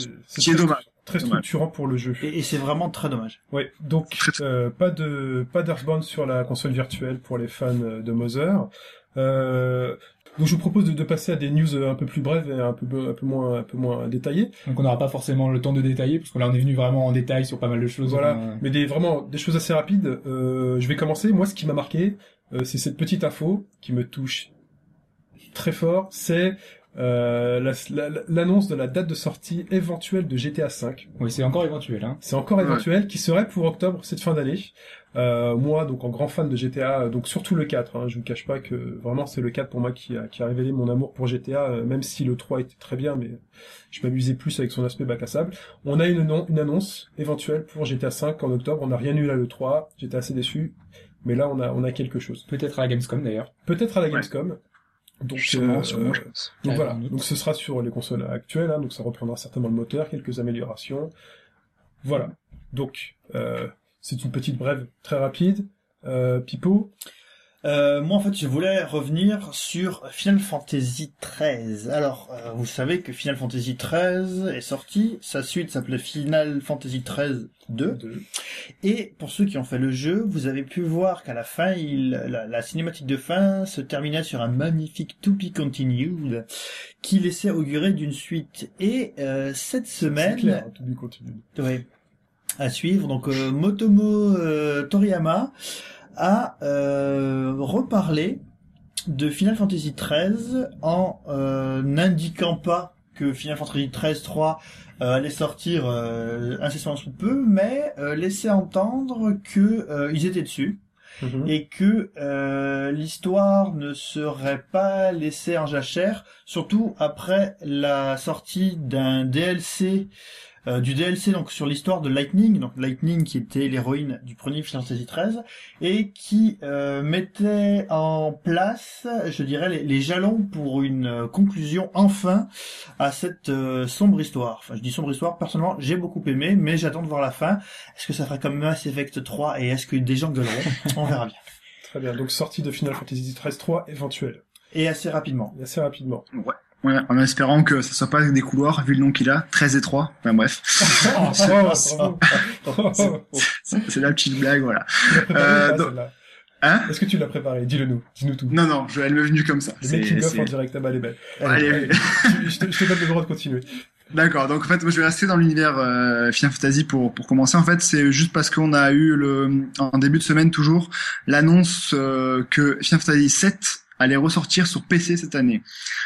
très, Dommage. structurant pour le jeu. Et, et c'est vraiment très dommage. Ouais, donc euh, pas de pas d'Earthbound sur la console virtuelle pour les fans euh, de Mother. Euh, donc je vous propose de, de passer à des news euh, un peu plus brèves et un peu un peu moins un peu moins détaillées. Donc on n'aura pas forcément le temps de détailler, parce que là on est venu vraiment en détail sur pas mal de choses. Voilà, Euh, mais des vraiment des choses assez rapides. Euh, je vais commencer. Moi, ce qui m'a marqué, euh, c'est cette petite info qui me touche très fort. C'est euh, la- la- l'annonce de la date de sortie éventuelle de GTA V. Oui, c'est encore éventuel. Hein. C'est encore Ouais. éventuel, qui serait pour octobre cette fin d'année. Euh, moi, donc en grand fan de GTA, euh, donc surtout le 4. Hein, je vous cache pas que vraiment c'est le 4 pour moi qui a, qui a révélé mon amour pour GTA, euh, même si le 3 était très bien, mais je m'amusais plus avec son aspect bac à sable. On a une, non- une annonce éventuelle pour GTA 5 en octobre. On n'a rien eu là le 3. J'étais assez déçu, mais là on a on a quelque chose. Peut-être à la Gamescom d'ailleurs. Peut-être à la Ouais. Donc, Sûrement, euh, sûrement, je pense. donc Ouais, voilà, donc ce sera sur les consoles actuelles, hein, donc ça reprendra certainement le moteur, quelques améliorations. Voilà. Donc euh, c'est une petite brève très rapide. Euh, Pipo, Euh, moi, en fait, je voulais revenir sur Final Fantasy XIII. Alors, euh, vous savez que Final Fantasy XIII est sorti. Sa suite s'appelait Final Fantasy XIII 2. de... Et pour ceux qui ont fait le jeu, vous avez pu voir qu'à la fin, il, la, la cinématique de fin se terminait sur un magnifique To Be Continued qui laissait augurer d'une suite. Et euh, cette semaine, clair, to be continued. Ouais. À suivre. Donc euh, Motomo euh, Toriyama a euh, reparlé de Final Fantasy XIII en euh, n'indiquant pas que Final Fantasy XIII 3 euh, allait sortir euh, incessamment sous peu, mais euh, laissait entendre que euh, ils étaient dessus Mhm. et que euh, l'histoire ne serait pas laissée en jachère, surtout après la sortie d'un DLC euh, du DLC donc sur l'histoire de Lightning, donc Lightning qui était l'héroïne du premier Final Fantasy XIII et qui euh, mettait en place, je dirais, les, les jalons pour une euh, conclusion enfin à cette euh, sombre histoire. Enfin, je dis sombre histoire. Personnellement, j'ai beaucoup aimé, mais j'attends de voir la fin. Est-ce que ça fera comme Mass Effect 3 et est-ce que des gens gueuleront? On verra bien. Très bien. Donc sortie de Final Fantasy XIII 3 éventuelle. Et assez rapidement. Et assez rapidement. Ouais, en espérant que ça soit pas des couloirs, vu le nom qu'il a, très étroit. Enfin bref, c'est la petite blague, voilà. Euh, donc- celle-là Hein Est-ce que tu l'as préparé Dis-le nous. Dis-nous tout. Non, non, je, elle m'est venue comme ça. Le c'est- en direct. Ah bah, elle est belle. Allez, Allez, tu- je, te, je te donne le droit de continuer. D'accord, donc en fait, moi, je vais rester dans l'univers euh, Final Fantasy pour pour commencer. En fait, c'est juste parce qu'on a eu le en début de semaine toujours l'annonce euh, que Final Fantasy 7 allait ressortir sur PC cette année.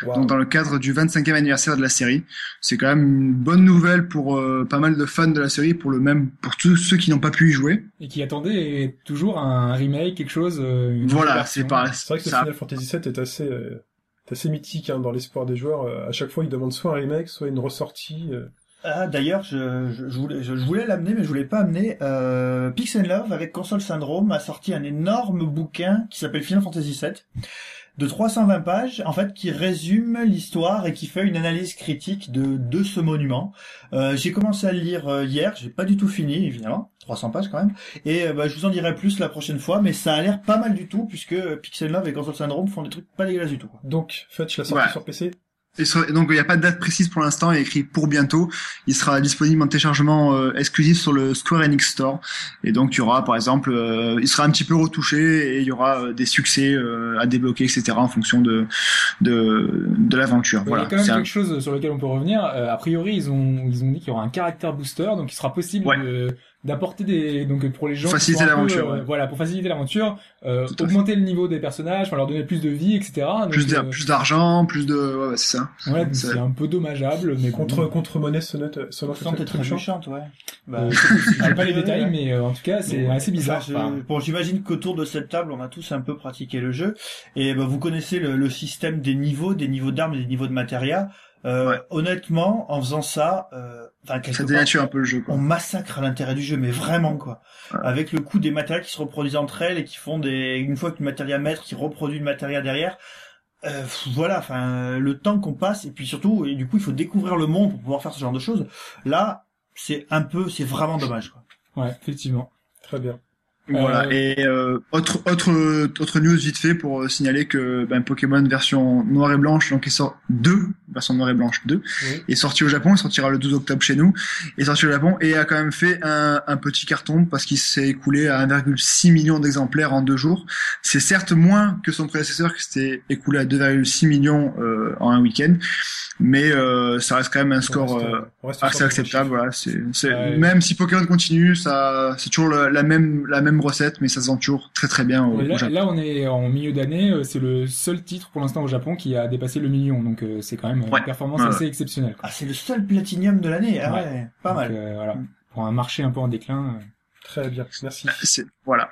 Wow. Donc dans le cadre du 25e anniversaire de la série, c'est quand même une bonne nouvelle pour euh, pas mal de fans de la série, pour le même pour tous ceux qui n'ont pas pu y jouer. Et qui attendait toujours un remake, quelque chose. euh, une Voilà, c'est pas C'est vrai que ça- Final Fantasy VII est assez, euh, est assez mythique hein, dans l'espoir des joueurs. Euh, à chaque fois, ils demandent soit un remake, soit une ressortie. euh. Ah, d'ailleurs, je, je, je voulais, je, je voulais l'amener, mais je voulais pas amener. Euh, Pix and Love avec Console Syndrome a sorti un énorme bouquin qui s'appelle Final Fantasy VII de 320 pages, en fait, qui résume l'histoire et qui fait une analyse critique de, de ce monument. Euh, j'ai commencé à le lire euh, hier, j'ai pas du tout fini, évidemment, 300 pages quand même, et euh, bah, je vous en dirai plus la prochaine fois, mais ça a l'air pas mal du tout, puisque Pix and Love et Console Syndrome font des trucs pas dégueulasses du tout. quoi. Donc, Fetch l'a sorti Ouais. sur PC. Et sur- donc il n'y a pas de date précise pour l'instant, il est écrit pour bientôt. Il sera disponible en téléchargement euh, exclusif sur le Square Enix Store. Et donc il y aura par exemple, euh, il sera un petit peu retouché et il y aura euh, des succès euh, à débloquer, etc. en fonction de de, de l'aventure. Il y Voilà. a quand même un- quelque chose sur lequel on peut revenir. Euh, a priori, ils ont ils ont dit qu'il y aura un caractère booster, donc il sera possible Ouais. de- d'apporter des donc pour les gens Faciliter l'aventure, euh, ouais. voilà pour faciliter l'aventure, euh, augmenter le niveau des personnages, enfin leur donner plus de vie, etc. Donc, plus euh, plus d'argent, plus de ouais, ouais, c'est ça. ouais, donc c'est- c'est un peu dommageable, mais Contre, contre monnaie sonate, sonate, Pourtant, t'es très méchant. méchante, ouais. Bah, Euh, j'ai pas les détails, mais euh, en tout cas c'est assez bizarre. Bon, j'imagine qu'autour de cette table, on a tous un peu pratiqué le jeu. Et bah, vous connaissez le, le système des niveaux, des niveaux d'armes des niveaux de matéria. Euh, Ouais. Honnêtement, en faisant ça, euh, enfin, Ça part, dénature un peu le jeu. Quoi. on massacre l'intérêt du jeu, mais vraiment quoi. Ouais. Avec le coup des matérias qui se reproduisent entre elles et qui font des, une fois qu'une matéria maître qui reproduit une matéria derrière. Euh, voilà, enfin, le temps qu'on passe et puis surtout, et du coup, il faut découvrir le monde pour pouvoir faire ce genre de choses. Là, c'est un peu, c'est vraiment dommage quoi. ouais, effectivement. Très bien. Voilà. Euh, Et euh, autre autre autre news vite fait pour euh, signaler que ben, Pokémon version noir et blanche, donc il sort deux version noir et blanche 2 Oui. est sorti au Japon, il sortira le 12 octobre chez nous, est sorti au Japon et a quand même fait un, un petit carton parce qu'il s'est écoulé à 1,6 million d'exemplaires en deux jours. C'est certes moins que son prédécesseur qui s'était écoulé à 2,6 millions euh, en un week-end, mais euh, ça reste quand même un score reste, euh, assez le acceptable. Voilà, c'est, c'est Ouais. même si Pokémon continue, ça, c'est toujours la, la même la même recette, mais ça se vend toujours très très bien au, là, Japon. là, on est en milieu d'année, euh, c'est le seul titre pour l'instant au Japon qui a dépassé le million, donc euh, c'est quand même Ouais. une performance Ouais, assez exceptionnelle. quoi. Ah, c'est le seul platinium de l'année. Ah Ouais. ouais, pas Donc, mal. euh, voilà. Pour un marché un peu en déclin. euh. Très bien. Merci. C'est voilà.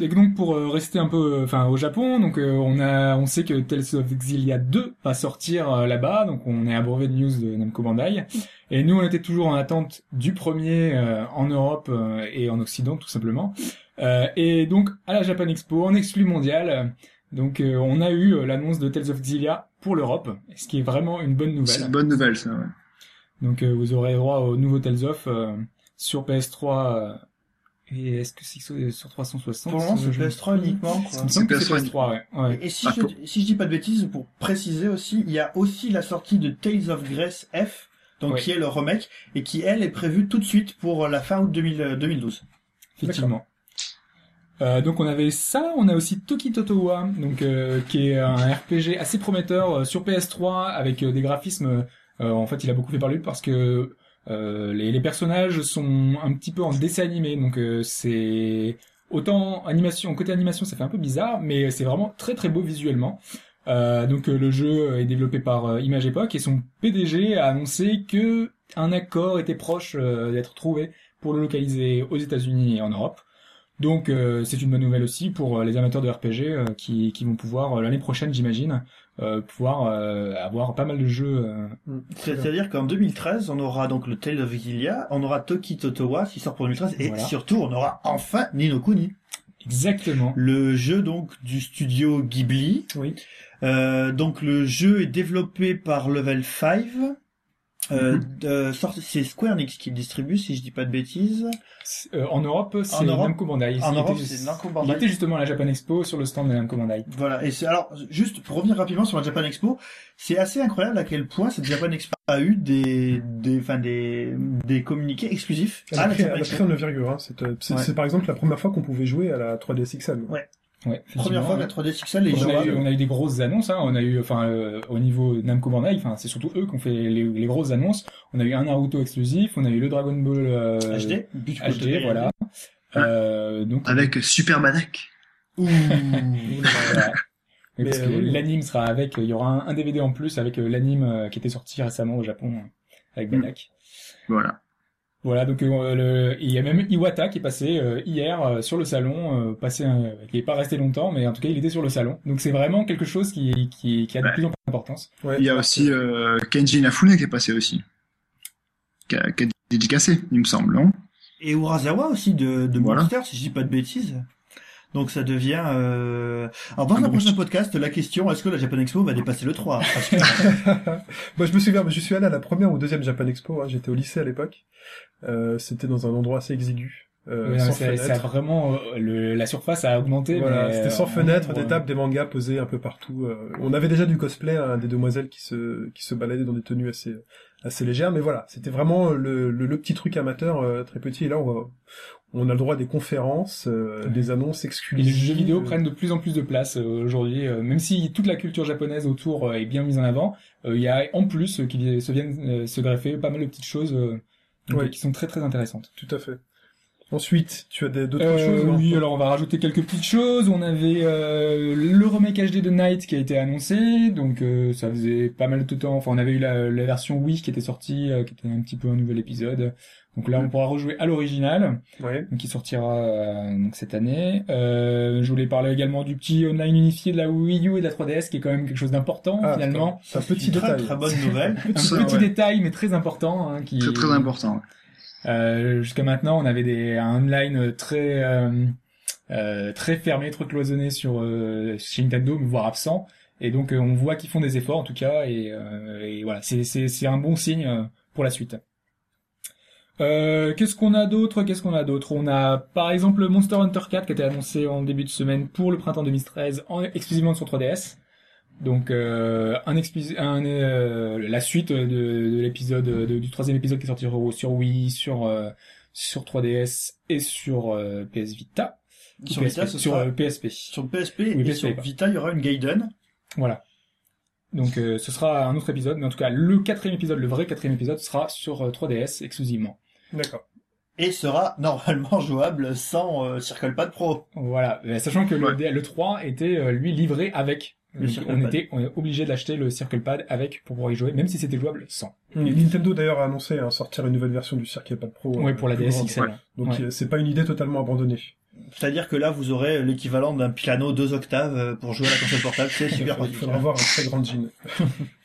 Et donc pour euh, rester un peu, euh, enfin au Japon, donc euh, on a, on sait que Tales of Exilia 2 va sortir euh, là-bas, donc on est abreuvé de news de Namco Bandai. Et nous on était toujours en attente du premier euh, en Europe euh, et en Occident tout simplement. Euh, et donc à la Japan Expo, en exclu mondial, euh, donc euh, on a eu l'annonce de Tales of Exilia pour l'Europe, ce qui est vraiment une bonne C'est nouvelle. une bonne nouvelle ça. Ouais. Donc euh, vous aurez droit au nouveau Tales of euh, sur PS3 euh, et est-ce que c'est sur, sur 360 Pour c'est je- PS3 uniquement. C'est PS3 PS3, ouais. ouais. Et si, Ah, je, pour- si je dis pas de bêtises, pour préciser aussi, il y a aussi la sortie de Tales of Grace F, donc Ouais. qui est le remake, et qui elle est prévue tout de suite pour la fin août 2000, euh, 2012. Effectivement. Euh, donc on avait ça, on a aussi Toki Totowa, donc euh, qui est un RPG assez prometteur euh, sur PS3 avec euh, des graphismes. en fait, il a beaucoup fait parler parce que les, personnages sont un petit peu en dessin animé, donc c'est autant animation côté animation, ça fait un peu bizarre, mais c'est vraiment très très beau visuellement. Donc le jeu est développé par Image Epoch et son PDG a annoncé que un accord était proche d'être trouvé pour le localiser aux États-Unis et en Europe. Donc euh, c'est une bonne nouvelle aussi pour euh, les amateurs de RPG euh, qui, qui vont pouvoir euh, l'année prochaine, j'imagine, euh, pouvoir euh, avoir pas mal de jeux. euh, C'est-à-dire qu'en 2013, on aura donc le Tale of Xillia, on aura Toki Totowa qui sort pour 2013, et Voilà. surtout, on aura enfin Nino Kuni. Exactement. Le jeu donc du studio Ghibli. Oui. Euh, donc le jeu est développé par Level 5. Euh, Mhm. de- c'est Square Enix qui le distribue, si je dis pas de bêtises. Euh, en Europe, c'est Namco Bandai. en Il Europe, c'est Namco Il Bandai. était justement à la Japan Expo sur le stand de Namco Bandai. Voilà. Et c'est alors juste pour revenir rapidement sur la Japan Expo, c'est assez incroyable à quel point cette Japan Expo a eu des des enfin des des communiqués exclusifs Elle à a la pris, Japan elle a Expo. pris un 9,1. C'est euh, c'est- Ouais. c'est par exemple la première fois qu'on pouvait jouer à la 3DS XL. Ouais. Ouais, Première fois que la 3DS XL est on a, eu, on a eu des grosses annonces, hein. on a eu, enfin, euh, au niveau Namco Bandai, enfin, c'est surtout eux qui ont fait les, les grosses annonces. On a eu un Naruto exclusif, on a eu le Dragon Ball euh, HD, HD, voilà. Euh, donc, Avec Super. Ouh. voilà. Que euh, l'anime sera avec, il y aura un, un DVD en plus avec euh, l'anime euh, qui était sorti récemment au Japon avec. Badak. Voilà. Voilà, donc euh, le- il y a même Iwata qui est passé euh, hier euh, sur le salon, euh, passé, un- qui n'est pas resté longtemps, mais en tout cas il était sur le salon. Donc c'est vraiment quelque chose qui, qui, qui a de Ouais. plus en plus d'importance. Ouais, Il y a aussi euh, Kenji Inafune qui est passé aussi. Qui a, qui a dédicacé, il me semble, non? Et Urasawa aussi de, de Voilà. Monster, si je dis pas de bêtises. Donc ça devient... Euh... Alors dans Un prochain ch- podcast, la question, est-ce que la Japan Expo va dépasser le 3 Parce que- Moi, je me souviens, je suis allé à la première ou deuxième Japan Expo. hein, J'étais au lycée à l'époque. Euh, C'était dans un endroit assez exigu, euh, Ouais, sans ça, ça a fenêtre. vraiment euh, le, la surface a augmenté. Voilà, c'était sans en fenêtre, nombre, des tables, des mangas posés un peu partout. On avait déjà du cosplay, hein, des demoiselles qui se qui se baladaient dans des tenues assez assez légères, mais voilà, c'était vraiment le, le, le petit truc amateur euh, très petit. Et là, on, va, on a le droit à des conférences, euh, Ouais. des annonces Et exclusives. les jeux vidéo prennent de plus en plus de place euh, aujourd'hui, euh, même si toute la culture japonaise autour est bien mise en avant. euh, Il y a en plus qui se viennent euh, se greffer pas mal de petites choses euh, donc, Ouais. euh, qui sont très très intéressantes. Tout à fait. Ensuite, tu as d'autres Euh, choses oui, alors on va rajouter quelques petites choses. On avait euh, le remake HD de Night qui a été annoncé, donc euh, ça faisait pas mal de temps. Enfin, on avait eu la, la version Wii qui était sortie, euh, qui était un petit peu un nouvel épisode. Donc là, on pourra rejouer à l'original, Ouais. qui sortira euh, donc cette année. Euh, je voulais parler également du petit online unifié de la Wii U et de la 3DS, qui est quand même quelque chose d'important Ah, finalement. C'est un petit très détail. très bonne nouvelle. Un Ça, petit ouais. détail, mais très important, hein, qui Très très important. euh, Jusqu'à maintenant, on avait des un online très euh, euh, très fermé, très cloisonné sur euh, chez Nintendo, voire absent. Et donc, euh, on voit qu'ils font des efforts en tout cas, et, euh, et voilà, c'est c'est c'est un bon signe euh, pour la suite. Euh, qu'est-ce qu'on a d'autre? Qu'est-ce qu'on a d'autre? On a par exemple Monster Hunter 4 qui a été annoncé en début de semaine pour le printemps 2013, en, exclusivement sur 3DS. Donc euh, un, un euh, la suite de, de l'épisode de- du troisième épisode qui est sorti sur, Wii, sur euh, sur 3DS et sur euh, PS Vita, Sur PSP, Vita, ce sur sera- PSP. Sur PSP Oui, et PSP, sur. Vita, il y aura une Gaiden. Voilà. Donc euh, ce sera un autre épisode, mais en tout cas le quatrième épisode, le vrai quatrième épisode sera sur euh, 3DS exclusivement. D'accord. Et sera normalement jouable sans euh, CirclePad Pro. Voilà, sachant que le, Ouais. Le 3 était euh, lui livré avec. Le Circle on Pad. était on est obligé d'acheter le Circle Pad avec pour pouvoir y jouer, même si c'était jouable sans. Et Nintendo d'ailleurs a annoncé hein, sortir une nouvelle version du Circle Pad Pro. Ouais, euh, pour la plus DS grande. XL. Donc Ouais. euh, c'est pas une idée totalement abandonnée. C'est-à-dire que là, vous aurez l'équivalent d'un piano deux octaves pour jouer à la console portable. C'est super Il faudra avoir un très grand jean.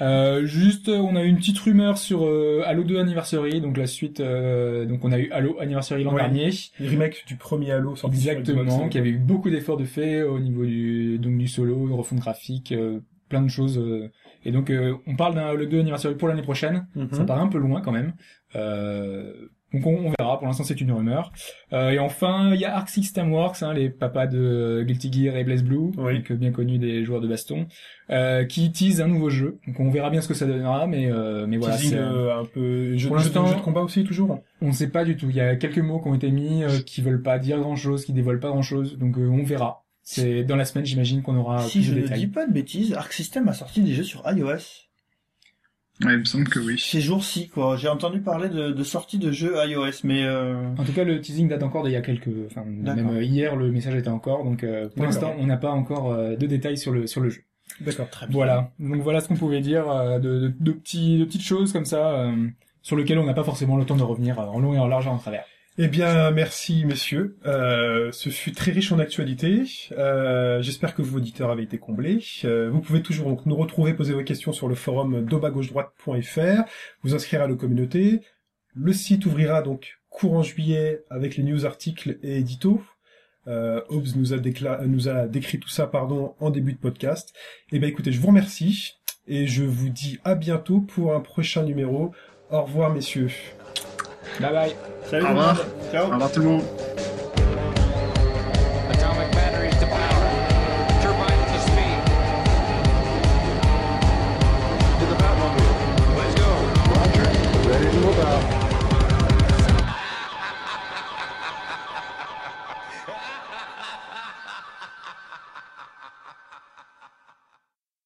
Euh, juste, on a eu une petite rumeur sur euh, Halo 2 Anniversary, donc la suite. euh, donc on a eu Halo Anniversary l'an Ouais. dernier. Le remake du premier Halo sorti Exactement, qui avait eu beaucoup d'efforts de fait au niveau du donc du solo, de refonte graphique, euh, plein de choses. euh. et donc euh, on parle d'un Halo 2 Anniversary pour l'année prochaine. Mhm. Ça paraît un peu loin quand même. Euh, donc on, on verra. Pour l'instant, c'est une rumeur. Euh, et enfin, il y a Arc System Works, hein, les papas de Guilty Gear et Blaze Blue, Oui. donc bien connus des joueurs de baston, euh, qui teasent un nouveau jeu. Donc on verra bien ce que ça donnera, mais euh, mais voilà. Teasing c'est, euh, un peu jeu, pour jeu- l'instant- jeu de combat aussi toujours. on ne sait pas du tout. Il y a quelques mots qui ont été mis euh, qui veulent pas dire grand chose, qui dévoilent pas grand chose. Donc euh, on verra. C'est dans la semaine, j'imagine qu'on aura Si plus je ne dis pas de bêtises, Arc System a sorti des jeux sur iOS. Ouais, il me semble que oui. Ces jours-ci, quoi. J'ai entendu parler de, de sortie de jeux iOS, mais euh... En tout cas, le teasing date encore d'il y a quelques, enfin même euh, hier, le message était encore. Donc euh, pour l'instant, on n'a pas encore euh, de détails sur le sur le jeu. D'accord. très bien. Voilà. Donc voilà ce qu'on pouvait dire euh, de, de, de petits de petites choses comme ça euh, sur lesquelles on n'a pas forcément le temps de revenir euh, en long et en large et en travers. Eh bien, merci messieurs. Euh, ce fut très riche en actualité. Euh, J'espère que vos auditeurs avaient été comblés. Euh, vous pouvez toujours donc nous retrouver, poser vos questions sur le forum dobagauche-droite.fr, vous inscrire à la communauté. Le site ouvrira donc courant juillet avec les news, articles et éditos. Euh, Hobbes nous a, nous a décrit tout ça pardon, en début de podcast. Eh bien écoutez, je vous remercie et je vous dis à bientôt pour un prochain numéro. Au revoir messieurs. Bye bye. Salut. Au. Ciao.